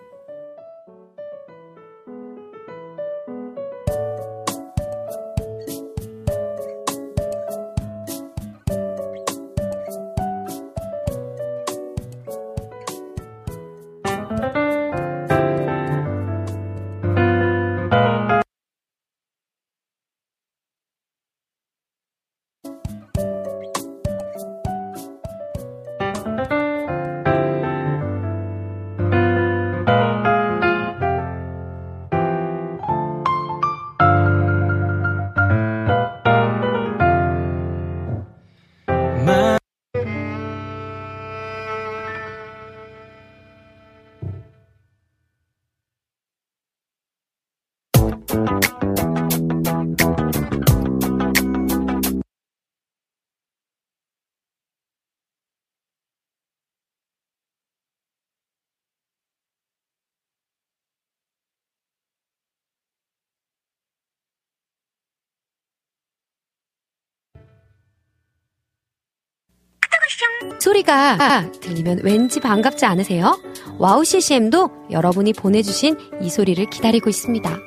소리가 들리면 왠지 반갑지 않으세요? 와우 CCM도 여러분이 보내주신 이 소리를 기다리고 있습니다.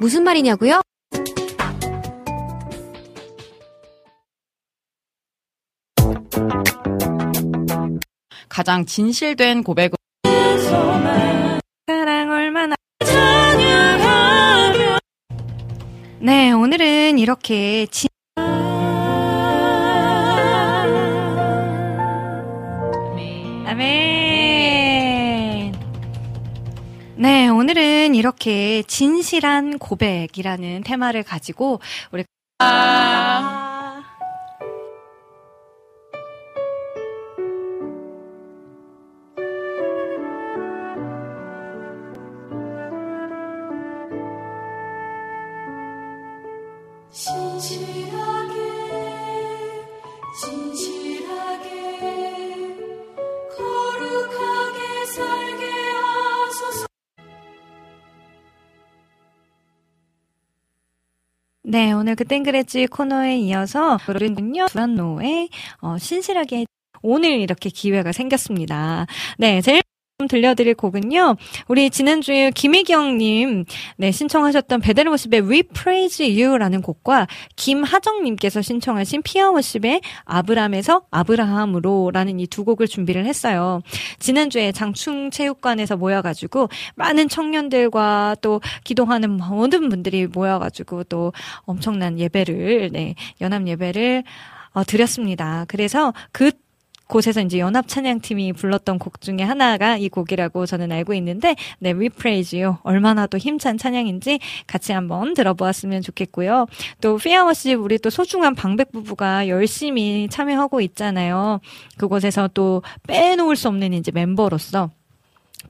무슨 말이냐고요? 가장 진실된 고백을 사랑 얼마나 네, 오늘은 이렇게 진 오늘은 이렇게 진실한 고백이라는 테마를 가지고 우리 진 네, 오늘 그 땡그레지 코너에 이어서 우리는요, 두란노의 어, 신실하게 오늘 이렇게 기회가 생겼습니다. 네, 제일 좀 들려드릴 곡은요. 우리 지난주에 김혜경님 네, 신청하셨던 베델워십의 We Praise You라는 곡과 김하정님께서 신청하신 피아워십의 아브람에서 아브라함으로라는 이 두 곡을 준비를 했어요. 지난주에 장충체육관에서 모여가지고 많은 청년들과 또 기도하는 모든 분들이 모여가지고 또 엄청난 예배를 네, 연합 예배를 어, 드렸습니다. 그래서 그 곳에서 이제 연합 찬양팀이 불렀던 곡 중에 하나가 이 곡이라고 저는 알고 있는데, 네, We Praise You. 얼마나 또 힘찬 찬양인지 같이 한번 들어보았으면 좋겠고요. 또, 피아워십 우리 또 소중한 방백 부부가 열심히 참여하고 있잖아요. 그곳에서 또 빼놓을 수 없는 이제 멤버로서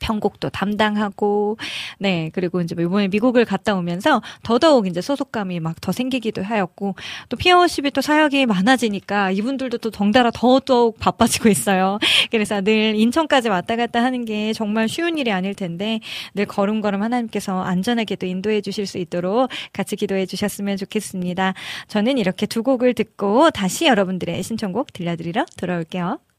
편곡도 담당하고, 네, 그리고 이제 이번에 미국을 갔다 오면서 더더욱 이제 소속감이 막 더 생기기도 하였고, 또 피어십이 또 사역이 많아지니까 이분들도 또 덩달아 더더욱 바빠지고 있어요. 그래서 늘 인천까지 왔다 갔다 하는 게 정말 쉬운 일이 아닐 텐데, 늘 걸음걸음 하나님께서 안전하게 또 인도해 주실 수 있도록 같이 기도해 주셨으면 좋겠습니다. 저는 이렇게 두 곡을 듣고 다시 여러분들의 신청곡 들려드리러 돌아올게요.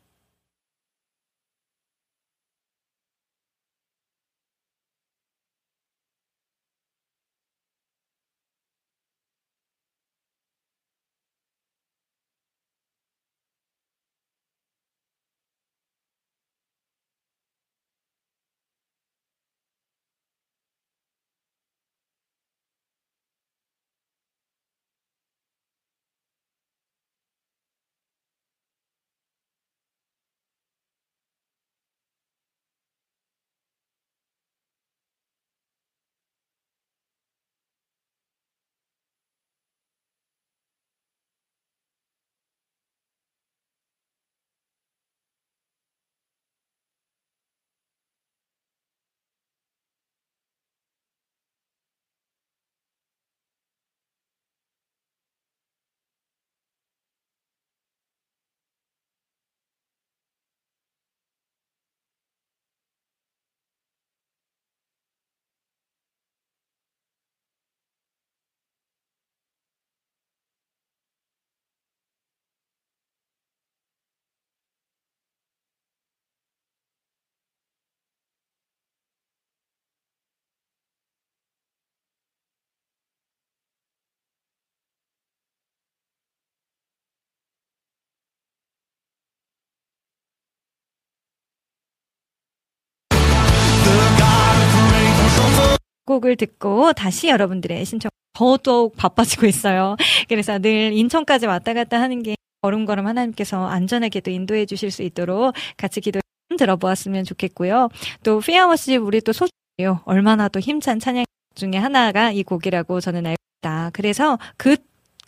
곡을 듣고 다시 여러분들의 신청 더더욱 바빠지고 있어요. 그래서 늘 인천까지 왔다 갔다 하는 게 걸음걸음 하나님께서 안전하게도 인도해 주실 수 있도록 같이 기도 들어보았으면 좋겠고요. 또 피아워십 우리 또 소중해요. 얼마나 또 힘찬 찬양 중에 하나가 이 곡이라고 저는 알고 있다. 그래서 그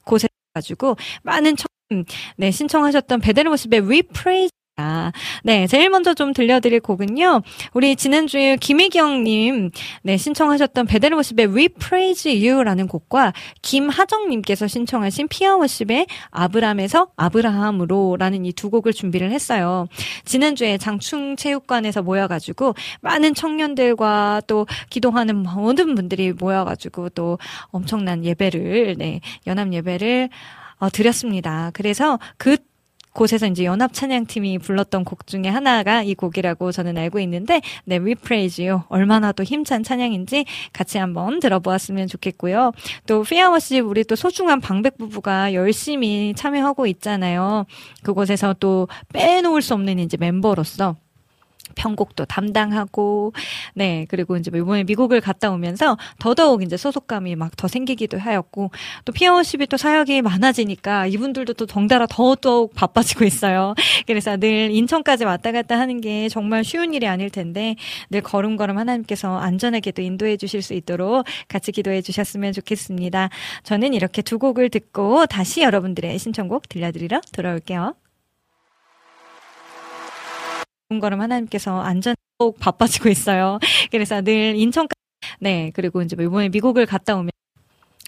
곳에 가지고 많은 청, 네, 신청하셨던 베델모십의 We Praise 아, 네, 제일 먼저 좀 들려드릴 곡은요. 우리 지난주에 김혜경님, 네, 신청하셨던 베델워십의 We Praise You라는 곡과 김하정님께서 신청하신 피아워십의 아브람에서 아브라함으로라는 이 두 곡을 준비를 했어요. 지난주에 장충체육관에서 모여가지고 많은 청년들과 또 기도하는 모든 분들이 모여가지고 또 엄청난 예배를, 네, 연합 예배를 어, 드렸습니다. 그래서 그 곳에서 이제 연합 찬양팀이 불렀던 곡 중에 하나가 이 곡이라고 저는 알고 있는데, 네, You. 얼마나 또 힘찬 찬양인지 같이 한번 들어보았으면 좋겠고요. 또 피아워십 우리 또 소중한 방백 부부가 열심히 참여하고 있잖아요. 그곳에서 또 빼놓을 수 없는 이제 멤버로서 편곡도 담당하고, 네, 그리고 이제 이번에 미국을 갔다 오면서 더더욱 이제 소속감이 막 더 생기기도 하였고, 또 피어십이 또 사역이 많아지니까 이분들도 또 덩달아 더더욱 바빠지고 있어요. 그래서 늘 인천까지 왔다 갔다 하는 게 정말 쉬운 일이 아닐 텐데, 늘 걸음걸음 하나님께서 안전하게도 인도해 주실 수 있도록 같이 기도해 주셨으면 좋겠습니다. 저는 이렇게 두 곡을 듣고 다시 여러분들의 신청곡 들려드리러 돌아올게요. 걸음 하나님께서 안전 꼭 바빠지고 있어요. 그래서 늘 인천까지 네 그리고 이제 이번에 미국을 갔다 오면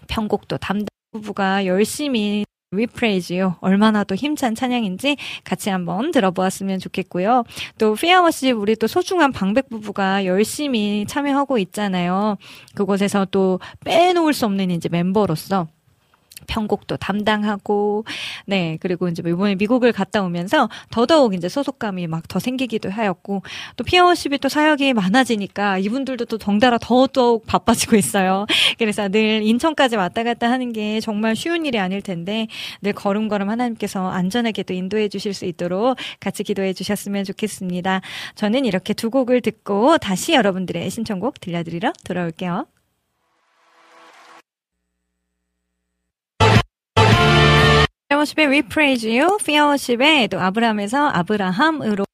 편곡도 담당 부부가 열심히 You 얼마나 또 힘찬 찬양인지 같이 한번 들어보았으면 좋겠고요. 또 피아워십 우리 또 소중한 방백 부부가 열심히 참여하고 있잖아요. 그곳에서 또 빼놓을 수 없는 이제 멤버로서 편곡도 담당하고, 네, 그리고 이제 이번에 미국을 갔다 오면서 더더욱 이제 소속감이 막 더 생기기도 하였고, 또 피어십이 또 사역이 많아지니까 이분들도 또 덩달아 더더욱 바빠지고 있어요. 그래서 늘 인천까지 왔다 갔다 하는 게 정말 쉬운 일이 아닐 텐데, 늘 걸음걸음 하나님께서 안전하게도 인도해 주실 수 있도록 같이 기도해 주셨으면 좋겠습니다. 저는 이렇게 두 곡을 듣고 다시 여러분들의 신청곡 들려드리러 돌아올게요. 피어십의 We Praise You, 피어십의 또 아브라함에서 아브라함으로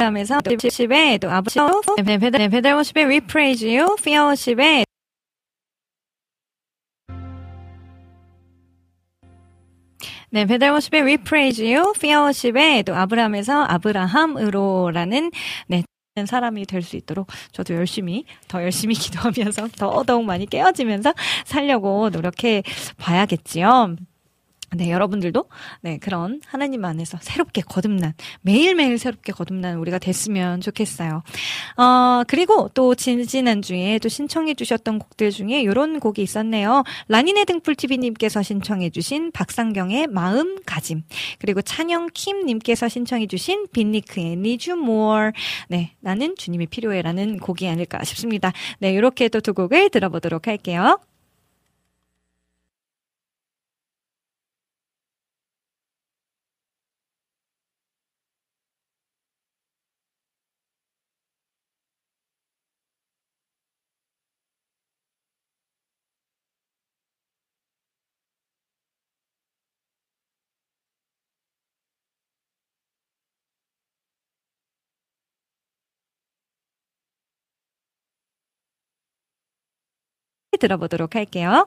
아브라함에서 피어십의 또 아브라함 베델워십의 We Praise You, 피어십의 네, 베델워십의 We Praise You, 피어십의 또 아브라함에서 아브라함으로라는 네. 사람이 될 수 있도록 저도 열심히 더 열심히 기도하면서 더더욱 많이 깨어지면서 살려고 노력해 봐야겠지요. 네, 여러분들도 네, 그런 하나님 안에서 새롭게 거듭난 매일매일 새롭게 거듭난 우리가 됐으면 좋겠어요. 어, 그리고 또 지지난주에 또 신청해 주셨던 곡들 중에 이런 곡이 있었네요. 라니네 등불 TV 님께서 신청해 주신 박상경의 마음가짐. 그리고 찬영 킴 님께서 신청해 주신 빈니크의 Need You More. 네, 나는 주님이 필요해 라는 곡이 아닐까 싶습니다. 네, 이렇게 또 두 곡을 들어보도록 할게요. 들어보도록 할게요.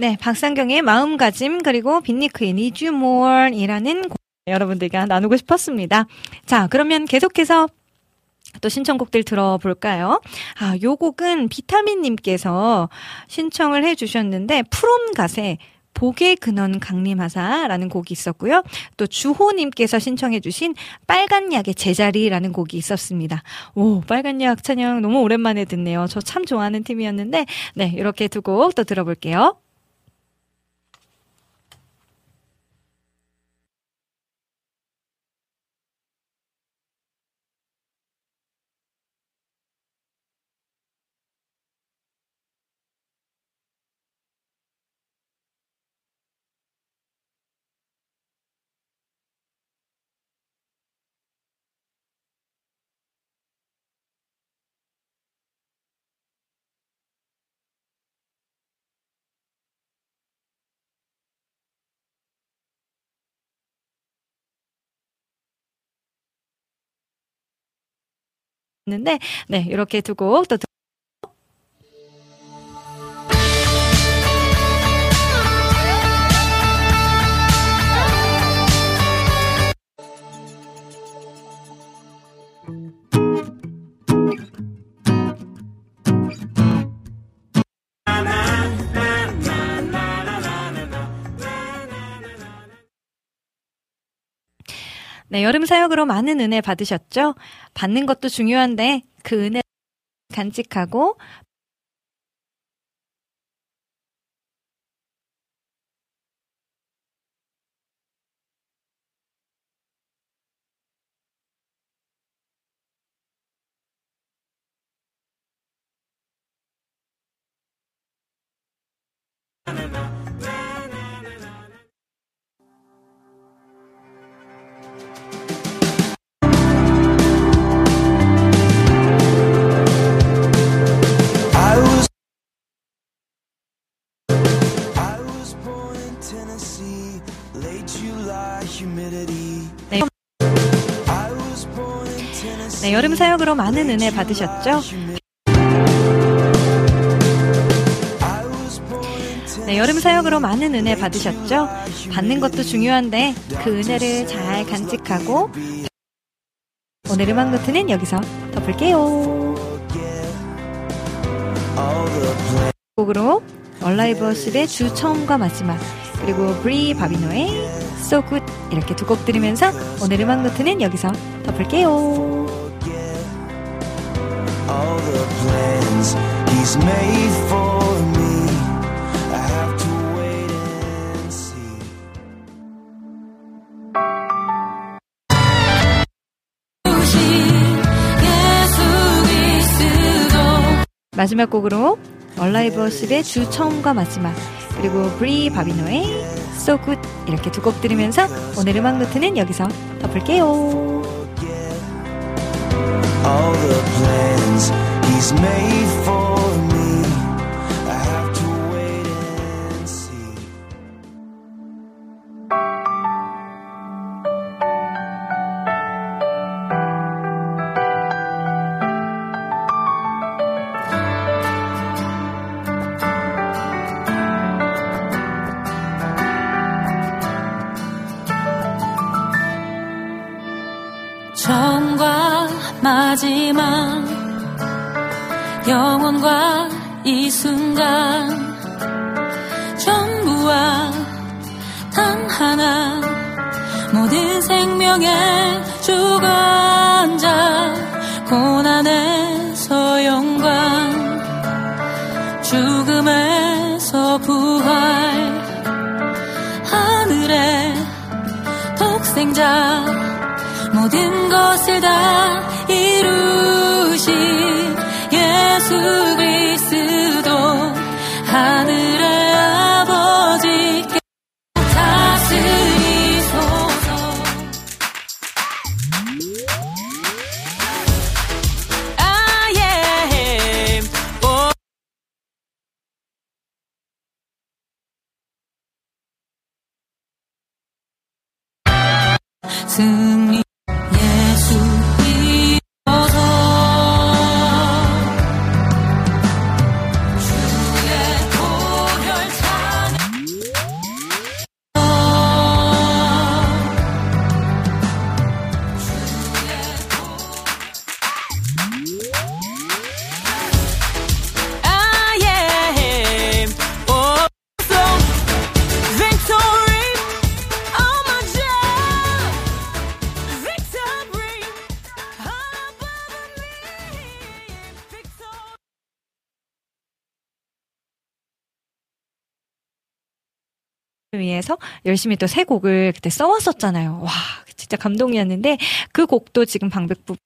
네, 박상경의 마음가짐 그리고 빈니크의 Need You More이라는 곡 여러분들과 나누고 싶었습니다. 자, 그러면 계속해서 또 신청곡들 들어볼까요? 아, 요 곡은 비타민님께서 신청을 해주셨는데, 프롬갓의 복의 근원 강림하사라는 곡이 있었고요. 또 주호님께서 신청해주신 빨간 약의 제자리라는 곡이 있었습니다. 오, 빨간 약 찬양 너무 오랜만에 듣네요. 저 참 좋아하는 팀이었는데, 네, 이렇게 두 곡 또 들어볼게요. 는데 네 이렇게 두곡또 네, 여름 사역으로 많은 은혜 받으셨죠? 받는 것도 중요한데 그 은혜 간직하고 I 네. 네, 여름 사역으로 많은 은혜 받으셨죠? 네, 여름 사역으로 많은 은혜 받으셨죠? 받는 것도 중요한데 그 은혜를 잘 간직하고 오늘 음악 노트는 여기서 덮을게요. 곡으로 얼라이브 워십의 주 처음과 마지막 그리고 브리 바비노의 So Good 이렇게 두 곡 들으면서 오늘 음악 노트는 여기서 덮을게요. all the plans he's made for me. I have to wait and see. 마지막 곡으로 얼라이브 워십의 주 처음과 마지막 그리고 브리 바비노의 So Good 이렇게 두 곡 들으면서 오늘 음악 노트는 여기서 덮을게요. All the plans he's made for 위해서 열심히 또 새 곡을 그때 써왔었잖아요. 와, 진짜 감동이었는데 그 곡도 지금 방백부